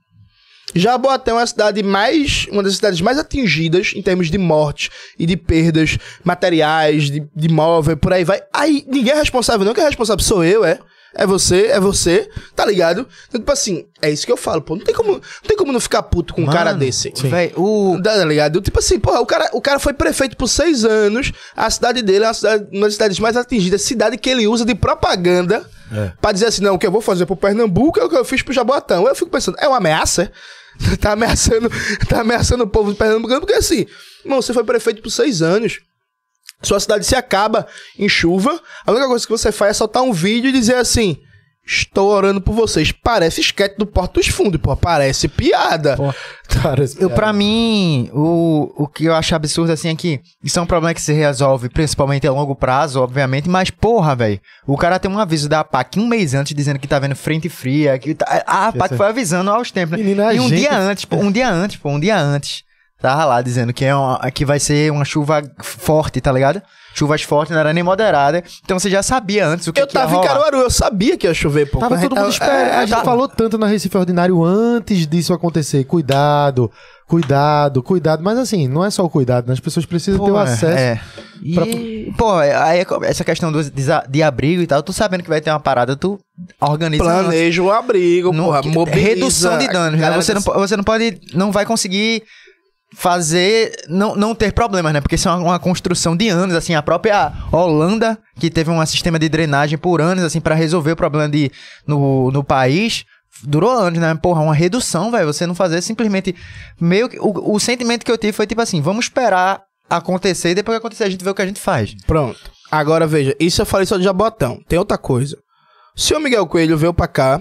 Jaboatão é a cidade mais. uma das cidades mais atingidas em termos de morte e de perdas materiais, de, de imóvel, por aí vai. Aí ninguém é responsável, não. Quem é responsável sou eu, é. É você, é você, tá ligado? Então, tipo assim, é isso que eu falo, pô. Não tem como não, tem como não ficar puto com um cara Mano, desse. Véi, o. Tá ligado? Tipo assim, porra, o cara, o cara foi prefeito por seis anos, a cidade dele é uma, cidade, uma das cidades mais atingidas, cidade que ele usa de propaganda É. pra dizer assim, não, o que eu vou fazer pro Pernambuco é o que eu fiz pro Jaboatão. Eu fico pensando, é uma ameaça? tá ameaçando, tá ameaçando o povo de Pernambuco, porque assim, irmão, você foi prefeito por seis anos. Sua cidade se acaba em chuva. A única coisa que você faz é soltar um vídeo e dizer assim: Estou orando por vocês. Parece esquete do Porto dos Fundos, pô. Parece piada. Cara, Eu, pra mim, o, o que eu acho absurdo, assim, é que isso é um problema que se resolve principalmente a longo prazo, obviamente, mas, porra, velho, o cara tem um aviso da APAC um mês antes dizendo que tá vendo frente fria, que tá, a APAC foi avisando aos tempos, né? E um gente- dia antes, pô, um dia antes, pô, um dia antes, tava lá dizendo que, é uma- que vai ser uma chuva forte, tá ligado? Chuvas fortes, não era nem moderada, então você já sabia antes o que Eu que ia tava em. Caruaru, eu sabia que ia chover, pô. Tava todo a mundo gente- esperando. é, a gente tá- falou tanto na Recife Ordinário antes disso acontecer. Cuidado, cuidado, cuidado. Mas assim, não é só o cuidado, né? As pessoas precisam ter o Pô, acesso. É. E, pô, aí é essa questão do, de, de abrigo e tal, tu sabendo que vai ter uma parada, tu organiza Planeja o abrigo, Não- porra, mobiliza. redução de danos, né? Você não, você não pode, não vai conseguir fazer, não, não ter problemas, né? Porque isso é uma, uma construção de anos, assim, a própria Holanda, que teve um sistema de drenagem por anos, assim, pra resolver o problema de, no, no país, durou anos, né? Porra, uma redução, velho, você não fazer simplesmente, meio que, o, o sentimento que eu tive foi tipo assim, vamos esperar acontecer e depois que acontecer a gente vê o que a gente faz. Pronto. Agora veja, isso eu falei só de Jabotão. Tem outra coisa. O senhor Miguel Coelho veio pra cá,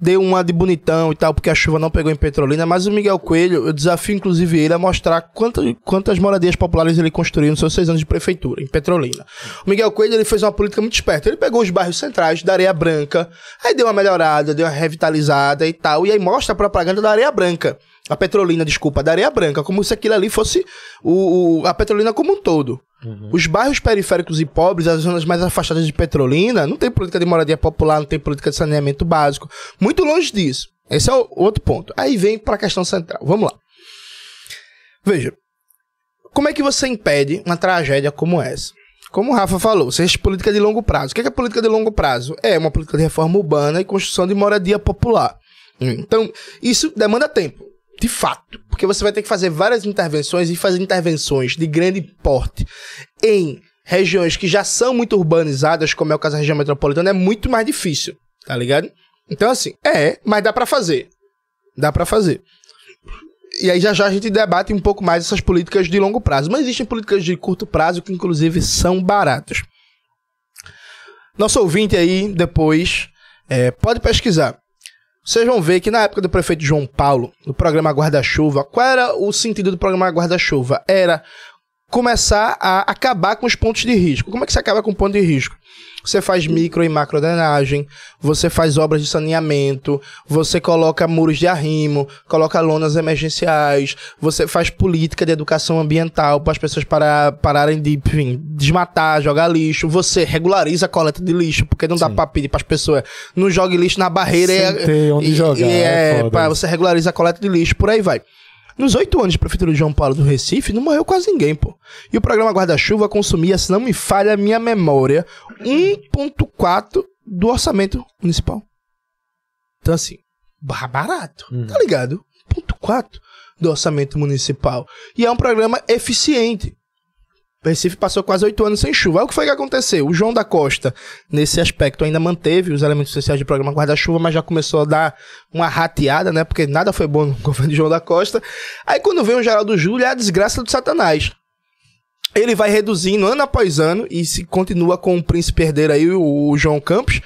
deu uma de bonitão e tal, porque a chuva não pegou em Petrolina, mas o Miguel Coelho, eu desafio inclusive ele a mostrar quantas, quantas moradias populares ele construiu nos seus seis anos de prefeitura, em Petrolina. O Miguel Coelho, ele fez uma política muito esperta. Ele pegou os bairros centrais da Areia Branca, aí deu uma melhorada, deu uma revitalizada e tal, e aí mostra a propaganda da Areia Branca. A Petrolina, desculpa, da Areia Branca, como se aquilo ali fosse o, o a Petrolina como um todo. Os bairros periféricos e pobres, as zonas mais afastadas de Petrolina, não tem política de moradia popular, não tem política de saneamento básico. Muito longe disso. Esse é o outro ponto. Aí vem para a questão central. Vamos lá. Veja, como é que você impede uma tragédia como essa? Como o Rafa falou, é política de longo prazo. O que é, que é política de longo prazo? É uma política de reforma urbana e construção de moradia popular. Então, isso demanda tempo, de fato, porque você vai ter que fazer várias intervenções e fazer intervenções de grande porte em regiões que já são muito urbanizadas, como é o caso da região metropolitana, é muito mais difícil, tá ligado? Então, assim, é, mas dá pra fazer. Dá pra fazer. E aí já já a gente debate um pouco mais essas políticas de longo prazo. Mas existem políticas de curto prazo que, inclusive, são baratas. Nosso ouvinte aí, depois, é, pode pesquisar. Vocês vão ver que na época do prefeito João Paulo, no programa Guarda-Chuva, qual era o sentido do programa Guarda-Chuva? Era começar a acabar com os pontos de risco. Como é que você acaba com o ponto de risco? Você faz micro e macro drenagem, você faz obras de saneamento, você coloca muros de arrimo, coloca lonas emergenciais, você faz política de educação ambiental para as pessoas parar, pararem de enfim, desmatar, jogar lixo, você regulariza a coleta de lixo, porque não dá Sim. para pedir para as pessoas não jogue lixo na barreira Sem e, ter onde e- jogar, e é é, pá, você regulariza a coleta de lixo, por aí vai. Nos oito anos de prefeitura de João Paulo do Recife, não morreu quase ninguém, pô. E o programa Guarda-Chuva consumia, se não me falha a minha memória, 1,4 do orçamento municipal. Então, assim, ba- barato, tá ligado? 1,4 do orçamento municipal. E é um programa eficiente. O Recife passou quase oito anos sem chuva. Aí o que foi que aconteceu? O João da Costa, nesse aspecto, ainda manteve os elementos essenciais do programa Guarda-Chuva, mas já começou a dar uma rateada, né? Porque nada foi bom no governo de João da Costa. Aí quando vem o Geraldo Júlio, é a desgraça do Satanás. Ele vai reduzindo ano após ano, e se continua com o príncipe herdeiro aí, o João Campos,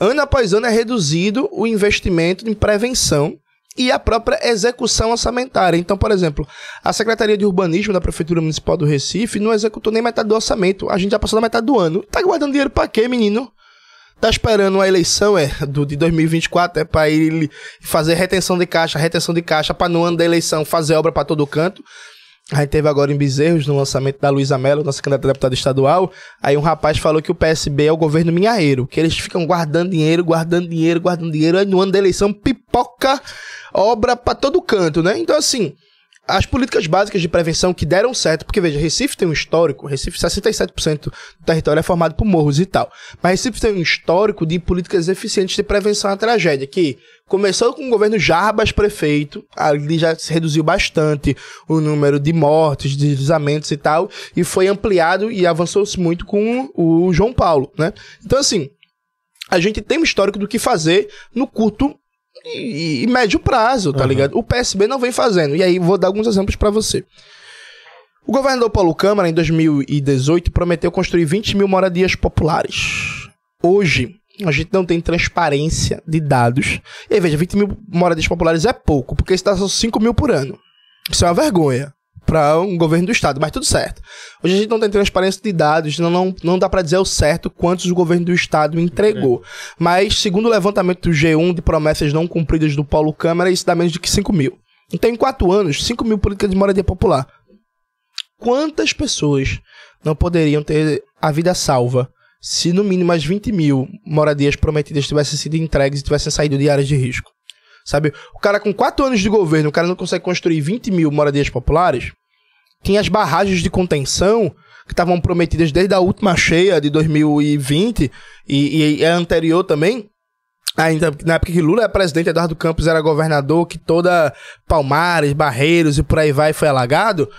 ano após ano é reduzido o investimento em prevenção e a própria execução orçamentária. Então, por exemplo, a Secretaria de Urbanismo da Prefeitura Municipal do Recife não executou nem metade do orçamento. A gente já passou da metade do ano. Tá guardando dinheiro pra quê, menino? Tá esperando a eleição, é, do, de 2024, é pra ele fazer retenção de caixa, retenção de caixa, pra no ano da eleição fazer obra pra todo canto. A gente teve agora em Bezerros, no lançamento da Luísa Mello, nossa candidata a deputada estadual. Aí um rapaz falou que o PSB é o governo minhaeiro, que eles ficam guardando dinheiro, guardando dinheiro, guardando dinheiro. Aí no ano da eleição pipoca obra pra todo canto, né? Então, assim, as políticas básicas de prevenção que deram certo, porque veja, Recife tem um histórico, Recife 67% do território é formado por morros e tal, mas Recife tem um histórico de políticas eficientes de prevenção à tragédia, que começou com o governo Jarbas prefeito, ali já se reduziu bastante o número de mortes, de deslizamentos e tal, e foi ampliado e avançou-se muito com o João Paulo, né? Então, assim, a gente tem um histórico do que fazer no curto e, e médio prazo, tá ligado? O PSB não vem fazendo. E aí, vou dar alguns exemplos pra você. O governador Paulo Câmara, em 2018, prometeu construir 20 mil moradias populares. Hoje, a gente não tem transparência de dados. E aí, veja, 20 mil moradias populares é pouco, porque isso dá só 5 mil por ano. Isso é uma vergonha para um governo do estado, mas tudo certo. Hoje a gente não tem transparência de dados, não, não, não dá para dizer o certo quantos o governo do estado entregou. Mas, segundo o levantamento do G1 de promessas não cumpridas do Paulo Câmara, isso dá menos de que 5 mil. Então, em quatro anos, 5 mil políticas de moradia popular. Quantas pessoas não poderiam ter a vida salva se no mínimo as 20 mil moradias prometidas tivessem sido entregues e tivessem saído de áreas de risco? Sabe? O cara com quatro anos de governo, o cara não consegue construir 20 mil moradias populares. Tinha as barragens de contenção que estavam prometidas desde a última cheia de 2020 e, e a anterior também. Ainda na época que Lula era presidente, Eduardo Campos era governador, que toda Palmares, Barreiros e por aí vai foi alagado.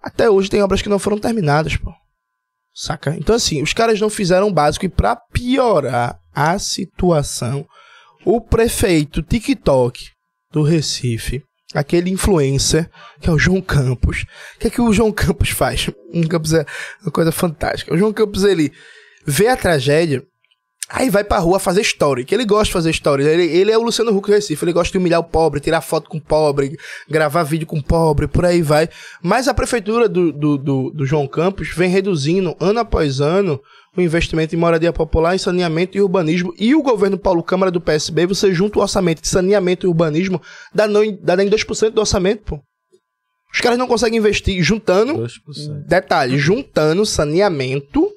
Até hoje tem obras que não foram terminadas, pô. Saca? Então, assim, os caras não fizeram o básico e pra piorar a situação, o prefeito TikTok do Recife, aquele influencer, que é o João Campos. O que é que o João Campos faz? O João Campos é uma coisa fantástica. O João Campos, ele vê a tragédia, Aí vai pra rua fazer story, que ele gosta de fazer story. Ele, ele é o Luciano Huck do Recife, ele gosta de humilhar o pobre, tirar foto com o pobre, gravar vídeo com o pobre, por aí vai. Mas a prefeitura do, do, do, do João Campos vem reduzindo, ano após ano, o investimento em moradia popular, em saneamento e urbanismo. E o governo Paulo Câmara do PSB, você junta o orçamento de saneamento e urbanismo, dá, não, dá nem 2% do orçamento, pô. Os caras não conseguem investir juntando, 2%. detalhe, juntando saneamento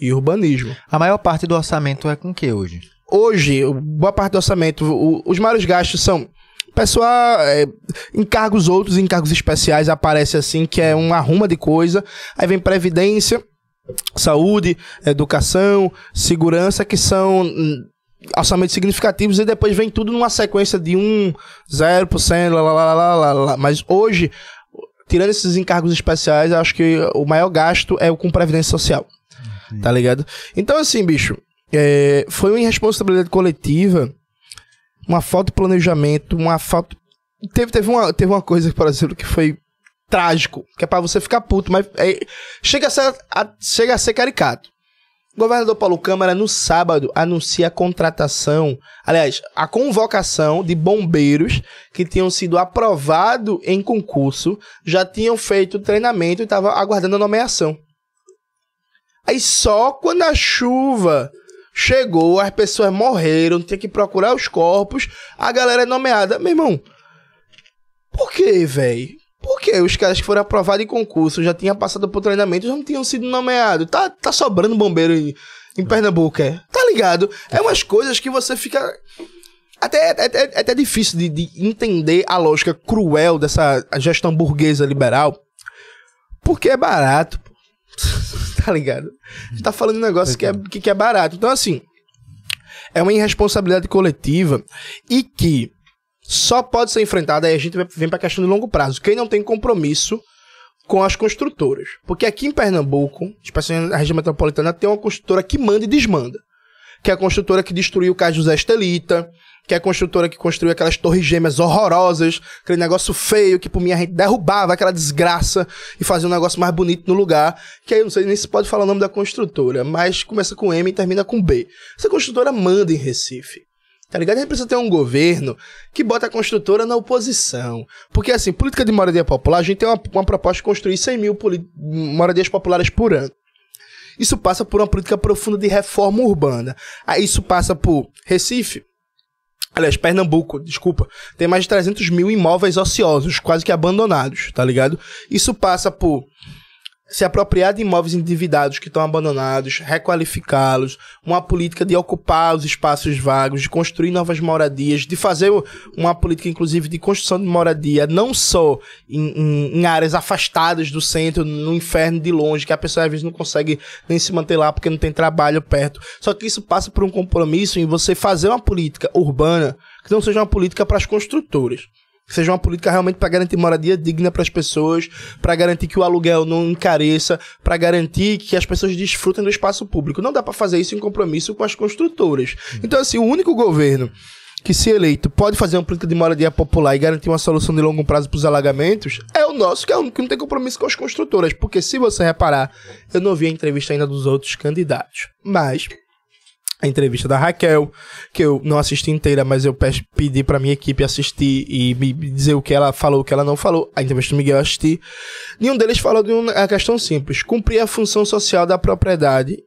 e urbanismo. A maior parte do orçamento é com o que hoje? Hoje, boa parte do orçamento, o- os maiores gastos são pessoal, é, encargos outros, encargos especiais aparece assim, que é uma arruma de coisa. Aí vem previdência, saúde, educação, segurança, que são hum, orçamentos significativos e depois vem tudo numa sequência de 1, 0%, lá, lá, lá, lá, lá, lá. Mas hoje, tirando esses encargos especiais, acho que o maior gasto é o com previdência social. Tá ligado? Então, assim, bicho, é, foi uma irresponsabilidade coletiva, uma falta de planejamento, uma falta. Teve, teve, uma, teve uma coisa, por exemplo, que foi trágico, que é pra você ficar puto, mas é, chega, a ser, a- chega a ser caricato. O governador Paulo Câmara, no sábado, anuncia a contratação, aliás, a convocação de bombeiros que tinham sido aprovados em concurso, já tinham feito treinamento e estavam aguardando a nomeação. Aí só quando a chuva chegou, as pessoas morreram, tinha que procurar os corpos, a galera é nomeada. Meu irmão, por que, velho? Por que os caras que foram aprovados em concurso já tinham passado por treinamento já não tinham sido nomeados? Tá, tá sobrando bombeiro em, em Pernambuco, é? Tá ligado? É umas coisas que você fica. Até, é, é- é até difícil de, de entender a lógica cruel dessa gestão burguesa liberal. Porque é barato. tá ligado? A gente tá falando de um negócio que é, que, que é barato. Então, assim, é uma irresponsabilidade coletiva e que só pode ser enfrentada, aí a gente vem pra questão de longo prazo. Quem não tem compromisso com as construtoras. Porque aqui em Pernambuco, especialmente na região metropolitana, tem uma construtora que manda e desmanda. Que é a construtora que destruiu o Cais José Estelita, que é a construtora que construiu aquelas torres gêmeas horrorosas, aquele negócio feio que por mim a gente derrubava aquela desgraça e fazia um negócio mais bonito no lugar. Que aí eu não sei nem se pode falar o nome da construtora, mas começa com M e termina com B. Essa construtora manda em Recife. Tá ligado? A gente precisa ter um governo que bota a construtora na oposição. Porque, assim, política de moradia popular, a gente tem uma, uma proposta de construir 100 mil moradias populares por ano. Isso passa por uma política profunda de reforma urbana. Aí isso passa por Recife, aliás, Pernambuco, desculpa, tem mais de 300 mil imóveis ociosos, quase que abandonados, tá ligado? Isso passa por se apropriar de imóveis endividados que estão abandonados, requalificá-los, uma política de ocupar os espaços vagos, de construir novas moradias, de fazer uma política, inclusive, de construção de moradia, não só em, em- em áreas afastadas do centro, no inferno de longe, que a pessoa às vezes não consegue nem se manter lá porque não tem trabalho perto. Só que isso passa por um compromisso em você fazer uma política urbana que não seja uma política para as construtoras. Que seja uma política realmente para garantir moradia digna para as pessoas, para garantir que o aluguel não encareça, para garantir que as pessoas desfrutem do espaço público. Não dá para fazer isso em compromisso com as construtoras. Então, assim, o único governo que, se eleito, pode fazer uma política de moradia popular e garantir uma solução de longo prazo para os alagamentos é o nosso, que é o único que não tem compromisso com as construtoras. Porque, se você reparar, eu não vi a entrevista ainda dos outros candidatos. Mas a entrevista da Raquel, que eu não assisti inteira, mas eu pe- pedi pra minha equipe assistir e me dizer o que ela falou, o que ela não falou. A entrevista do Miguel eu assisti. Nenhum deles falou de uma questão simples: cumprir a função social da propriedade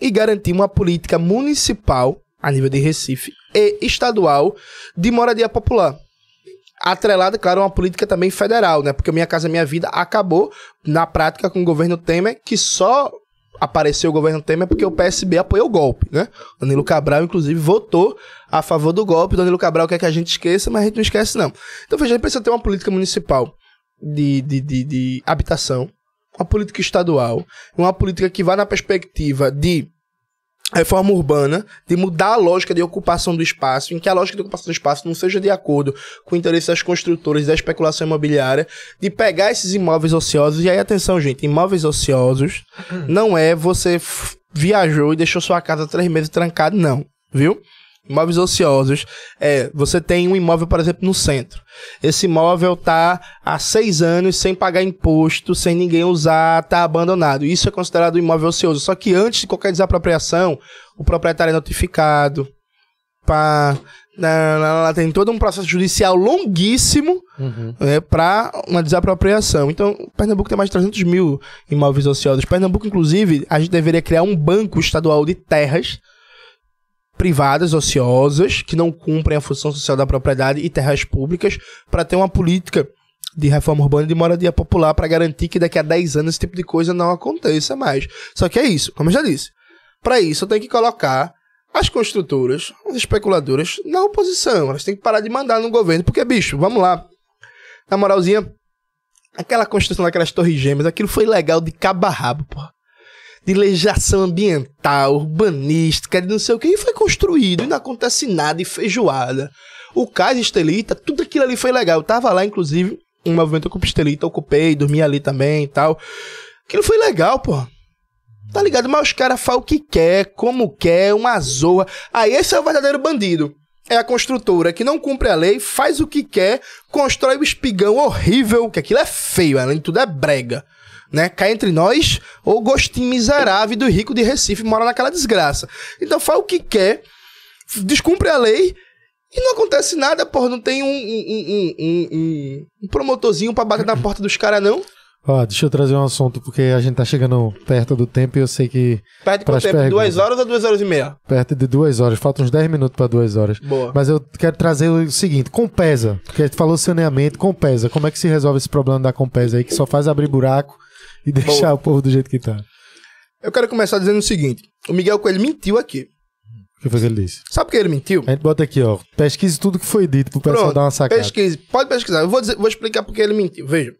e garantir uma política municipal, a nível de Recife, e estadual de moradia popular. Atrelada, claro, a uma política também federal, né? Porque Minha Casa Minha Vida acabou, na prática, com o governo Temer, que só apareceu o governo Temer porque o PSB apoiou o golpe, né? Danilo Cabral, inclusive, votou a favor do golpe. Danilo Cabral quer que a gente esqueça, mas a gente não esquece, não. Então, veja, a gente precisa ter uma política municipal de, de, de, de habitação, uma política estadual, uma política que vá na perspectiva de reforma urbana, de mudar a lógica de ocupação do espaço, em que a lógica de ocupação do espaço não seja de acordo com o interesse das construtoras da especulação imobiliária, de pegar esses imóveis ociosos, e aí atenção, gente, imóveis ociosos não é você viajou e deixou sua casa três meses trancada, não, viu? Imóveis ociosos é, você tem um imóvel, por exemplo, no centro. Esse imóvel tá há seis anos sem pagar imposto, sem ninguém usar, tá abandonado. Isso é considerado um imóvel ocioso. Só que antes de qualquer desapropriação, o proprietário é notificado, pá, ela tem todo um processo judicial longuíssimo Uhum. né, para uma desapropriação. Então, Pernambuco tem mais de 300 mil imóveis ociosos. Pernambuco, inclusive, a gente deveria criar um banco estadual de terras privadas, ociosas, que não cumprem a função social da propriedade e terras públicas, para ter uma política de reforma urbana e de moradia popular para garantir que daqui a 10 anos esse tipo de coisa não aconteça mais. Só que é isso, como eu já disse. Para isso, eu tenho que colocar as construtoras, as especuladoras, na oposição. Elas têm que parar de mandar no governo, porque, bicho, vamos lá. Na moralzinha, aquela construção daquelas torres gêmeas, aquilo foi legal de cabo a rabo, pô. De legislação ambiental, urbanística, de não sei o que, e foi construído, e não acontece nada, e feijoada. O Cais Estelita, tudo aquilo ali foi legal. Eu tava lá, inclusive, em movimento com Estelita, ocupei, dormi ali também e tal. Aquilo foi legal, pô. Tá ligado? Mas os caras falam o que quer, como quer, uma zoa. Aí esse é o verdadeiro bandido. É a construtora que não cumpre a lei, faz o que quer, constrói o espigão horrível, que aquilo é feio, além de tudo é brega. Né? Cai entre nós, ou gostinho miserável do rico de Recife mora naquela desgraça. Então faz o que quer, descumpre a lei e não acontece nada, porra. Não tem um, um, um, um, promotorzinho pra bater na porta dos caras, não. Ó, deixa eu trazer um assunto, porque a gente tá chegando perto do tempo e eu sei que Pras quanto tempo? perguntas. Duas horas ou duas horas e meia? perto de duas horas, faltam uns 10 minutos pra duas horas. Boa. Mas eu quero trazer o seguinte, Compesa, porque a gente falou saneamento, Compesa, como é que se resolve esse problema da Compesa aí, que só faz abrir buraco e deixar Boa. o povo do jeito que tá? Eu quero começar dizendo o seguinte: o Miguel Coelho mentiu aqui. O que foi que ele disse? Sabe por que ele mentiu? A gente bota aqui, ó, pesquise tudo que foi dito pro pessoal Pronto, dar uma sacada. Pesquise, pode pesquisar. Eu vou, dizer- vou explicar porque ele mentiu. Veja.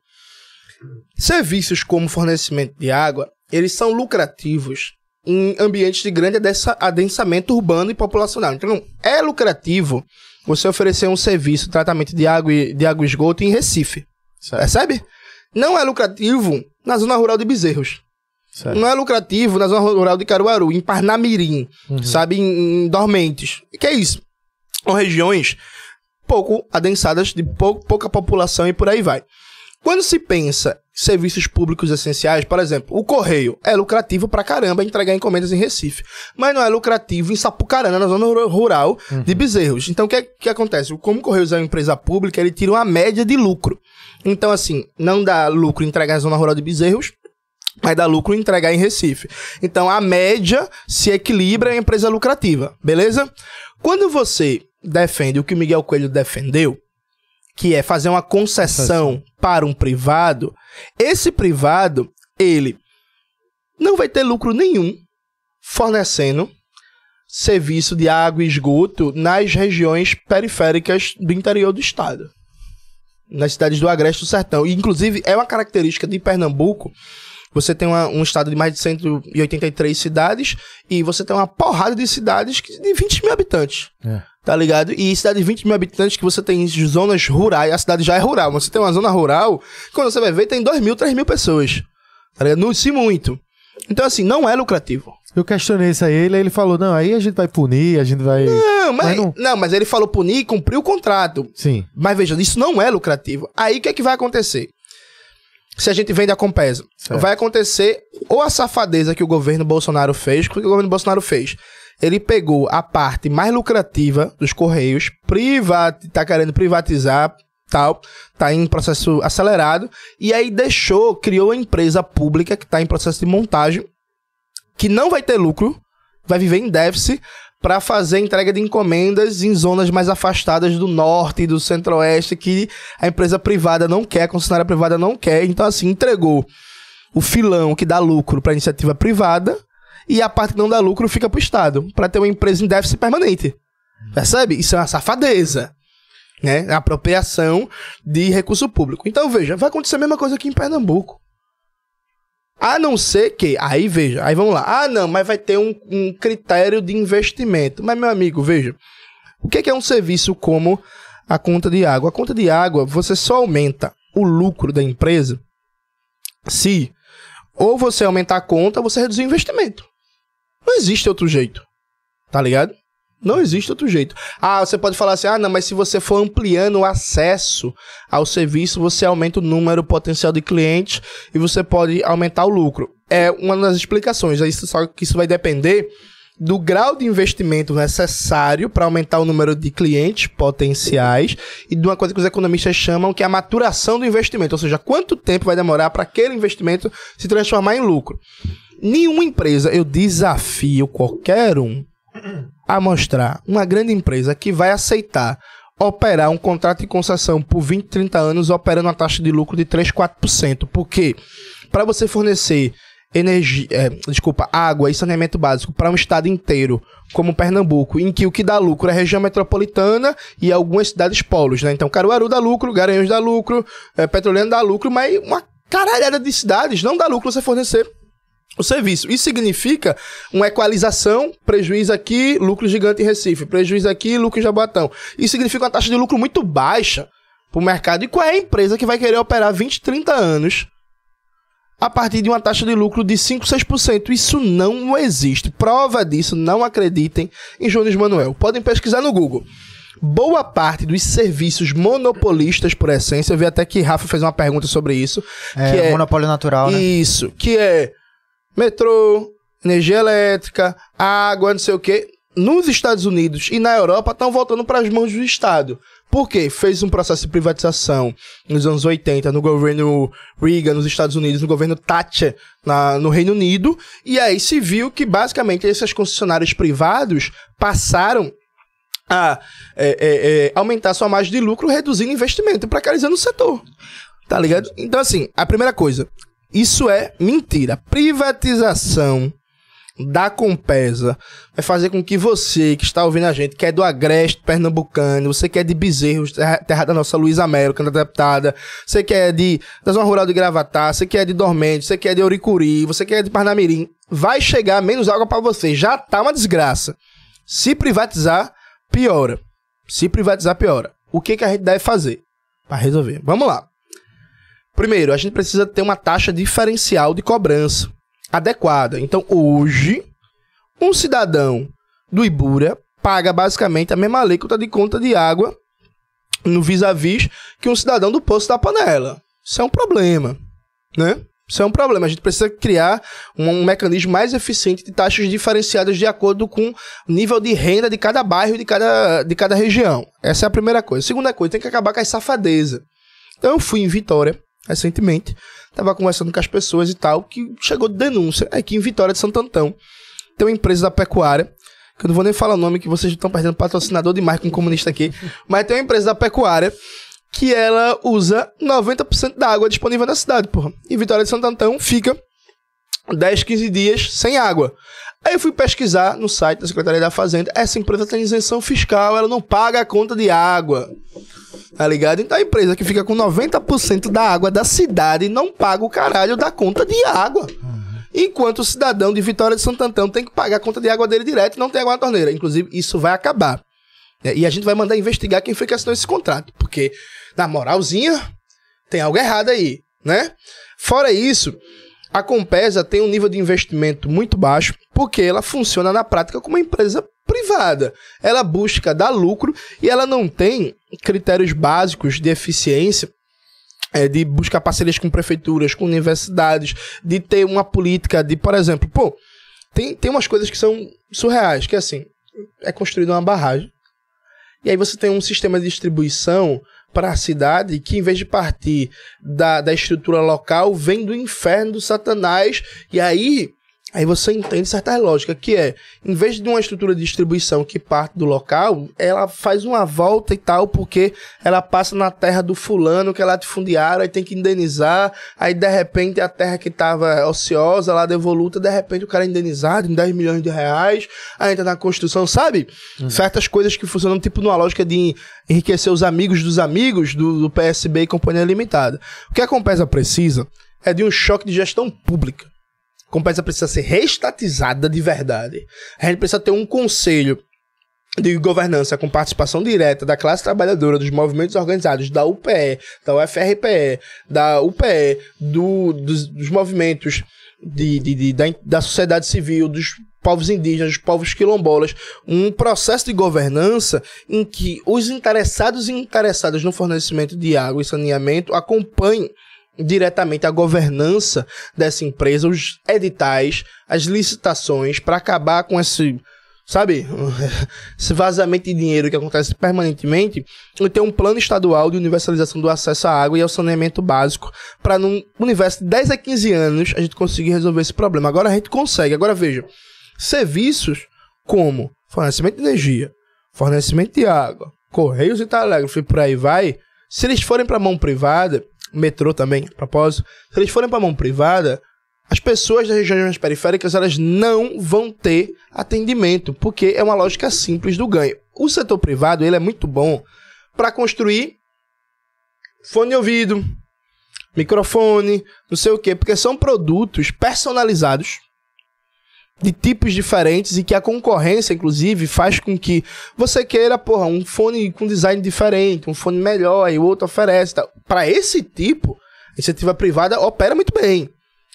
Serviços como fornecimento de água, eles são lucrativos em ambientes de grande adensa- adensamento urbano e populacional. Então, é lucrativo você oferecer um serviço tratamento de água e, de água e esgoto em Recife. Certo. Percebe? Não é lucrativo na zona rural de Bezerros. Certo. Não é lucrativo na zona rural de Caruaru, em Parnamirim, sabe? Em, em Dormentes. Que é isso? São regiões pouco adensadas, de pou- pouca população e por aí vai. Quando se pensa em serviços públicos essenciais, por exemplo, o correio é lucrativo pra caramba entregar encomendas em Recife, mas não é lucrativo em Sapucarana, na zona ru- rural de Bezerros. Então, o que, é- que acontece? Como o Correios é uma empresa pública, ele tira uma média de lucro. Então, assim, não dá lucro entregar na zona rural de Bezerros, mas dá lucro entregar em Recife. Então a média se equilibra em empresa lucrativa, beleza? Quando você defende o que o Miguel Coelho defendeu, que é fazer uma concessão para um privado, esse privado, ele não vai ter lucro nenhum fornecendo serviço de água e esgoto nas regiões periféricas do interior do estado. Nas cidades do Agreste do Sertão. E, inclusive, é uma característica de Pernambuco você tem uma- um estado de mais de 183 cidades e você tem uma porrada de cidades de 20 mil habitantes. É. Tá ligado? E cidade de 20 mil habitantes que você tem zonas rurais, a cidade já é rural, mas você tem uma zona rural, quando você vai ver, tem 2 mil, 3 mil pessoas. Tá ligado? Não se muito. Então, assim, não é lucrativo. Eu questionei isso a ele, aí ele falou, não, aí a gente vai punir, a gente vai... Não, mas, Mas não- não... mas ele falou punir e cumpriu o contrato. Sim, Mas veja, isso não é lucrativo. Aí o que é que vai acontecer? Se a gente vende a Compesa, Certo. vai acontecer ou a safadeza que o governo Bolsonaro fez, o que o governo Bolsonaro fez? Ele pegou a parte mais lucrativa dos Correios, privati tá querendo privatizar, tal, tá em processo acelerado, e aí deixou, criou uma empresa pública que tá em processo de montagem, que não vai ter lucro, vai viver em déficit, para fazer entrega de encomendas em zonas mais afastadas do norte e do centro-oeste que a empresa privada não quer, a concessionária privada não quer. Então, assim, entregou o filão que dá lucro para a iniciativa privada e a parte que não dá lucro fica para o Estado, para ter uma empresa em déficit permanente. Percebe? Isso é uma safadeza. Né? Apropriação de recurso público. Então, veja, vai acontecer a mesma coisa aqui em Pernambuco. A não ser que, aí veja, aí vamos lá. Ah, não, mas vai ter um, um critério de investimento. Mas, meu amigo, veja, o que é, é um serviço como a conta de água? A conta de água, você só aumenta o lucro da empresa se ou você aumentar a conta ou você reduzir o investimento. Não existe outro jeito. Tá ligado? Não existe outro jeito. Ah, você pode falar assim: ah, não, mas se você for ampliando o acesso ao serviço, você aumenta o número potencial de clientes e você pode aumentar o lucro. É uma das explicações. Isso, só que isso vai depender do grau de investimento necessário para aumentar o número de clientes potenciais e de uma coisa que os economistas chamam que é a maturação do investimento, ou seja, quanto tempo vai demorar para aquele investimento se transformar em lucro. Nenhuma empresa, eu desafio qualquer um a mostrar uma grande empresa que vai aceitar operar um contrato de concessão por 20, 30 anos operando uma taxa de lucro de 3, 4%. Porque para você fornecer energia, é, desculpa, água e saneamento básico para um estado inteiro, como Pernambuco, em que o que dá lucro é a região metropolitana e algumas cidades polos, né? Então, Caruaru dá lucro, Garanhuns dá lucro, é, Petrolina dá lucro, mas uma caralhada de cidades não dá lucro você fornecer o serviço. Isso significa uma equalização, prejuízo aqui, lucro gigante em Recife, prejuízo aqui, lucro em Jaboatão. Isso significa uma taxa de lucro muito baixa para o mercado. E qual é a empresa que vai querer operar 20, 30 anos a partir de uma taxa de lucro de 5, 6%? Isso não existe. Prova disso, não acreditem em Jones Manuel. Podem pesquisar no Google. Boa parte dos serviços monopolistas, por essência, eu vi até que Rafa fez uma pergunta sobre isso. É, que é monopólio natural, né? Isso, que é metrô, energia elétrica, água, não sei o quê. Nos Estados Unidos e na Europa estão voltando para as mãos do Estado. Por quê? Fez um processo de privatização nos anos 80, no governo Reagan, nos Estados Unidos, no governo Thatcher, na, no Reino Unido, e aí se viu que basicamente esses concessionários privados passaram a é, é, é, aumentar sua margem de lucro, reduzindo investimento, precarizando o setor. Tá ligado? Então, assim, a primeira coisa, isso é mentira. Privatização da Compesa vai fazer com que você que está ouvindo a gente, que é do Agreste Pernambucano, você que é de Bezerro, terra da nossa Luísa América, da deputada, você que é de, da Zona Rural de Gravatá, você que é de Dormente, você que é de Oricuri, você que é de Parnamirim, vai chegar menos água para você. Já tá uma desgraça. Se privatizar, piora. Se privatizar, piora. O que, que a gente deve fazer para resolver? Vamos lá. Primeiro, a gente precisa ter uma taxa diferencial de cobrança adequada. Então, hoje, um cidadão do Ibura paga basicamente a mesma alíquota de conta de água no vis-a-vis que um cidadão do Poço da Panela. Isso é um problema, né? Isso é um problema. A gente precisa criar um, um, mecanismo mais eficiente de taxas diferenciadas de acordo com o nível de renda de cada bairro de cada, de cada região. Essa é a primeira coisa. segunda coisa, tem que acabar com a safadeza. Então eu fui em Vitória, recentemente, tava conversando com as pessoas e tal, que chegou denúncia aqui em Vitória de Santo Antão. Tem uma empresa da pecuária, que eu não vou nem falar o nome, que vocês estão perdendo patrocinador demais com um comunista aqui, mas tem uma empresa da pecuária que ela usa 90% da água disponível na cidade, porra. E Vitória de Santo Antão fica 10, 15 dias sem água. Aí eu fui pesquisar no site da Secretaria da Fazenda. Essa empresa tem isenção fiscal, ela não paga a conta de água. Tá ligado? Então a empresa que fica com 90% da água da cidade não paga o caralho da conta de água. Enquanto o cidadão de Vitória de Santo Antão tem que pagar a conta de água dele direto e não tem água na torneira. Inclusive, isso vai acabar. É, e a gente vai mandar investigar quem foi que assinou esse contrato. Porque, na moralzinha, tem algo errado aí, né? Fora isso, a Compesa tem um nível de investimento muito baixo, porque ela funciona na prática como uma empresa privada. Ela busca dar lucro e ela não tem critérios básicos de eficiência é, de buscar parcerias com prefeituras, com universidades, de ter uma política de, por exemplo, pô, tem, tem umas coisas que são surreais, que é assim, é construída uma barragem, e aí você tem um sistema de distribuição para a cidade que, em vez de partir da, da estrutura local, vem do inferno do Satanás, e aí Aí você entende certa lógica, que é, em vez de uma estrutura de distribuição que parte do local, ela faz uma volta e tal, porque ela passa na terra do fulano, que é latifundiário, aí tem que indenizar, aí de repente a terra que estava ociosa, lá devoluta, de repente o cara é indenizado em 10 milhões de reais, aí entra na construção, sabe? Uhum. Certas coisas que funcionam tipo numa lógica de enriquecer os amigos dos amigos do, do PSB e Companhia Limitada. O que a Compesa precisa é de um choque de gestão pública. Compesa precisa ser reestatizada de verdade. A gente precisa ter um conselho de governança com participação direta da classe trabalhadora, dos movimentos organizados, da UPE, da UFRPE, da UPE, do, dos, dos movimentos de, de, de da, da, sociedade civil, dos povos indígenas, os povos quilombolas, um processo de governança em que os interessados e interessadas no fornecimento de água e saneamento acompanhem diretamente a governança dessa empresa, os editais, as licitações, para acabar com esse, sabe, esse vazamento de dinheiro que acontece permanentemente, e ter um plano estadual de universalização do acesso à água e ao saneamento básico, para num universo de 10 a 15 anos a gente conseguir resolver esse problema. Agora a gente consegue. Agora veja, serviços como fornecimento de energia, fornecimento de água, correios e telégrafo e por aí vai, se eles forem para mão privada, metrô também, a propósito, se eles forem para mão privada, as pessoas das regiões periféricas elas não vão ter atendimento, porque é uma lógica simples do ganho. O setor privado ele é muito bom para construir fone de ouvido, microfone, não sei o quê, porque são produtos personalizados de tipos diferentes e que a concorrência, inclusive, faz com que você queira, porra, um fone com design diferente, um fone melhor e o outro oferece. Tá? Para esse tipo, a iniciativa privada opera muito bem,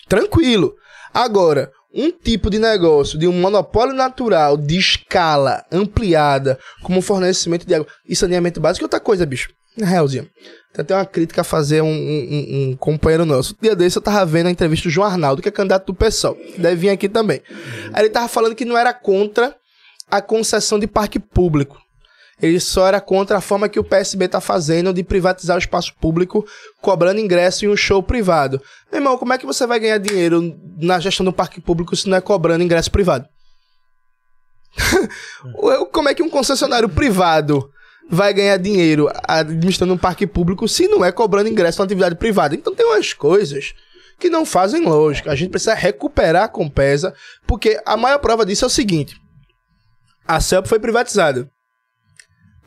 tranquilo. Agora, um tipo de negócio de um monopólio natural de escala ampliada, como fornecimento de água e saneamento básico, é outra coisa, bicho. Na realzinha. Tem até uma crítica a fazer um, um, um companheiro nosso. Um dia desse eu tava vendo a entrevista do João Arnaldo, que é candidato do PSOL. Deve vir aqui também. Aí ele tava falando que não era contra a concessão de parque público. Ele só era contra a forma que o PSB tá fazendo de privatizar o espaço público, cobrando ingresso em um show privado. Meu irmão, como é que você vai ganhar dinheiro na gestão do parque público se não é cobrando ingresso privado? como é que um concessionário privado vai ganhar dinheiro administrando um parque público se não é cobrando ingresso na atividade privada. Então tem umas coisas que não fazem lógica. A gente precisa recuperar a Compesa, porque a maior prova disso é o seguinte: a CELP foi privatizada.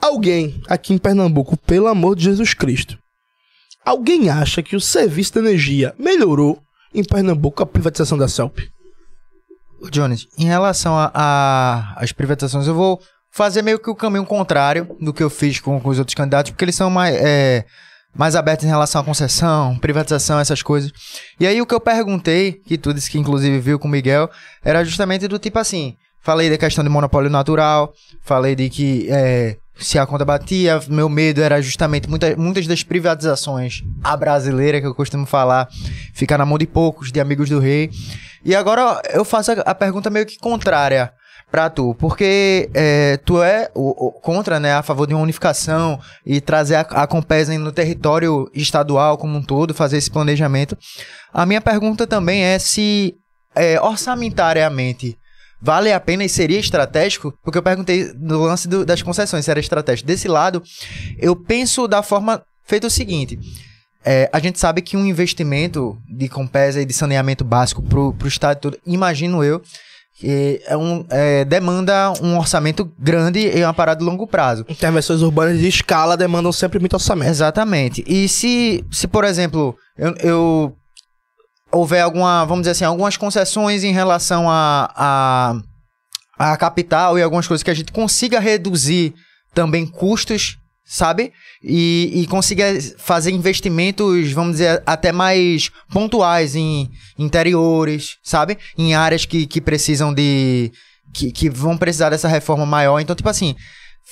Alguém aqui em Pernambuco, pelo amor de Jesus Cristo, alguém acha que o serviço de energia melhorou em Pernambuco a privatização da CELP? Jones, em relação às privatizações, eu vou fazer meio que o caminho contrário do que eu fiz com, com os outros candidatos, porque eles são mais, é, mais abertos em relação à concessão, privatização, essas coisas. E aí o que eu perguntei, que tu disse que inclusive viu com o Miguel, era justamente do tipo assim, falei da questão de monopólio natural, falei de que é, se a conta batia, meu medo era justamente muita, muitas das privatizações, a brasileira que eu costumo falar, ficar na mão de poucos, de amigos do rei. E agora eu faço a, a pergunta meio que contrária pra tu, porque é, tu é o, o, contra, né, a favor de uma unificação e trazer a, a Compesa no território estadual como um todo, fazer esse planejamento. A minha pergunta também é se é, orçamentariamente vale a pena e seria estratégico, porque eu perguntei do lance do, das concessões se era estratégico. Desse lado, eu penso da forma feita o seguinte. É, a gente sabe que um investimento de Compesa e de saneamento básico para o estado todo, imagino eu, é um, é, demanda um orçamento grande e uma parada de longo prazo. Intervenções urbanas de escala demandam sempre muito orçamento. Exatamente. E se, se por exemplo, eu, eu houver alguma, vamos dizer assim, algumas concessões em relação a, a, a capital e algumas coisas que a gente consiga reduzir também custos sabe? E, e consiga fazer investimentos, vamos dizer, até mais pontuais em interiores, sabe? Em áreas que, que precisam de. Que, que vão precisar dessa reforma maior. Então, tipo assim,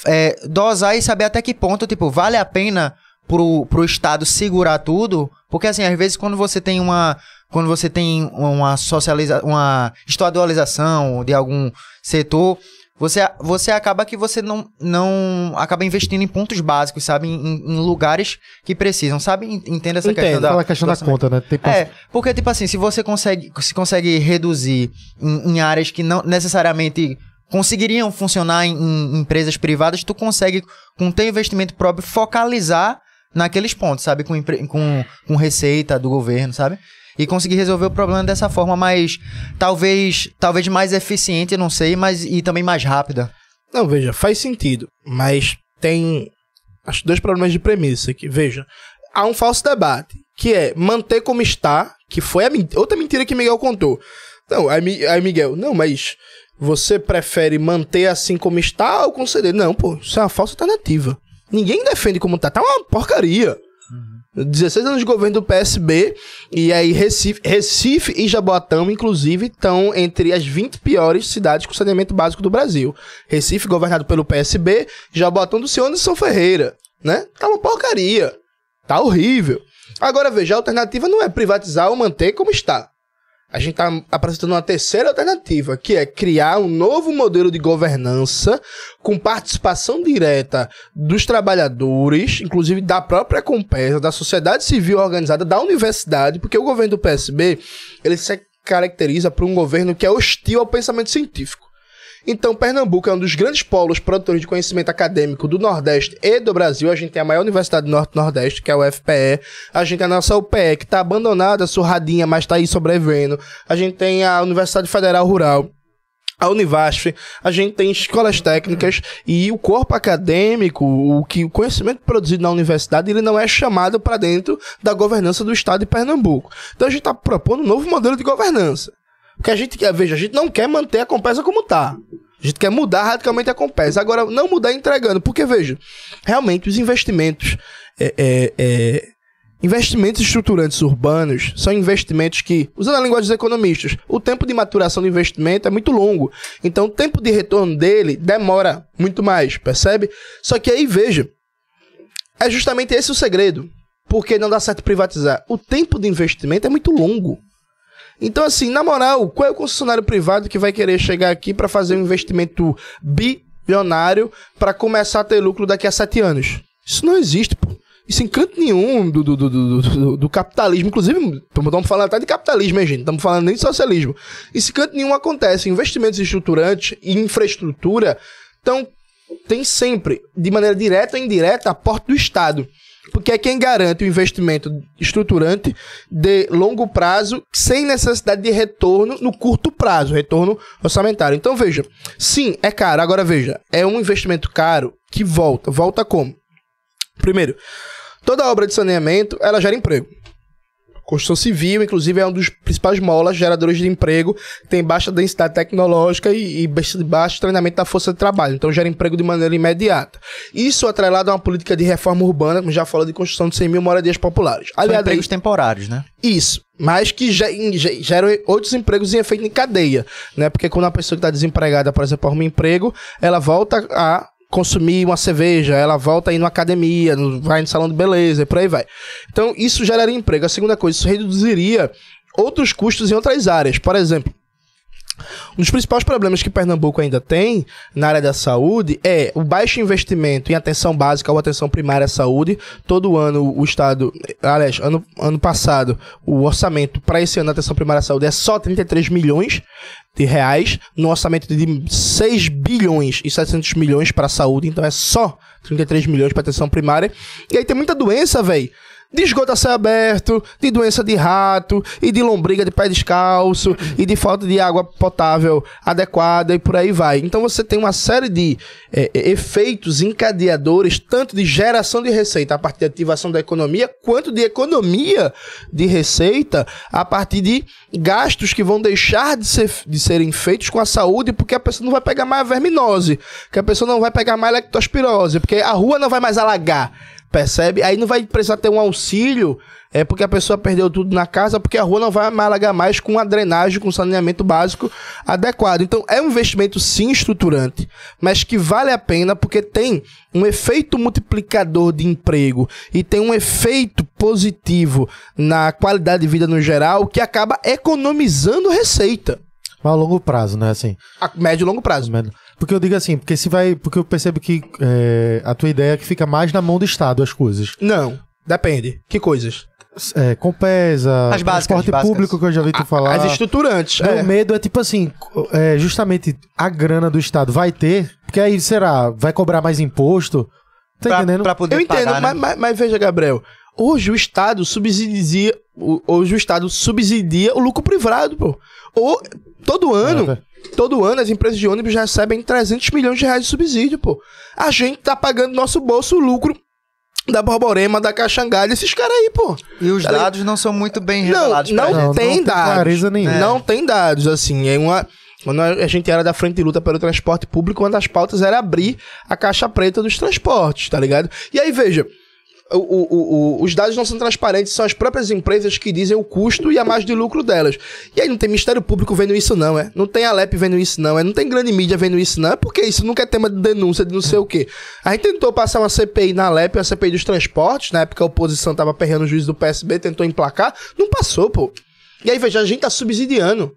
é, dosar e saber até que ponto, tipo, vale a pena pro, pro Estado segurar tudo, porque assim, às vezes quando você tem uma quando você tem uma socializa uma estadualização de algum setor, você, você acaba que você não, não acaba investindo em pontos básicos, sabe? Em, em lugares que precisam, sabe? Entenda essa Entendo, questão da. Aquela questão da conta, né? Tem É, porque, tipo assim, se você consegue, se consegue reduzir em, em áreas que não necessariamente conseguiriam funcionar em, em, empresas privadas, tu consegue, com teu investimento próprio, focalizar naqueles pontos, sabe? Com, com, com receita do governo, sabe? E conseguir resolver o problema dessa forma mais talvez talvez mais eficiente, não sei, mas e também mais rápida. Não, veja, faz sentido, mas tem acho dois problemas de premissa aqui. Veja, há um falso debate, que é manter como está, que foi a outra mentira que Miguel contou. Não, aí, aí Miguel, não, mas você prefere manter assim como está ou conceder? Não, pô, isso é uma falsa alternativa. Ninguém defende como tá, tá uma porcaria. 16 anos de governo do PSB, e aí Recife, Recife e Jaboatão, inclusive, estão entre as 20 piores cidades com saneamento básico do Brasil. Recife, governado pelo PSB, Jaboatão do senhor Anderson Ferreira, né? Tá uma porcaria. Tá horrível. Agora, veja, a alternativa não é privatizar ou manter como está. A gente está apresentando uma terceira alternativa, que é criar um novo modelo de governança com participação direta dos trabalhadores, inclusive da própria Compesa, da sociedade civil organizada, da universidade, porque o governo do PSB ele se caracteriza por um governo que é hostil ao pensamento científico. Então, Pernambuco é um dos grandes polos produtores de conhecimento acadêmico do Nordeste e do Brasil. A gente tem a maior universidade do Norte-Nordeste, que é o UFPE. A gente tem a nossa UPE, que está abandonada, surradinha, mas está aí sobrevivendo. A gente tem a Universidade Federal Rural a Univasf, a gente tem escolas técnicas e o corpo acadêmico, o que o conhecimento produzido na universidade, ele não é chamado para dentro da governança do estado de Pernambuco. Então a gente está propondo um novo modelo de governança. Porque a gente quer, veja, a gente não quer manter a Compesa como tá. A gente quer mudar radicalmente a Compesa. Agora, não mudar entregando. Porque, veja, realmente os investimentos. É, é, é, investimentos estruturantes urbanos são investimentos que, usando a linguagem dos economistas, o tempo de maturação do investimento é muito longo. Então, o tempo de retorno dele demora muito mais, percebe? Só que aí, veja, é justamente esse o segredo. Porque não dá certo privatizar. O tempo de investimento é muito longo. Então, assim, na moral, qual é o concessionário privado que vai querer chegar aqui para fazer um investimento bilionário para começar a ter lucro daqui a sete anos? Isso não existe, pô. Isso em canto nenhum do, do, do, do, do capitalismo. Inclusive, estamos falando até de capitalismo, hein, gente? Estamos falando nem de socialismo. Isso em canto nenhum acontece. Investimentos estruturantes e infraestrutura então, tem sempre, de maneira direta ou indireta, a porta do Estado porque é quem garante o investimento estruturante de longo prazo, sem necessidade de retorno no curto prazo, retorno orçamentário. Então veja, sim, é caro. Agora veja, é um investimento caro que volta. Volta como? Primeiro, toda obra de saneamento ela gera emprego. Construção civil, inclusive, é um dos principais molas geradores de emprego, tem baixa densidade tecnológica e, e baixo treinamento da força de trabalho, então gera emprego de maneira imediata. Isso atrelado a uma política de reforma urbana, como já falou, de construção de 100 mil moradias populares. Aliás, empregos temporários, né? Isso mas que geram outros empregos em efeito em cadeia, né? Porque quando a pessoa que está desempregada, por exemplo, arruma um emprego, ela volta a consumir uma cerveja, ela volta a ir numa academia, vai no salão de beleza e por aí vai. Então, isso geraria emprego. A segunda coisa, isso reduziria outros custos em outras áreas. Por exemplo, um dos principais problemas que Pernambuco ainda tem na área da saúde é o baixo investimento em atenção básica ou atenção primária à saúde. Todo ano o Estado, aliás, ano, ano passado, o orçamento para esse ano da atenção primária à saúde é só 33 milhões de reais, no orçamento de 6 bilhões e 700 milhões para a saúde, então é só 33 milhões para atenção primária. E aí tem muita doença, velho de esgoto a céu aberto, de doença de rato, e de lombriga de pé descalço, e de falta de água potável adequada, e por aí vai. Então você tem uma série de é, é, efeitos encadeadores, tanto de geração de receita a partir de ativação da economia, quanto de economia de receita a partir de gastos que vão deixar de, ser, de serem feitos com a saúde, porque a pessoa não vai pegar mais verminose, que a pessoa não vai pegar mais lectospirose, porque a rua não vai mais alagar Percebe? Aí não vai precisar ter um auxílio, é porque a pessoa perdeu tudo na casa, porque a rua não vai alagar mais com a drenagem, com saneamento básico adequado. Então é um investimento sim estruturante, mas que vale a pena porque tem um efeito multiplicador de emprego e tem um efeito positivo na qualidade de vida no geral que acaba economizando receita. A longo prazo, né? Assim. A médio e longo prazo. Médio. Porque eu digo assim, porque se vai. Porque eu percebo que é, a tua ideia é que fica mais na mão do Estado as coisas. Não, depende. Que coisas? É, Compesa, as básicas, transporte básicas. público que eu já vi tu falar. As estruturantes. Meu é. medo é tipo assim, é, justamente a grana do Estado vai ter, porque aí será, vai cobrar mais imposto. Tá pra, entendendo? Pra poder eu entendo, pagar, mas, né? mas, mas veja, Gabriel. Hoje o Estado subsidia. Hoje o Estado subsidia o lucro privado, pô. Ou todo ano. É, Todo ano as empresas de ônibus recebem 300 milhões de reais de subsídio, pô. A gente tá pagando nosso bolso o lucro da Borborema, da Caxangá, desses caras aí, pô. E os Tá dados não são muito bem Não, revelados não, gente. Não, tem não tem dados. clareza nenhuma. Não tem dados, assim. É uma. Quando a gente era da frente de luta pelo transporte público, uma das pautas era abrir a caixa preta dos transportes, tá ligado? E aí, veja, o- o- o- os dados não são transparentes, são as próprias empresas que dizem o custo e a margem de lucro delas. E aí não tem Ministério Público vendo isso, não, é? Não tem Alep vendo isso, não, é? Não tem grande mídia vendo isso, não. É porque isso nunca é tema de denúncia de não sei o quê. A gente tentou passar uma CPI na Alep, uma CPI dos transportes, na época a oposição tava perreando o juiz do PSB, tentou emplacar, não passou, pô. E aí, veja, a gente tá subsidiando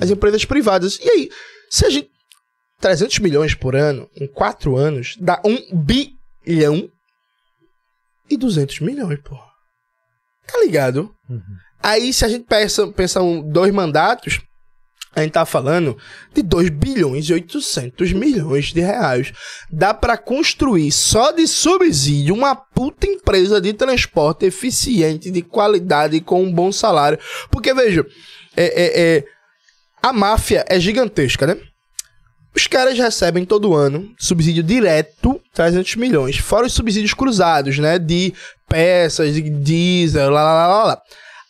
as empresas privadas. E aí, se a gente. 300 milhões por ano, em 4 anos, dá 1 bilhão e 200 milhões, pô. Tá ligado? Aí, se a gente pensa, pensa um, dois mandatos, a gente tá falando de 2 bilhões e 800 milhões de reais. Dá pra construir só de subsídio uma puta empresa de transporte eficiente, de qualidade, com um bom salário. Porque, veja, é, é, é, a máfia é gigantesca, né? Os caras recebem todo ano subsídio direto, 300 milhões. Fora os subsídios cruzados, né? De peças, de diesel, lá, lá, lá, lá.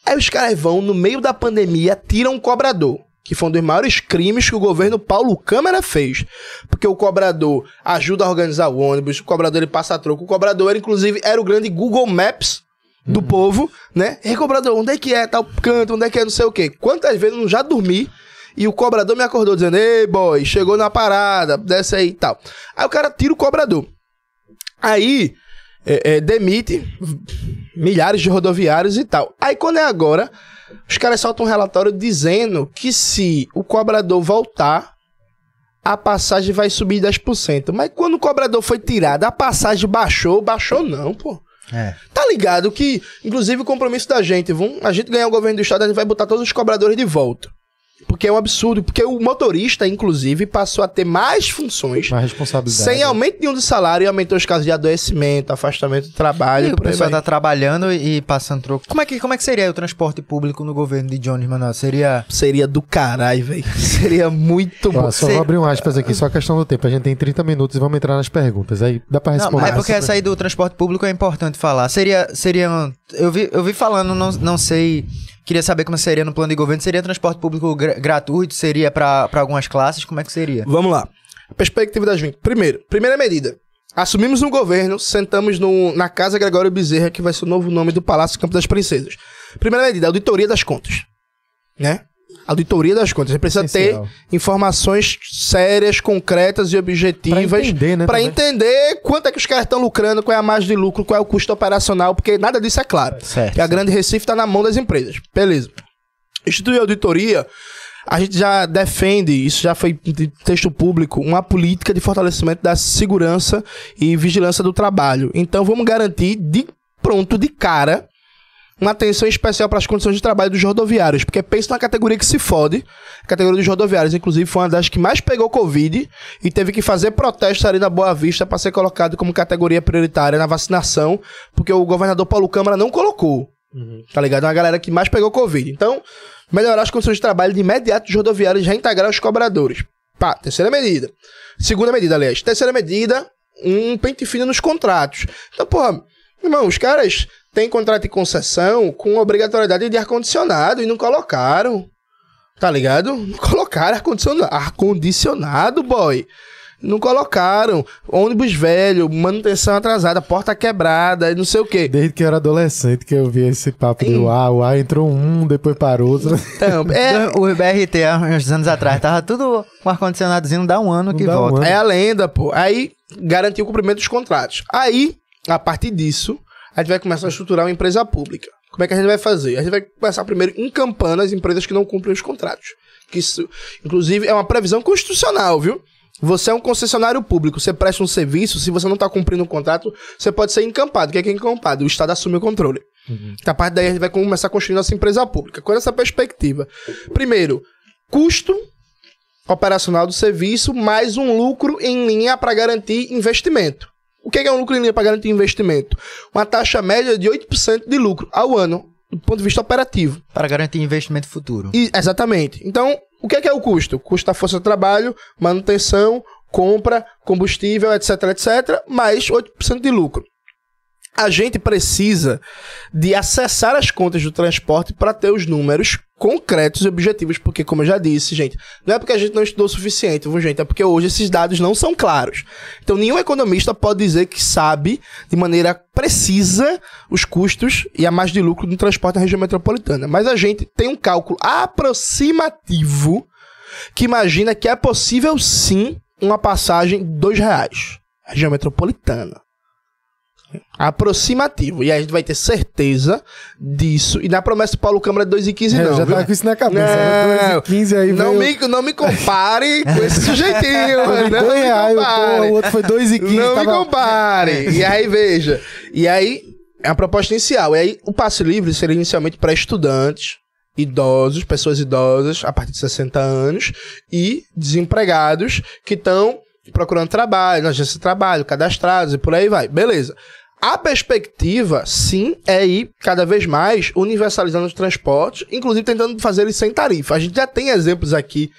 Aí os caras vão, no meio da pandemia, tiram um cobrador. Que foi um dos maiores crimes que o governo Paulo Câmara fez. Porque o cobrador ajuda a organizar o ônibus, o cobrador ele passa troco. O cobrador, inclusive, era o grande Google Maps do povo, né? Ei, cobrador, onde é que é tal canto, onde é que é não sei o quê. Quantas vezes eu não já dormi e o cobrador me acordou dizendo, ei, boy, chegou na parada, desce aí e tal. Aí o cara tira o cobrador. Aí é, é, demite milhares de rodoviários e tal. Aí quando é agora, os caras soltam um relatório dizendo que se o cobrador voltar, a passagem vai subir 10%. Mas quando o cobrador foi tirado, a passagem baixou, baixou não, pô. É. Tá ligado que, inclusive, o compromisso da gente, vamos, a gente ganhar o governo do estado, a gente vai botar todos os cobradores de volta. Porque é um absurdo, porque o motorista, inclusive, passou a ter mais funções, Uma responsabilidade. sem aumento nenhum de salário e aumentou os casos de adoecimento, afastamento do trabalho. E o pessoal tá trabalhando e passando troco. Como é, que, como é que seria o transporte público no governo de Jones, Manuel? Seria. Seria do caralho, velho. Seria muito bom. Ó, só vou abrir um aspas aqui, só questão do tempo. A gente tem 30 minutos e vamos entrar nas perguntas. Aí dá pra Não, responder. é porque essa aí do transporte público é importante falar. Seria. seria um- eu, vi, eu vi falando, não, não sei. Queria saber como seria no plano de governo. Seria transporte público gra- gratuito? Seria pra algumas classes? Como é que seria? Vamos lá. Perspectiva das 20. Primeiro, primeira medida. Assumimos um governo, sentamos no, na Casa Gregório Bezerra, que vai ser o novo nome do Palácio Campo das Princesas. Primeira medida, auditoria das contas. Né? Auditoria das contas. Você precisa Essencial. ter informações sérias, concretas e objetivas. Pra entender, né, entender quanto é que os caras estão lucrando, qual é a margem de lucro, qual é o custo operacional, porque nada disso é claro. Certo. E a Grande Recife está na mão das empresas. Beleza. Instituir auditoria, a gente já defende, isso já foi de texto público, uma política de fortalecimento da segurança e vigilância do trabalho. Então vamos garantir de pronto, de cara, uma atenção especial para as condições de trabalho dos rodoviários, porque pensa na categoria que se fode. A categoria dos rodoviários, inclusive, foi uma das que mais pegou Covid e teve que fazer protesto ali na Boa Vista para ser colocado como categoria prioritária na vacinação, porque o governador Paulo Câmara não colocou. Tá ligado? É uma galera que mais pegou Covid. Então, melhorar as condições de trabalho de imediato dos rodoviários e reintegrar os cobradores. Pá, terceira medida. Segunda medida, aliás. Terceira medida, um pente fino nos contratos. Então, porra, irmão, os caras têm contrato de concessão com obrigatoriedade de ar-condicionado e não colocaram. Tá ligado? Não colocaram ar-condicionado. Ar-condicionado, boy. Não colocaram. Ônibus velho, manutenção atrasada, porta quebrada e não sei o quê. Desde que eu era adolescente que eu vi esse papo do A, o A entrou um, depois parou outro. Então, é, O BRT, há uns anos atrás, tava tudo com ar-condicionadozinho, dá um ano Não que dá um volta. ano. É a lenda, pô. Aí garantiu o cumprimento dos contratos. Aí, a partir disso, a gente vai começar a estruturar uma empresa pública. Como é que a gente vai fazer? A gente vai começar primeiro encampando as empresas que não cumprem os contratos. Que isso, inclusive, é uma previsão constitucional, viu? Você é um concessionário público, você presta um serviço, se você não está cumprindo o contrato, você pode ser encampado. O que é que é encampado? O Estado assume o controle. Então, a partir daí, a gente vai começar a construir nossa empresa pública. Com essa perspectiva, primeiro, custo operacional do serviço, mais um lucro em linha para garantir investimento. O que é um lucro em linha para garantir investimento? Uma taxa média de 8% de lucro ao ano, do ponto de vista operativo. Para garantir investimento futuro. E- exatamente. Então, o que é, que é o custo? Custo da força de trabalho, manutenção, compra, combustível, etc, etc, mais 8% de lucro. A gente precisa de acessar as contas do transporte para ter os números concretos e objetivos, porque, como eu já disse, gente, não é porque a gente não estudou o suficiente, viu, gente? É porque hoje esses dados não são claros. Então, nenhum economista pode dizer que sabe de maneira precisa os custos e a margem de lucro do transporte na região metropolitana. Mas a gente tem um cálculo aproximativo que imagina que é possível sim uma passagem de dois reais. Região metropolitana. Aproximativo. E a gente vai ter certeza disso. E na promessa do Paulo Câmara é 2,15 É, não. eu já viu? tava com isso na cabeça. Não, né? 2 e 15 aí não, veio... me, não me compare com esse sujeitinho. Não 2 me compare. o outro foi 2 e 15. Não tava... me compare. e aí, veja. E aí, é a proposta inicial. E aí, o passe livre seria inicialmente para estudantes, idosos, pessoas idosas a partir de 60 anos e desempregados que estão procurando trabalho, na agência de trabalho, cadastrados e por aí vai. Beleza. A perspectiva, sim, é ir cada vez mais universalizando os transportes, inclusive tentando fazer eles sem tarifa. A gente já tem exemplos aqui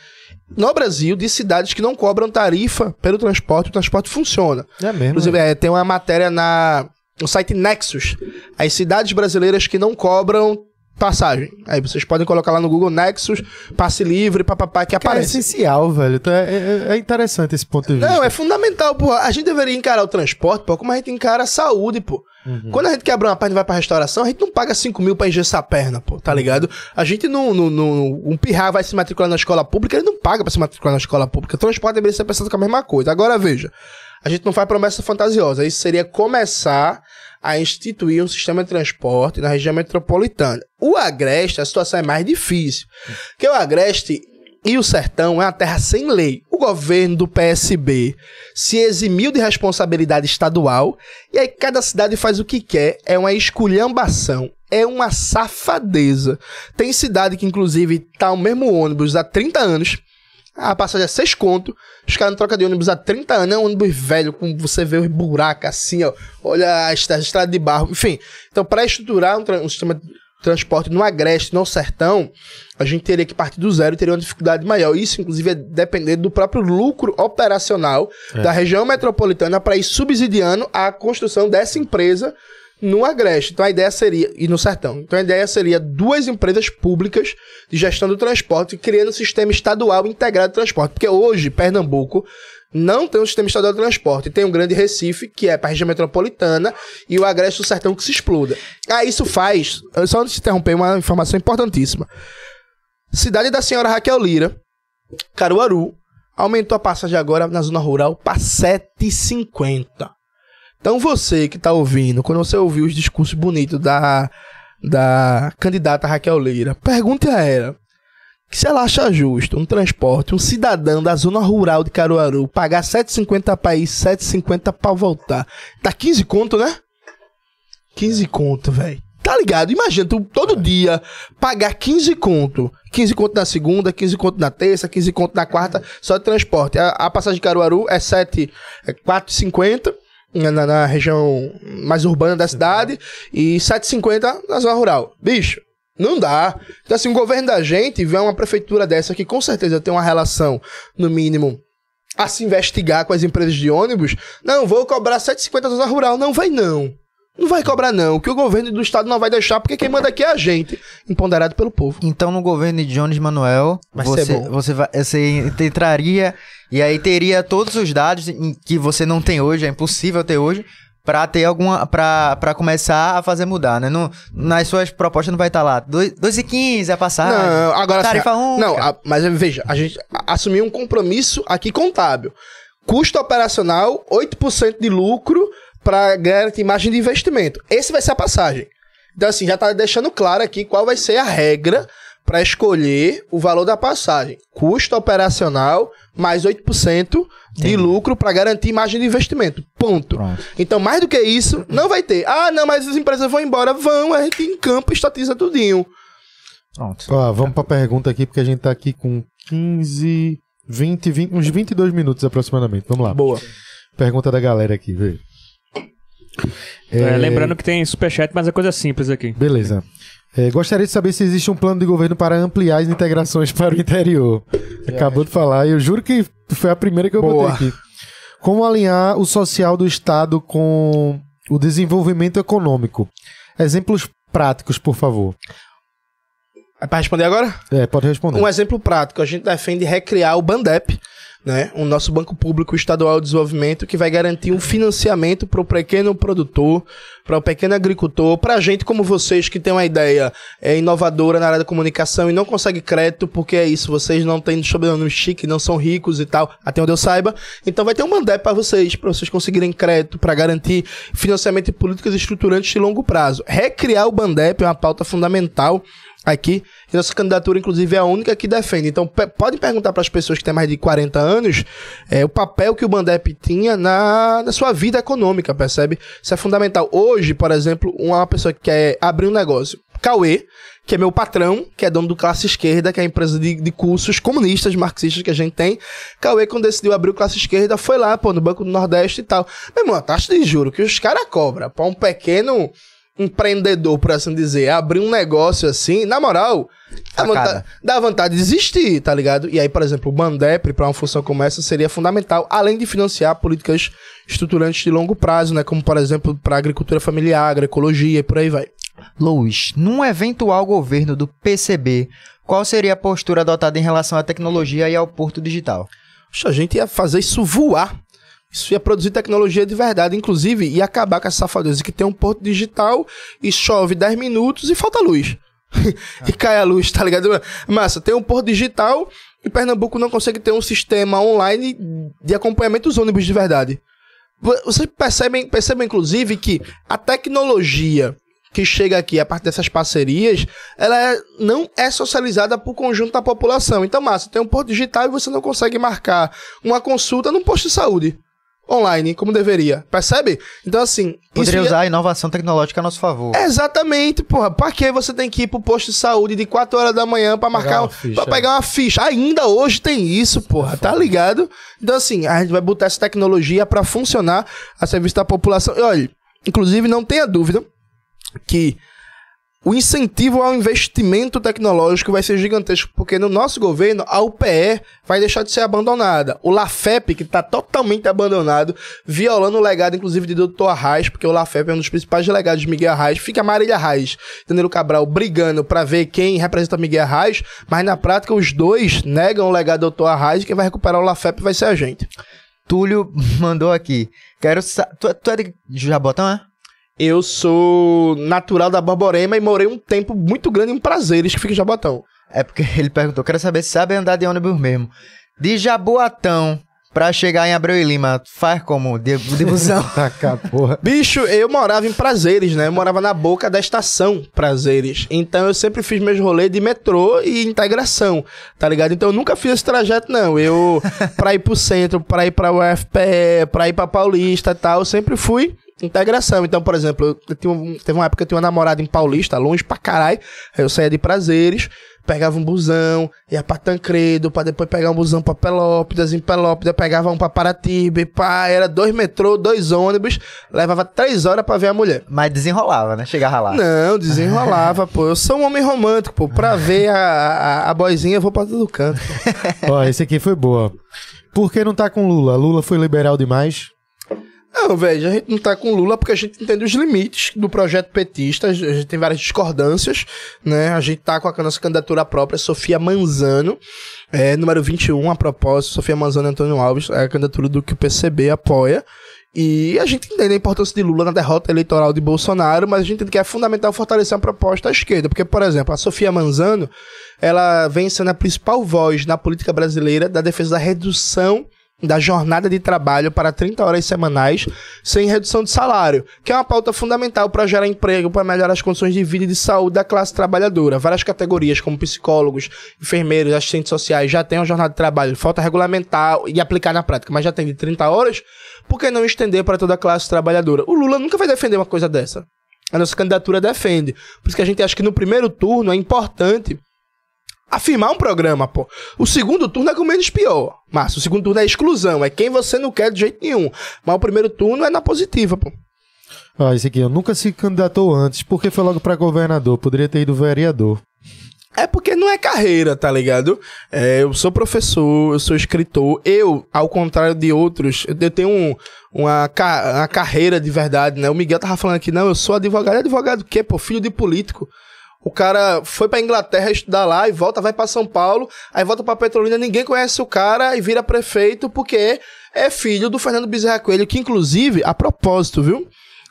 no Brasil de cidades que não cobram tarifa pelo transporte, o transporte funciona. É mesmo. Inclusive, é, tem uma matéria na, no site Nexus. As cidades brasileiras que não cobram passagem. Aí vocês podem colocar lá no Google Nexus, passe livre, papapá, que Cara, é aparece. essencial, velho. Então é, é- é interessante esse ponto de vista. Não, é fundamental, pô. A gente deveria encarar o transporte, pô, como a gente encara a saúde, pô. Quando a gente quebra uma perna e vai pra restauração, a gente não paga 5 mil pra engessar a perna, pô, tá ligado? A gente não, não, não- Um pirra vai se matricular na escola pública, ele não paga pra se matricular na escola pública. O transporte deveria ser pensado com a mesma coisa. Agora, veja. A gente não faz promessa fantasiosa. Isso seria começar a instituir um sistema de transporte na região metropolitana. O Agreste, a situação é mais difícil. Porque o Agreste e o Sertão é uma terra sem lei. O governo do PSB se eximiu de responsabilidade estadual e aí cada cidade faz o que quer. É uma esculhambação. É uma safadeza. Tem cidade que, inclusive, tá o mesmo ônibus há 30 anos. A passagem é 6 conto. Os caras não trocam de ônibus há 30 anos. É um ônibus velho, com você vê os buracos assim, ó. Olha a estra- a estrada de barro. Enfim. Então, para estruturar um, um sistema de transporte no Agreste, no Sertão, a gente teria que partir do zero e teria uma dificuldade maior. Isso, inclusive, é depender do próprio lucro operacional da região metropolitana para ir subsidiando a construção dessa empresa no Agreste. Então a ideia seria, e no Sertão. Então a ideia seria duas empresas públicas de gestão do transporte criando um sistema estadual integrado de transporte. Porque hoje, Pernambuco não tem um sistema estadual de transporte. Tem um grande Recife, que é para a região metropolitana, e o Agreste do Sertão que se exploda. Ah, isso faz, só antes de interromper, uma informação importantíssima. Cidade da senhora Raquel Lira, Caruaru, aumentou a passagem agora na zona rural para 7,50. Então você que tá ouvindo, quando você ouvir os discursos bonitos da, da candidata Raquel Leira, pergunte a ela que se ela acha justo um transporte, um cidadão da zona rural de Caruaru pagar 7,50 pra ir, 7,50 pra voltar. Tá 15 conto, né? 15 conto, velho. Tá ligado? Imagina, tu todo dia pagar 15 conto. 15 conto na segunda, 15 conto na terça, 15 conto na quarta, só de transporte. A, a passagem de Caruaru é 7, é 4,50 na, na região mais urbana da cidade e 7,50 na zona rural. Bicho, não dá. Então, assim, o governo da gente vê uma prefeitura dessa que com certeza tem uma relação, no mínimo, a se investigar com as empresas de ônibus. Não, vou cobrar 7,50 na zona rural. Não vai não. Não vai cobrar não, que o governo do estado não vai deixar, porque quem manda aqui é a gente, empoderado pelo povo. Então, no governo de Jones Manuel, Vai você, você, vai, você entraria e aí teria todos os dados que você não tem hoje, é impossível ter hoje, pra ter alguma. pra, pra começar a fazer mudar, né? Não, nas suas propostas não vai estar lá. 2,15 a passagem. Não, agora Tarifa assim, única. Não, a- mas veja, a gente assumiu um compromisso aqui contábil. Custo operacional, 8% de lucro para garantir margem de investimento. Esse vai ser a passagem. Então, assim, já tá deixando claro aqui qual vai ser a regra para escolher o valor da passagem. Custo operacional mais 8% de Entendi. lucro para garantir margem de investimento. Ponto. Pronto. Então, mais do que isso, não vai ter. Ah, não, mas as empresas vão embora. Vão, a gente em campo estatiza tudinho. Pronto. Ó, vamos pra pergunta aqui, porque a gente tá aqui com 15, 20, 20 uns 22 minutos aproximadamente. Vamos lá. Boa. Pergunta da galera aqui, veja. É, lembrando que tem superchat, mas é coisa simples aqui. Beleza. É, gostaria de saber se existe um plano de governo para ampliar as integrações para o interior. Acabou de falar, e eu juro que foi a primeira que eu Boa. botei aqui. Como alinhar o social do Estado com o desenvolvimento econômico? Exemplos práticos, por favor. É pra responder agora? É, pode responder. Um exemplo prático, a gente defende recriar o Bandep, né? O nosso Banco Público Estadual de Desenvolvimento, que vai garantir um financiamento para o pequeno produtor, para o pequeno agricultor, para gente como vocês que tem uma ideia é, inovadora na área da comunicação e não consegue crédito, porque é isso, vocês não têm sobrenome chique, não são ricos e tal, até onde eu saiba. Então vai ter um Bandep para vocês, para vocês conseguirem crédito, para garantir financiamento de políticas estruturantes de longo prazo. Recriar o Bandep é uma pauta fundamental aqui. E nossa candidatura, inclusive, é a única que defende. Então, pe pode perguntar para as pessoas que têm mais de 40 anos é, o papel que o Bandep tinha na, na sua vida econômica, percebe? Isso é fundamental. Hoje, por exemplo, uma pessoa que quer abrir um negócio, Cauê, que é meu patrão, que é dono do Classe Esquerda, que é a empresa de, de cursos comunistas, marxistas que a gente tem. Cauê, quando decidiu abrir o Classe Esquerda, foi lá, pô, no Banco do Nordeste e tal. Meu irmão, a taxa de juro que os caras cobram para um pequeno empreendedor, por assim dizer, abrir um negócio assim, na moral, dá vontade, dá vontade, de desistir, tá ligado? E aí, por exemplo, o Bandep, para uma função como essa, seria fundamental, além de financiar políticas estruturantes de longo prazo, né? Como, por exemplo, para agricultura familiar, agroecologia e por aí vai. Luiz, num eventual governo do PCB, qual seria a postura adotada em relação à tecnologia e ao porto digital? A gente ia fazer isso voar isso ia produzir tecnologia de verdade, inclusive ia acabar com essa safadeza que tem um porto digital e chove 10 minutos e falta luz. e cai a luz, tá ligado? Massa, tem um porto digital e Pernambuco não consegue ter um sistema online de acompanhamento dos ônibus de verdade. Vocês percebem, percebem inclusive, que a tecnologia que chega aqui a partir dessas parcerias, ela é, não é socializada por conjunto da população. Então, massa, tem um porto digital e você não consegue marcar uma consulta num posto de saúde online, como deveria. Percebe? Então, assim. Poderia usar ia... a inovação tecnológica a nosso favor. Exatamente, porra. Pra que você tem que ir pro posto de saúde de 4 horas da manhã pra marcar. Pegar pra pegar uma ficha. Ainda hoje tem isso, porra. Tá ligado? Então, assim, a gente vai botar essa tecnologia para funcionar a serviço da população. E olha, inclusive, não tenha dúvida que o incentivo ao investimento tecnológico vai ser gigantesco, porque no nosso governo a UPE vai deixar de ser abandonada. O LAFEP, que está totalmente abandonado, violando o legado, inclusive, de Dr. Arraes, porque o LAFEP é um dos principais delegados de Miguel Arraes, fica Marília Arraes, Danilo Cabral brigando para ver quem representa Miguel Arraes, mas na prática os dois negam o legado do Dr. Arraes e quem vai recuperar o LAFEP vai ser a gente. Túlio mandou aqui. Quero tu, tu é de Jabotão, é? Eu sou natural da Borborema e morei um tempo muito grande em Prazeres, que fica em Jabotão. É porque ele perguntou, quero saber se sabe andar de ônibus mesmo. De Jaboatão pra chegar em Abreu e Lima, faz como? De, de busão? Taca, porra. Bicho, eu morava em Prazeres, né? Eu morava na boca da estação Prazeres. Então eu sempre fiz meus rolês de metrô e integração, tá ligado? Então eu nunca fiz esse trajeto, não. Eu, pra ir pro centro, pra ir pra UFPE, pra ir pra Paulista e tal, eu sempre fui integração. Então, por exemplo, eu tinha, teve uma época que eu tinha uma namorada em Paulista, longe pra caralho. Aí eu saía de prazeres, pegava um busão, ia pra Tancredo, pra depois pegar um busão pra Pelópidas, em Pelópidas pegava um pra Paratiba, pá, era dois metrô, dois ônibus, levava três horas pra ver a mulher. Mas desenrolava, né? Chegava lá. Não, desenrolava, pô. Eu sou um homem romântico, pô. Pra ver a, a, a boizinha, eu vou pra todo canto. Ó, esse aqui foi boa. Por que não tá com Lula? Lula foi liberal demais? Não, velho, a gente não tá com Lula porque a gente entende os limites do projeto petista, a gente tem várias discordâncias, né? A gente tá com a nossa candidatura própria, Sofia Manzano, é, número 21, a propósito, Sofia Manzano e Antônio Alves, é a candidatura do que o PCB apoia. E a gente entende a importância de Lula na derrota eleitoral de Bolsonaro, mas a gente entende que é fundamental fortalecer a proposta à esquerda, porque, por exemplo, a Sofia Manzano, ela vem sendo a principal voz na política brasileira da defesa da redução da jornada de trabalho para 30 horas semanais sem redução de salário, que é uma pauta fundamental para gerar emprego, para melhorar as condições de vida e de saúde da classe trabalhadora. Várias categorias, como psicólogos, enfermeiros, assistentes sociais, já têm uma jornada de trabalho, falta regulamentar e aplicar na prática, mas já tem de 30 horas, por que não estender para toda a classe trabalhadora? O Lula nunca vai defender uma coisa dessa. A nossa candidatura defende. Por isso que a gente acha que no primeiro turno é importante afirmar um programa, pô. O segundo turno é com menos pior. Mas o segundo turno é exclusão, é quem você não quer de jeito nenhum. Mas o primeiro turno é na positiva, pô. Ah, esse aqui, eu nunca se candidatou antes, porque foi logo para governador, poderia ter ido vereador. É porque não é carreira, tá ligado? É, eu sou professor, eu sou escritor. Eu, ao contrário de outros, eu tenho um, uma, uma carreira de verdade, né? O Miguel tava falando aqui, não, eu sou advogado. Advogado o quê, pô? Filho de político. O cara foi pra Inglaterra estudar lá e volta, vai pra São Paulo, aí volta pra Petrolina, ninguém conhece o cara e vira prefeito porque é filho do Fernando Bezerra Coelho, que inclusive, a propósito, viu?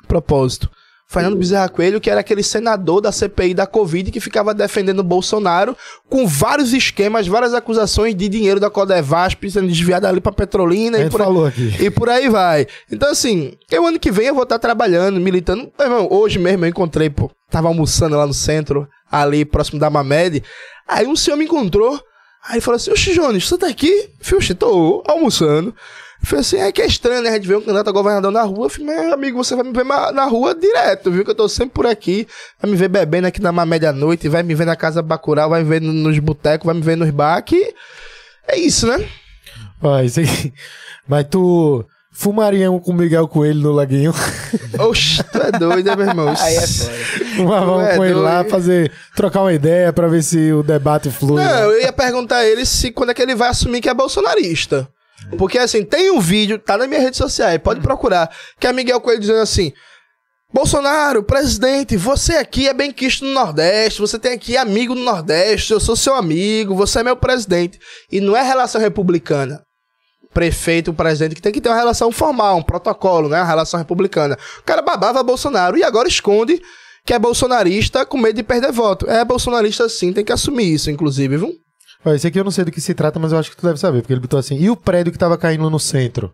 Propósito. Fernando Bezerra Coelho, que era aquele senador da CPI da Covid que ficava defendendo o Bolsonaro com vários esquemas, várias acusações de dinheiro da Codevasp sendo desviado ali pra Petrolina e por, aí- aqui. e por aí vai. Então, assim, eu ano que vem eu vou estar trabalhando, militando. Meu irmão, hoje mesmo eu encontrei, pô, tava almoçando lá no centro, ali próximo da Mamed. Aí um senhor me encontrou, aí falou assim: Oxe, Jones, você tá aqui? Oxe, tô almoçando. Falei assim: é que é estranho, né? A gente vê um candidato a governador na rua. Eu falei, meu amigo, você vai me ver na rua direto, viu? Que eu tô sempre por aqui. Vai me ver bebendo aqui na Mamed à noite, vai me ver na casa Bacurau, vai me ver no- nos botecos, vai me ver nos bar. Que é isso, né? Isso aí. Mas tu fumaria um com o Miguel Coelho no laguinho. Oxe, tu é doido, né, meu irmão? Aí é foda. Fumava um é com ele lá, fazer, trocar uma ideia pra ver se o debate flui. né? Não, eu ia perguntar a ele se quando é que ele vai assumir que é bolsonarista. Porque assim, tem um vídeo, tá nas minhas redes sociais, pode procurar, que é Miguel Coelho dizendo assim: Bolsonaro, presidente, você aqui é bem quisto no Nordeste, você tem aqui amigo no Nordeste, eu sou seu amigo, você é meu presidente. E não é relação republicana. Prefeito, presidente, que tem que ter uma relação formal, um protocolo, né? Uma relação republicana. O cara babava Bolsonaro e agora esconde que é bolsonarista com medo de perder voto. É bolsonarista sim, tem que assumir isso, inclusive, viu? Ó, esse aqui eu não sei do que se trata, mas eu acho que tu deve saber, porque ele botou assim: e o prédio que tava caindo no centro?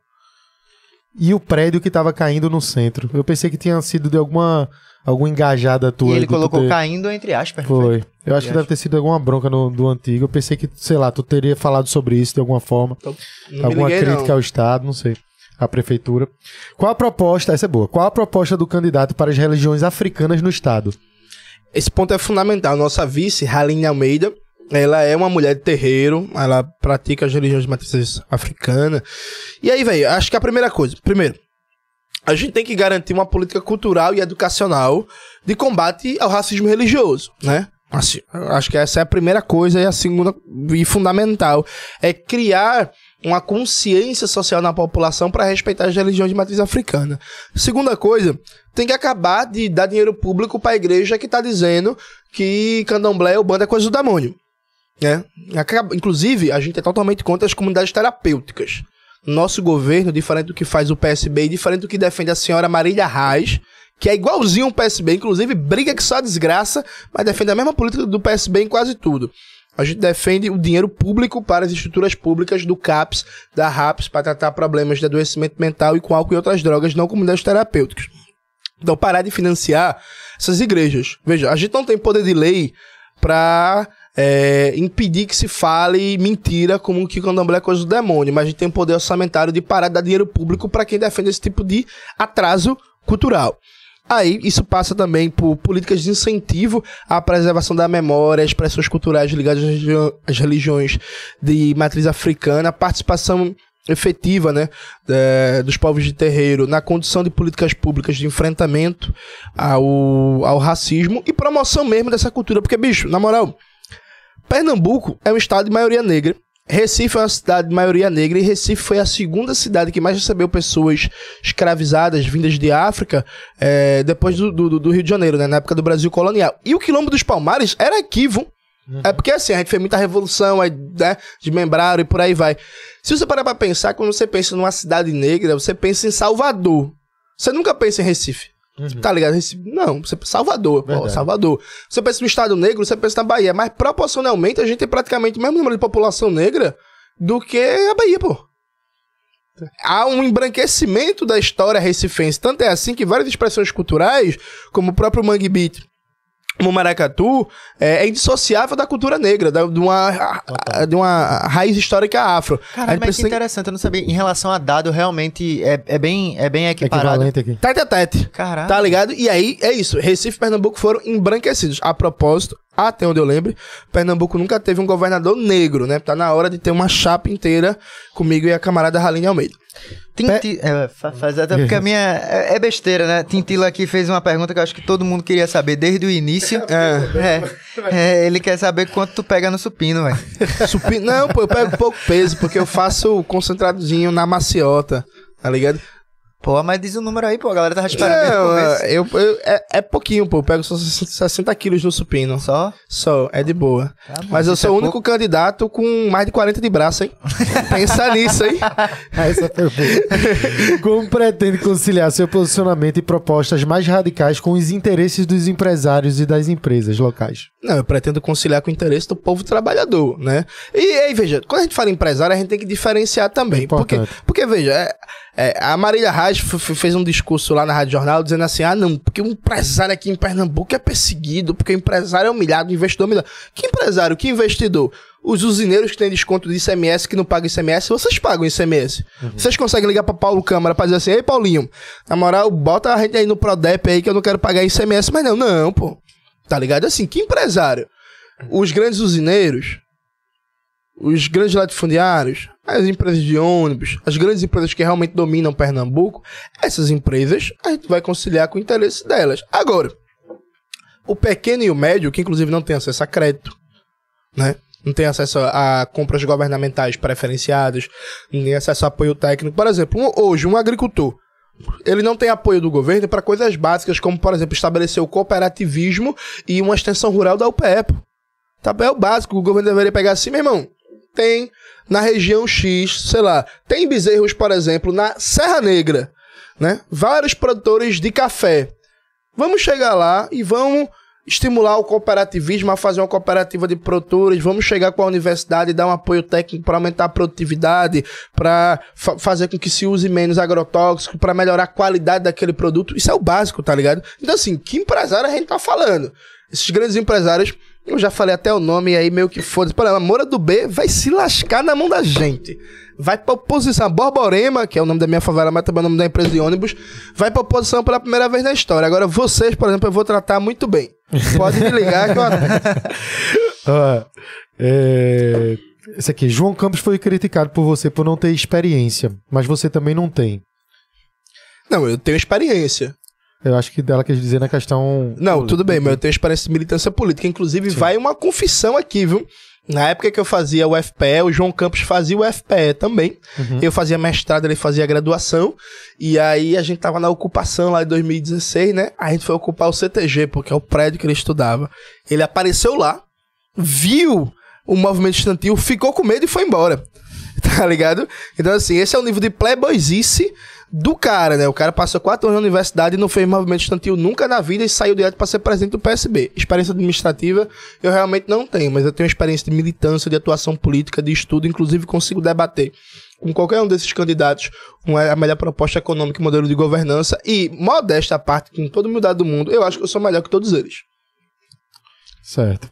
E o prédio que tava caindo no centro? Eu pensei que tinha sido de alguma, alguma engajada tua. E ele colocou ter- caindo entre aspas. não Foi. Eu acho que deve ter sido alguma bronca no, do antigo. Eu pensei que, sei lá, tu teria falado sobre isso de alguma forma. Não me alguma liguei, crítica não. ao Estado, não sei. À prefeitura. Qual a proposta, essa é boa, qual a proposta do candidato para as religiões africanas no Estado? Esse ponto é fundamental. Nossa vice, Haline Almeida, ela é uma mulher de terreiro, ela pratica as religiões de matrizes africana. E aí, velho, acho que a primeira coisa, primeiro, a gente tem que garantir uma política cultural e educacional de combate ao racismo religioso, né? Assim, acho que essa é a primeira coisa e a segunda e fundamental é criar uma consciência social na população para respeitar as religiões de matriz africana. Segunda coisa, tem que acabar de dar dinheiro público para a igreja que tá dizendo que candomblé ou banda é coisa do demônio. Né? Inclusive, a gente é totalmente contra as comunidades terapêuticas. Nosso governo, diferente do que faz o PSB e diferente do que defende a senhora Marília Reis, que é igualzinho o PSB, inclusive briga que só desgraça, mas defende a mesma política do PSB em quase tudo. A gente defende o dinheiro público para as estruturas públicas do CAPS, da RAPS, para tratar problemas de adoecimento mental e com álcool e outras drogas, não comunidades terapêuticas. Então, parar de financiar essas igrejas. Veja, a gente não tem poder de lei para impedir que se fale mentira como que o candomblé é coisa do demônio, mas a gente tem poder orçamentário de parar de dar dinheiro público para quem defende esse tipo de atraso cultural. Aí, isso passa também por políticas de incentivo à preservação da memória, expressões culturais ligadas às religi- às religiões de matriz africana, participação efetiva né, eh, dos povos de terreiro na condição de políticas públicas de enfrentamento ao, ao racismo e promoção mesmo dessa cultura. Porque, bicho, na moral, Pernambuco é um estado de maioria negra. Recife é uma cidade de maioria negra e Recife foi a segunda cidade que mais recebeu pessoas escravizadas vindas de África eh, depois do, do- do Rio de Janeiro, né, na época do Brasil colonial. E o Quilombo dos Palmares era aqui, viu? É porque assim, a gente fez muita revolução, aí, né, desmembraram e por aí vai. Se você parar pra pensar, quando você pensa numa cidade negra, você pensa em Salvador. Você nunca pensa em Recife. Tá ligado? Não, você Salvador, Verdade. Salvador. Você pensa no Estado Negro, você pensa na Bahia. Mas proporcionalmente a gente tem praticamente o mesmo número de população negra do que a Bahia, pô. Há um embranquecimento da história recifense. Tanto é assim que várias expressões culturais, como o próprio Mangue Beat, como o Maracatu, é, é indissociável da cultura negra, da- de, uma, de uma raiz histórica afro. A Cara, mas que interessante, eu não sabia. Em relação a dado, realmente é, é bem, é bem equiparado. Equivalente aqui. Tete a tete. Caralho. Tá ligado? E aí, é isso. Recife e Pernambuco foram embranquecidos. A propósito, até onde eu lembro, Pernambuco nunca teve um governador negro, né? Tá na hora de ter uma chapa inteira comigo e a camarada Raline Almeida. Tinti... É, fa- faz até porque a minha. É, é besteira, né? Tintila aqui fez uma pergunta que eu acho que todo mundo queria saber desde o início. É. É, é, ele quer saber quanto tu pega no supino, velho. Supi... Não, pô, eu pego pouco peso, porque eu faço concentradozinho na maciota, tá ligado? Pô, mas diz o número aí, pô. A galera tava esperando começo. eu, eu- é, é pouquinho, pô. Eu pego só 60 quilos no supino. Só? Só, é de boa. Tá bom, Mas eu sou é o único candidato com mais de 40 de braço, hein? Pensa nisso, hein? Essa foi boa. Como pretende conciliar seu posicionamento e propostas mais radicais com os interesses dos empresários e das empresas locais? Não, eu pretendo conciliar com o interesse do povo trabalhador, né? E aí, veja, quando a gente fala em empresário, a gente tem que diferenciar também. Porque, Importante. porque, veja, é- é, a Marília Reis fez um discurso lá na Rádio Jornal dizendo assim: ah, não, porque o empresário aqui em Pernambuco é perseguido, porque o empresário é humilhado, o investidor é humilhado. Que empresário? Que investidor? Os usineiros que têm desconto de ICMS, que não pagam ICMS, vocês pagam ICMS. Vocês conseguem ligar pra Paulo Câmara pra dizer assim: ei, Paulinho, na moral, bota a gente aí no Prodep aí que eu não quero pagar ICMS. Mas não, não, pô. Tá ligado? Assim, que empresário? Os grandes usineiros, os grandes latifundiários, as empresas de ônibus, as grandes empresas que realmente dominam Pernambuco, essas empresas a gente vai conciliar com o interesse delas. Agora, o pequeno e o médio, que inclusive não tem acesso a crédito, né? Não tem acesso a compras governamentais preferenciadas, não tem acesso a apoio técnico. Por exemplo, um- hoje, um agricultor, ele não tem apoio do governo para coisas básicas, como, por exemplo, estabelecer o cooperativismo e uma extensão rural da UPE. Tá, é o básico, o governo deveria pegar assim, meu irmão. Tem na região X, sei lá, tem bezerros, por exemplo, na Serra Negra, né? Vários produtores de café. Vamos chegar lá e vamos estimular o cooperativismo a fazer uma cooperativa de produtores, vamos chegar com a universidade e dar um apoio técnico para aumentar a produtividade, para fazer com que se use menos agrotóxico, para melhorar a qualidade daquele produto. Isso é o básico, tá ligado? Então assim, que empresário a gente tá falando? Esses grandes empresários, eu já falei até o nome aí, meio que foda-se. Por exemplo, a Moura do B vai se lascar na mão da gente. Vai pra oposição. A Borborema, que é o nome da minha favela, mas também é o nome da empresa de ônibus, vai pra oposição pela primeira vez na história. Agora, vocês, por exemplo, eu vou tratar muito bem. Pode me ligar que eu... Ah, é... Esse aqui, João Campos foi criticado por você por não ter experiência, mas você também não tem. Não, eu tenho experiência. Eu acho que dela quer dizer na questão. Não, tudo bem, mas eu tenho experiência de militância política. Inclusive, vai uma confissão aqui, viu? Na época que eu fazia o FPE, o João Campos fazia o FPE também. Eu fazia mestrado, ele fazia graduação. E aí a gente tava na ocupação lá em 2016, né? A gente foi ocupar o CTG, porque é o prédio que ele estudava. Ele apareceu lá, viu o movimento estudantil, ficou com medo e foi embora. Tá ligado? Então, assim, esse é o nível de playboyzice do cara, né? O cara passou quatro anos na universidade e não fez movimento estudantil nunca na vida e saiu direto para ser presidente do PSB. Experiência administrativa eu realmente não tenho, mas eu tenho experiência de militância, de atuação política, de estudo, inclusive consigo debater com qualquer um desses candidatos uma, a melhor proposta econômica e modelo de governança e, modesta parte, com toda humildade do mundo, eu acho que eu sou melhor que todos eles. Certo.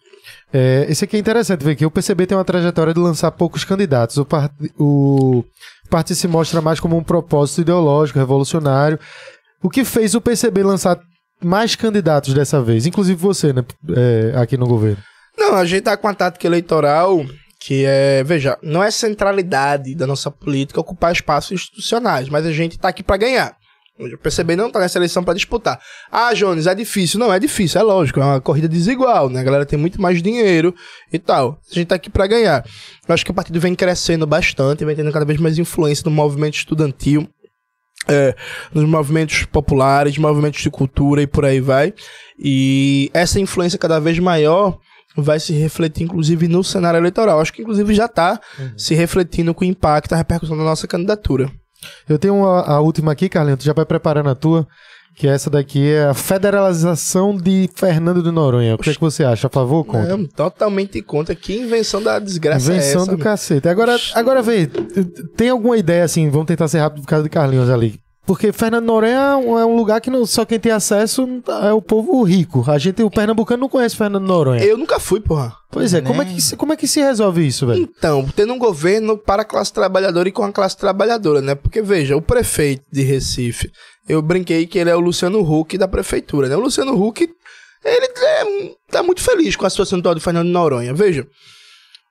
É, esse aqui é interessante ver que o PCB tem uma trajetória de lançar poucos candidatos. O, part... o partido se mostra mais como um propósito ideológico, revolucionário. O que fez o PCB lançar mais candidatos dessa vez, inclusive você, né, é, aqui no governo. Não, a gente tá com a tática eleitoral que é, veja, não é centralidade da nossa política ocupar espaços institucionais, mas a gente tá aqui para ganhar. O PCB não tá nessa eleição para disputar. Ah, Jones, é difícil. Não, é difícil, é lógico. É uma corrida desigual, né? A galera tem muito mais dinheiro e tal. A gente tá aqui para ganhar. Eu acho que o partido vem crescendo bastante, vem tendo cada vez mais influência no movimento estudantil. É, nos movimentos populares, movimentos de cultura e por aí vai. E essa influência cada vez maior vai se refletir, inclusive, no cenário eleitoral. Acho que, inclusive, já está se refletindo com o impacto, a repercussão da nossa candidatura. Eu tenho uma- a última aqui, Carlinhos, tu já vai preparando a tua, que essa daqui é a federalização de Fernando de Noronha. O que, é que você acha? A favor ou contra? Não, totalmente contra. Que invenção da desgraça Invenção é essa? do cacete. Agora, agora vê, tem alguma ideia assim, vamos tentar ser rápido por causa de Carlinhos ali. Porque Fernando Noronha é um- é um lugar que não, só quem tem acesso é o povo rico. A gente, o pernambucano não conhece Fernando Noronha. Eu nunca fui, porra. Pois é, como é, que, se- como é que se resolve isso, velho? Então, tendo um governo para a classe trabalhadora e com a classe trabalhadora, né? Porque, veja, o prefeito de Recife, eu brinquei que ele é o Luciano Huck da prefeitura, né? O Luciano Huck, ele é, tá muito feliz com a situação atual do Fernando Noronha. Veja,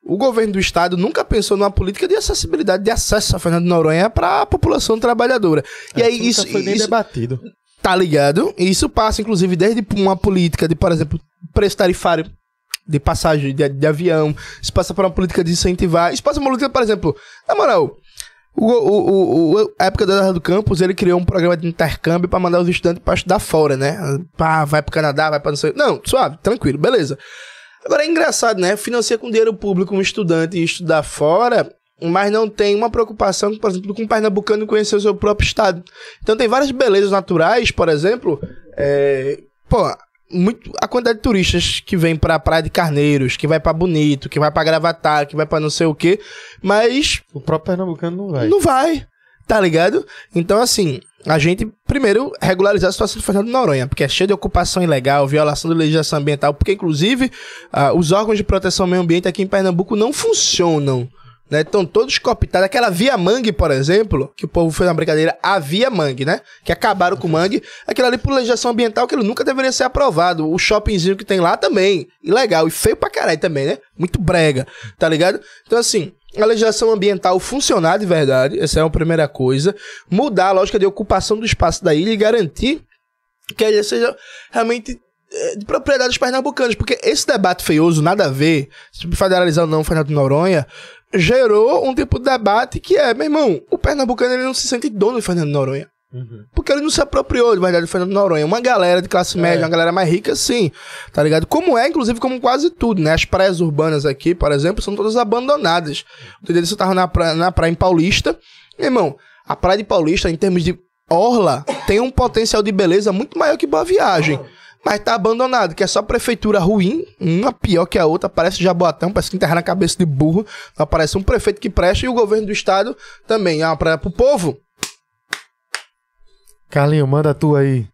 o governo do estado nunca pensou numa política de acessibilidade, de acesso a Fernando Noronha para a população trabalhadora. E aí, nunca isso, foi nem isso debatido. tá ligado? E isso passa, inclusive, desde uma política de, por exemplo, preço tarifário de passagem de, de avião. Isso passa por uma política de incentivar. Isso passa por uma política, por exemplo, na moral, O, o, o, o- a época da Guerra do Campus, ele criou um programa de intercâmbio pra mandar os estudantes pra estudar fora, né? Pá, vai pro Canadá, vai pra não sei. Não, suave, tranquilo, beleza. Agora é engraçado, né? Financia com dinheiro público um estudante e estudar fora, mas não tem uma preocupação, por exemplo, com um pernambucano conhecer o seu próprio estado. Então tem várias belezas naturais, por exemplo, é, pô, muito, a quantidade de turistas que vem pra Praia de Carneiros, que vai pra Bonito, que vai pra Gravatar, que vai pra não sei o quê, mas O próprio Pernambucano não vai. não vai, tá ligado? Então, assim, a gente, primeiro, regularizar a situação do Fernando Noronha, porque é cheio de ocupação ilegal, violação da legislação ambiental, porque, inclusive, ah, os órgãos de proteção ao meio ambiente aqui em Pernambuco não funcionam. Né? Estão todos cooptados. Aquela Via Mangue, por exemplo, que o povo fez uma brincadeira, a Via Mangue, né? Que acabaram com o Mangue. Aquilo ali por legislação ambiental, aquilo nunca deveria ser aprovado. O shoppingzinho que tem lá também. Ilegal. E feio pra caralho também, né? Muito brega, tá ligado? Então, assim, a legislação ambiental funcionar de verdade, essa é a primeira coisa. Mudar a lógica de ocupação do espaço da ilha e garantir que a ilha seja realmente eh, de propriedade dos pernambucanos. Porque esse debate feioso, nada a ver, sobre federalizar ou não Fernando Noronha, gerou um tipo de debate que é, meu irmão, o pernambucano ele não se sente dono do Fernando Noronha. Porque ele não se apropriou de verdade do Fernando Noronha. Uma galera de classe média, uma galera mais rica, sim. Tá ligado? Como é, inclusive, como quase tudo, né? As praias urbanas aqui, por exemplo, são todas abandonadas. Outro dia você tava na praia, na praia em Paulista. Meu irmão, a praia de Paulista, em termos de orla, tem um potencial de beleza muito maior que Boa Viagem. Mas tá abandonado, que é só prefeitura ruim, uma pior que a outra, parece Jaboatão, parece que enterrar na cabeça de burro. Aparece um prefeito que presta e o governo do estado também. É uma praia pro povo. Carlinho, manda tu aí.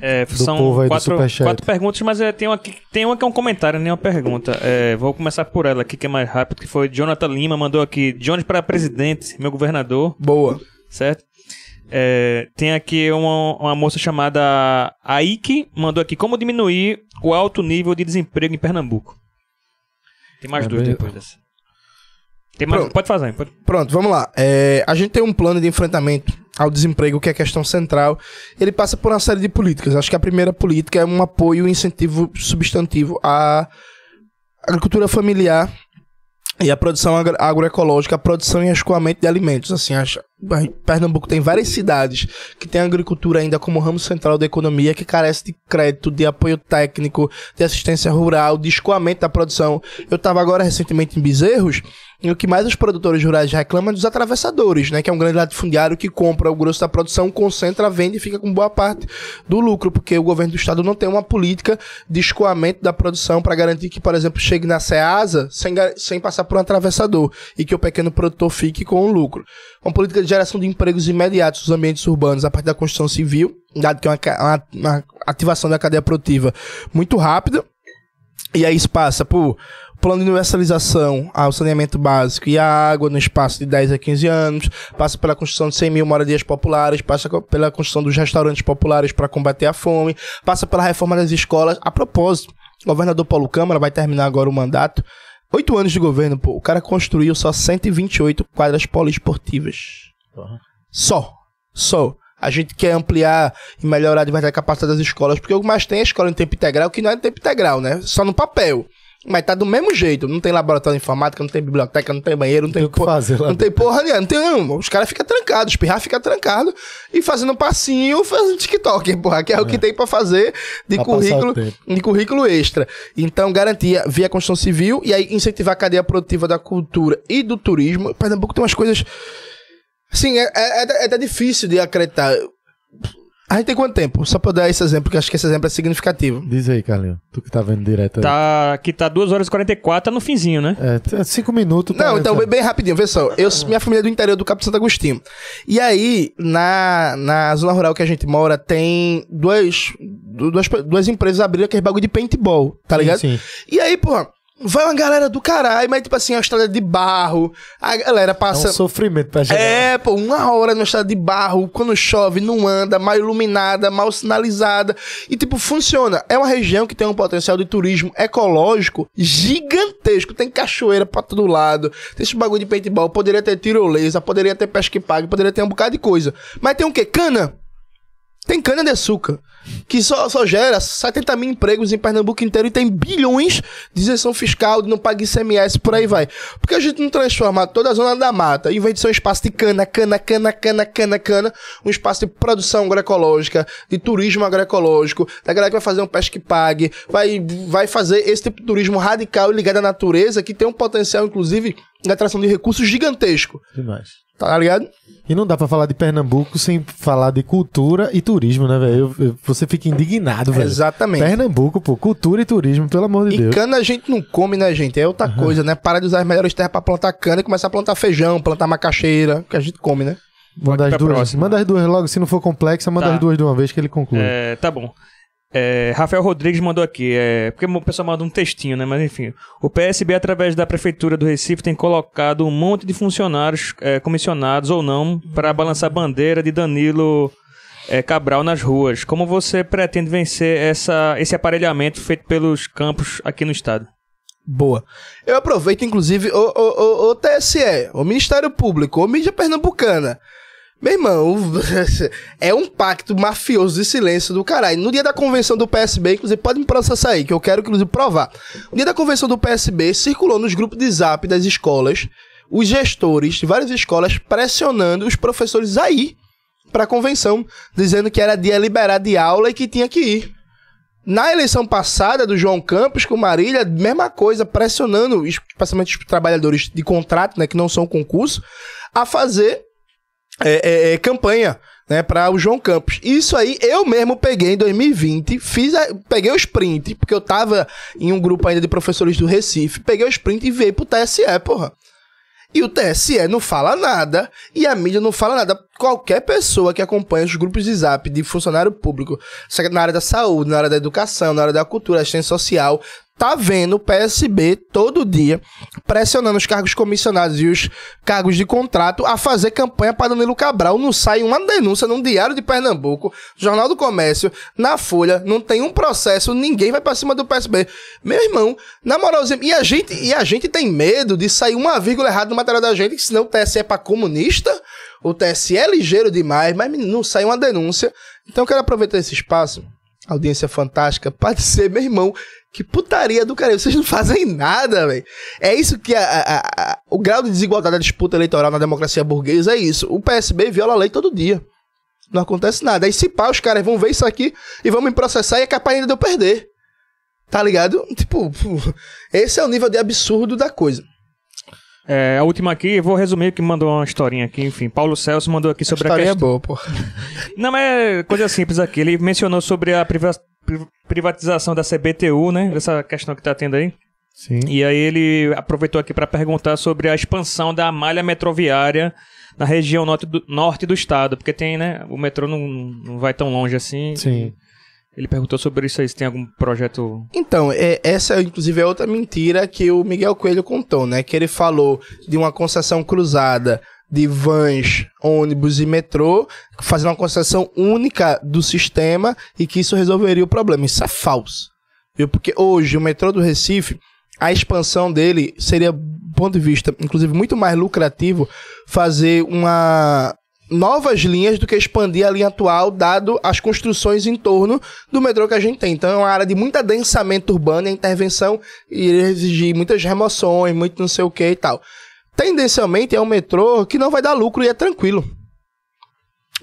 É, são aí quatro, perguntas, mas é, tem, uma, que- tem uma que é um comentário, nem uma pergunta. É, vou começar por ela aqui, que é mais rápido, que foi Jonathan Lima, mandou aqui, Jones para presidente, meu governador, Boa. certo? É, tem aqui uma, uma moça chamada Aike, mandou aqui, como diminuir o alto nível de desemprego em Pernambuco? Tem mais É duas bem- depois dessa. Tem mais, pode fazer, pode. Pronto, vamos lá. É, a gente tem um plano de enfrentamento ao desemprego, que é a questão central. Ele passa por uma série de políticas. Acho que a primeira política é um apoio e incentivo substantivo à agricultura familiar e à produção agro- agroecológica, a produção e escoamento de alimentos. Assim, acho, Pernambuco tem várias cidades que tem agricultura ainda como ramo central da economia, que carece de crédito, de apoio técnico, de assistência rural, de escoamento da produção. Eu estava agora recentemente em Bezerros, e o que mais os produtores rurais reclamam é dos atravessadores, né? Que é um grande latifundiário que compra o grosso da produção, concentra, vende e fica com boa parte do lucro, porque o governo do estado não tem uma política de escoamento da produção para garantir que, por exemplo, chegue na Ceasa sem, sem passar por um atravessador e que o pequeno produtor fique com o lucro. Uma política de geração de empregos imediatos nos ambientes urbanos a partir da construção civil, dado que é uma, uma- uma ativação da cadeia produtiva muito rápida. E aí isso passa por plano de universalização ao saneamento básico e a água no espaço de 10 a 15 anos, passa pela construção de 100 mil moradias populares, passa pela construção dos restaurantes populares para combater a fome, passa pela reforma das escolas. A propósito, o governador Paulo Câmara vai terminar agora o mandato. Oito anos de governo, pô, o cara construiu só 128 quadras poliesportivas. Só. Só. A gente quer ampliar e melhorar de verdade a capacidade das escolas, porque o que mais tem é escola em tempo integral, que não é em tempo integral, né? Só no papel. Mas tá do mesmo jeito. Não tem laboratório de informática, não tem biblioteca, não tem banheiro, não tem, Tem o que po- fazer lá Não tem porra nenhuma. Não tem, não. Os caras ficam trancados, espirrar fica trancado e fazendo passinho, fazendo TikTok, porra, que é, o que tem pra fazer de Pra currículo, de currículo extra. Então, garantia via construção civil e aí incentivar a cadeia produtiva da cultura e do turismo. Pernambuco tem umas coisas. Sim, é, é, é- é difícil de acreditar. A gente tem quanto tempo? Só pra eu dar esse exemplo, porque eu acho que esse exemplo é significativo. Diz aí, Carlinho. Tu que tá vendo direto aí. Tá, aqui tá 2 horas e 44, tá no finzinho, né? É, t- cinco minutos. pra- Não, então, bem, bem rapidinho, vê só. Eu, minha família é do interior do Cabo Santo Agostinho. E aí, na, na zona rural que a gente mora, tem duas, du- duas, duas empresas abrindo aquele bagulho de paintball, tá ligado? Sim, sim. E aí, porra, vai uma galera do caralho, mas tipo assim, a estrada de barro, a galera É passa. um sofrimento pra chegar. É, pô, uma hora numa estrada de barro, quando chove, não anda, mal iluminada, mal sinalizada. E, tipo, funciona. É uma região que tem um potencial de turismo ecológico gigantesco. Tem cachoeira pra todo lado, tem esse bagulho de paintball, poderia ter tirolesa, poderia ter pesca e pague, poderia ter um bocado de coisa. Mas tem o quê? Cana. Tem cana de açúcar. Que só, só gera 70 mil empregos em Pernambuco inteiro e tem bilhões de isenção fiscal, de não pagar ICMS, por aí vai. Porque a gente não transforma toda a zona da mata, em vez de ser um espaço de cana, cana, cana, cana, cana, cana, um espaço de produção agroecológica, de turismo agroecológico, da galera que vai fazer um pesque pague, vai, vai fazer esse tipo de turismo radical e ligado à natureza, que tem um potencial, inclusive, de atração de recursos gigantesco. Demais. Tá ligado? E não dá pra falar de Pernambuco sem falar de cultura e turismo, né, velho? Você fica indignado, velho. Exatamente. Pernambuco, pô, cultura e turismo, pelo amor de E Deus. cana a gente não come, né, gente? É outra coisa, né? Parar de usar as melhores terras pra plantar cana e começar a plantar feijão, plantar macaxeira, que a gente come, né? Manda as duas. próxima. Manda as duas logo, se não for complexa, manda Tá. as duas de uma vez que ele conclui. É, tá bom. É, Rafael Rodrigues mandou aqui, é, porque o pessoal manda um textinho, né? Mas enfim. O PSB, através da Prefeitura do Recife, tem colocado um monte de funcionários, é, comissionados ou não, para balançar a bandeira de Danilo é, Cabral nas ruas. Como você pretende vencer essa, esse aparelhamento feito pelos campos aqui no estado? Boa. Eu aproveito, inclusive, o, o, o, o TSE, o Ministério Público, o Mídia Pernambucana. Meu irmão, é um pacto mafioso de silêncio do caralho. No dia da convenção do PSB, inclusive, pode me processar aí, que eu quero, inclusive, provar. No dia da convenção do PSB, circulou nos grupos de zap das escolas, os gestores de várias escolas pressionando os professores a ir pra convenção, dizendo que era dia liberado de aula e que tinha que ir. Na eleição passada do João Campos com Marília, mesma coisa, pressionando, especialmente os trabalhadores de contrato, né, que não são concurso, a fazer é, é, é, campanha, né, para o João Campos. Isso aí eu mesmo peguei em 2020, fiz a- peguei o sprint, porque eu tava em um grupo ainda de professores do Recife, peguei o sprint e veio pro TSE, porra. E o TSE não fala nada e a mídia não fala nada. Qualquer pessoa que acompanha os grupos de zap de funcionário público, na área da saúde, na área da educação, na área da cultura, assistência social, tá vendo o PSB todo dia pressionando os cargos comissionados e os cargos de contrato a fazer campanha para Danilo Cabral. Não sai uma denúncia num Diário de Pernambuco, Jornal do Comércio, na Folha, não tem um processo, ninguém vai pra cima do PSB. Meu irmão, na moralzinha, e a gente, e a gente tem medo de sair uma vírgula errada no material da gente, que senão o TSE é pra comunista, o TSE é ligeiro demais, mas não sai uma denúncia. Então eu quero aproveitar esse espaço, audiência fantástica, pra dizer, meu irmão, que putaria do cara, vocês não fazem nada, velho. É isso que a- a- a- o grau de desigualdade da disputa eleitoral na democracia burguesa é isso. O PSB viola a lei todo dia. Não acontece nada. Aí se pá, os caras vão ver isso aqui e vão me processar e é capaz ainda de eu perder. Tá ligado? Tipo, esse é o nível de absurdo da coisa. É, a última aqui, eu vou resumir que mandou uma historinha aqui, enfim. Paulo Celso mandou aqui sobre a História é questão. boa, pô. Não, mas é coisa simples aqui. Ele mencionou sobre a priva- pri- privatização da CBTU, né? Essa questão que tá tendo aí. Sim. E aí ele aproveitou aqui para perguntar sobre a expansão da malha metroviária na região norte do, norte do estado, porque tem, né? O metrô não, não vai tão longe assim. Sim. Ele perguntou sobre isso aí, se tem algum projeto. Então, é, essa inclusive é outra mentira que o Miguel Coelho contou, né? Que ele falou de uma concessão cruzada de vans, ônibus e metrô, fazendo uma concessão única do sistema e que isso resolveria o problema. Isso é falso. Viu? Porque hoje o metrô do Recife, a expansão dele seria, do ponto de vista, inclusive, muito mais lucrativo fazer uma novas linhas do que expandir a linha atual, dado as construções em torno do metrô que a gente tem. Então é uma área de muito adensamento urbano e a intervenção iria exigir muitas remoções, muito não sei o que e tal. Tendencialmente é um metrô que não vai dar lucro e é tranquilo.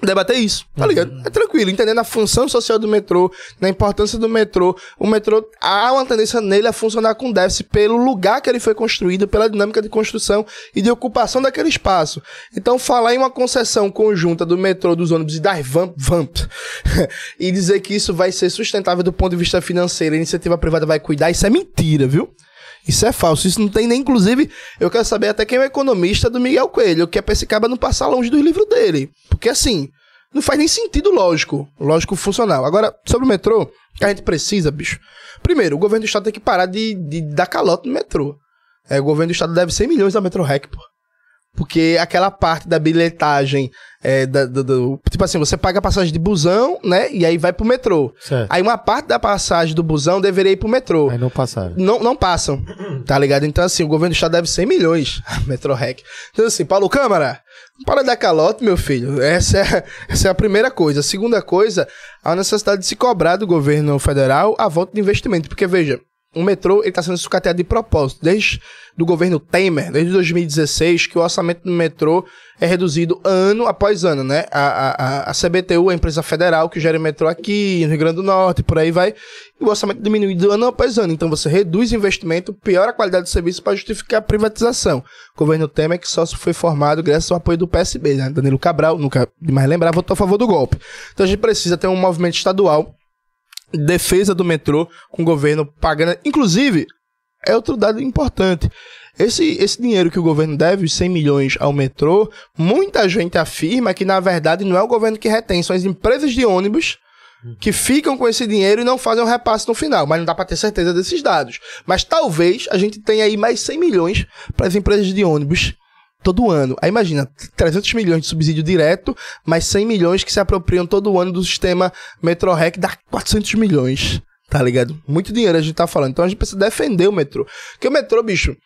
Debater isso, tá ligado? É tranquilo, entendendo a função social do metrô, na importância do metrô. O metrô, há uma tendência nele a funcionar com déficit pelo lugar que ele foi construído, pela dinâmica de construção e de ocupação daquele espaço. Então, falar em uma concessão conjunta do metrô, dos ônibus e das vamp, vamp e dizer que isso vai ser sustentável do ponto de vista financeiro, a iniciativa privada vai cuidar, isso é mentira, viu? Isso é falso. Isso não tem nem, inclusive, eu quero saber até quem é o economista do Miguel Coelho, que é pra esse cara não passar longe do livro dele. Porque assim, não faz nem sentido lógico, lógico funcional. Agora, sobre o metrô, que a gente precisa, bicho. Primeiro, o governo do estado tem que parar de, de dar calote no metrô. É, o governo do estado deve 100 milhões da Metro Rec, pô. Porque aquela parte da bilhetagem, é, da- do, do- tipo assim, você paga a passagem de busão, né? E aí vai pro metrô. Certo. Aí uma parte da passagem do busão deveria ir pro metrô. Aí não passaram. Não, não passam, tá ligado? Então, assim, o governo do estado deve 100 milhões, Metro Rec. Então, assim, Paulo Câmara, para dar calote, meu filho. Essa é, essa é a primeira coisa. A segunda coisa, a necessidade de se cobrar do governo federal a volta de investimento. Porque, veja, o metrô está sendo sucateado de propósito. Desde do governo Temer, desde 2016, que o orçamento do metrô é reduzido ano após ano, né? A, a, a- CBTU, a empresa federal que gera o metrô aqui, no Rio Grande do Norte, por aí vai, e o orçamento diminuído ano após ano. Então você reduz investimento, piora a qualidade do serviço para justificar a privatização. O governo Temer que só foi formado graças ao apoio do PSB, né? Danilo Cabral, nunca demais lembrar, votou a favor do golpe. Então a gente precisa ter um movimento estadual defesa do metrô, com o governo pagando. Inclusive, é outro dado importante. Esse, esse dinheiro que o governo deve, os 100 milhões ao metrô, muita gente afirma que, na verdade, não é o governo que retém, são as empresas de ônibus que ficam com esse dinheiro e não fazem o repasse no final. Mas não dá para ter certeza desses dados. Mas talvez a gente tenha aí mais 100 milhões para as empresas de ônibus todo ano. Aí imagina, 300 milhões de subsídio direto, mais 100 milhões que se apropriam todo ano do sistema MetroRec, dá 400 milhões. Tá ligado? Muito dinheiro a gente tá falando. Então a gente precisa defender o metrô. Porque o metrô, bicho.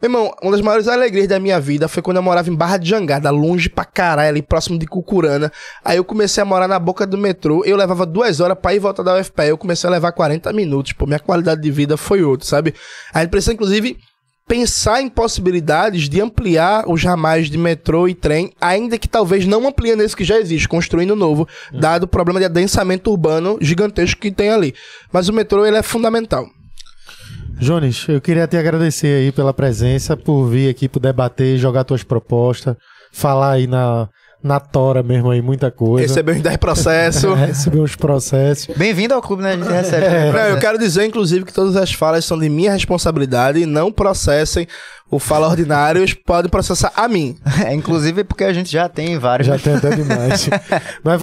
Meu irmão, uma das maiores alegrias da minha vida foi quando eu morava em Barra de Jangada, longe pra caralho, ali próximo de Cucurana. Aí eu comecei a morar na boca do metrô. Eu levava duas horas pra ir e voltar da UFPE. Eu comecei a levar 40 minutos. Pô, minha qualidade de vida foi outra, sabe? A gente precisa, inclusive, pensar em possibilidades de ampliar os ramais de metrô e trem, ainda que talvez não amplie nesse que já existe, construindo novo, dado o problema de adensamento urbano gigantesco que tem ali. Mas o metrô ele é fundamental. Jones, eu queria te agradecer aí pela presença, por vir aqui, por debater, jogar tuas propostas, falar aí na, na tora mesmo aí muita coisa. Recebeu uns 10 processos. Receber uns processos. Bem-vindo ao clube, né? A gente recebe. É. Não, eu quero dizer, inclusive, que todas as falas são de minha responsabilidade. Não processem o Fala Ordinários, pode processar a mim. É, inclusive porque a gente já tem vários. Já tem até demais. Mas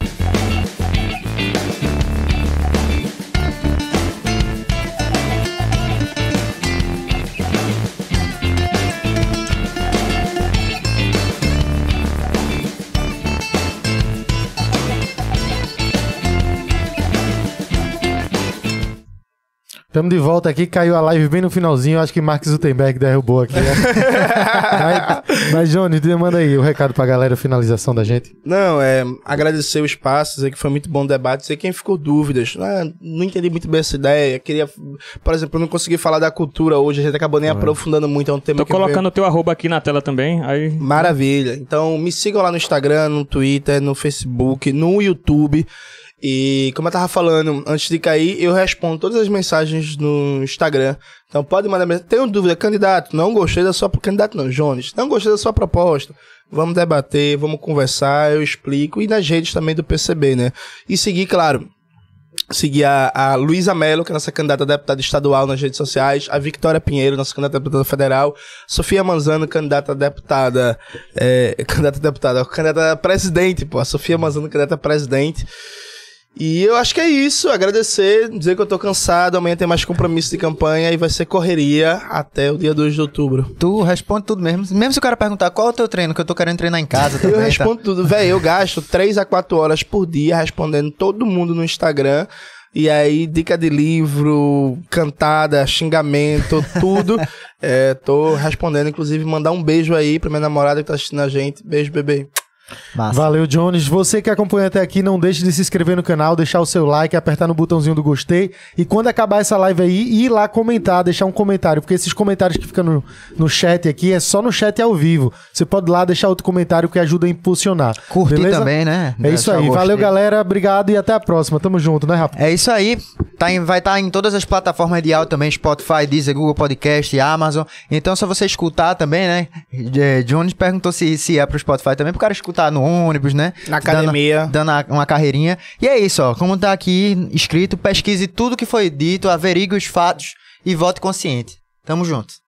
Estamos de volta aqui, caiu a live bem no finalzinho, acho que Mark Zuckerberg derrubou aqui. né? mas, mas, Jones, manda aí o recado pra galera, a finalização da gente. Não, é agradecer o espaço, dizer que foi muito bom o debate, dizer quem ficou dúvidas. Ah, não entendi muito bem essa ideia. Queria, por exemplo, eu não consegui falar da cultura hoje, a gente acabou nem aprofundando muito, é um tema Tô colocando o teu arroba aqui na tela também. Aí. Maravilha. Então me sigam lá no Instagram, no Twitter, no Facebook, no YouTube. E como eu tava falando, antes de cair, eu respondo todas as mensagens no Instagram. Então pode mandar mensagem. Tenho dúvida, candidato, não gostei da sua candidato não, Jones. Não gostei da sua proposta. Vamos debater, vamos conversar, eu explico e nas redes também do PCB, né? E seguir, claro, seguir a, a Luísa Mello, que é nossa candidata a deputada estadual nas redes sociais, a Victoria Pinheiro, nossa candidata a deputada federal, Sofia Manzano, candidata a deputada, é, candidata a deputada, candidata a presidente, pô, a Sofia Manzano, candidata a presidente. E eu acho que é isso, agradecer, dizer que eu tô cansado, amanhã tem mais compromisso de campanha e vai ser correria até o dia 2 de outubro. Tu responde tudo mesmo. Mesmo se o cara perguntar qual é o teu treino, que eu tô querendo treinar em casa também. Eu tá? respondo tudo. Véi, eu gasto 3 a 4 horas por dia respondendo todo mundo no Instagram. E aí, dica de livro, cantada, xingamento, tudo. é, tô respondendo, inclusive, mandar um beijo aí pra minha namorada que tá assistindo a gente. Beijo, bebê. Massa. Valeu, Jones. Você que acompanha até aqui, não deixe de se inscrever no canal, deixar o seu like, apertar no botãozinho do gostei. E quando acabar essa live aí, ir lá comentar, deixar um comentário. Porque esses comentários que ficam no, no chat aqui é só no chat ao vivo. Você pode ir lá deixar outro comentário que ajuda a impulsionar. Curtir Beleza? também, né? É isso aí. Valeu, galera. Obrigado e até a próxima. Tamo junto, né, rapaz? É isso aí. Tá em- vai estar em todas as plataformas de áudio também, Spotify, Deezer, Google Podcast, Amazon. Então, se você escutar também, né? É, Jones perguntou se, se é pro Spotify também, pro cara escutar no ônibus, né? Na academia. Dando, dando uma carreirinha. E é isso, ó. Como tá aqui escrito, pesquise tudo que foi dito, averigue os fatos e vote consciente. Tamo junto.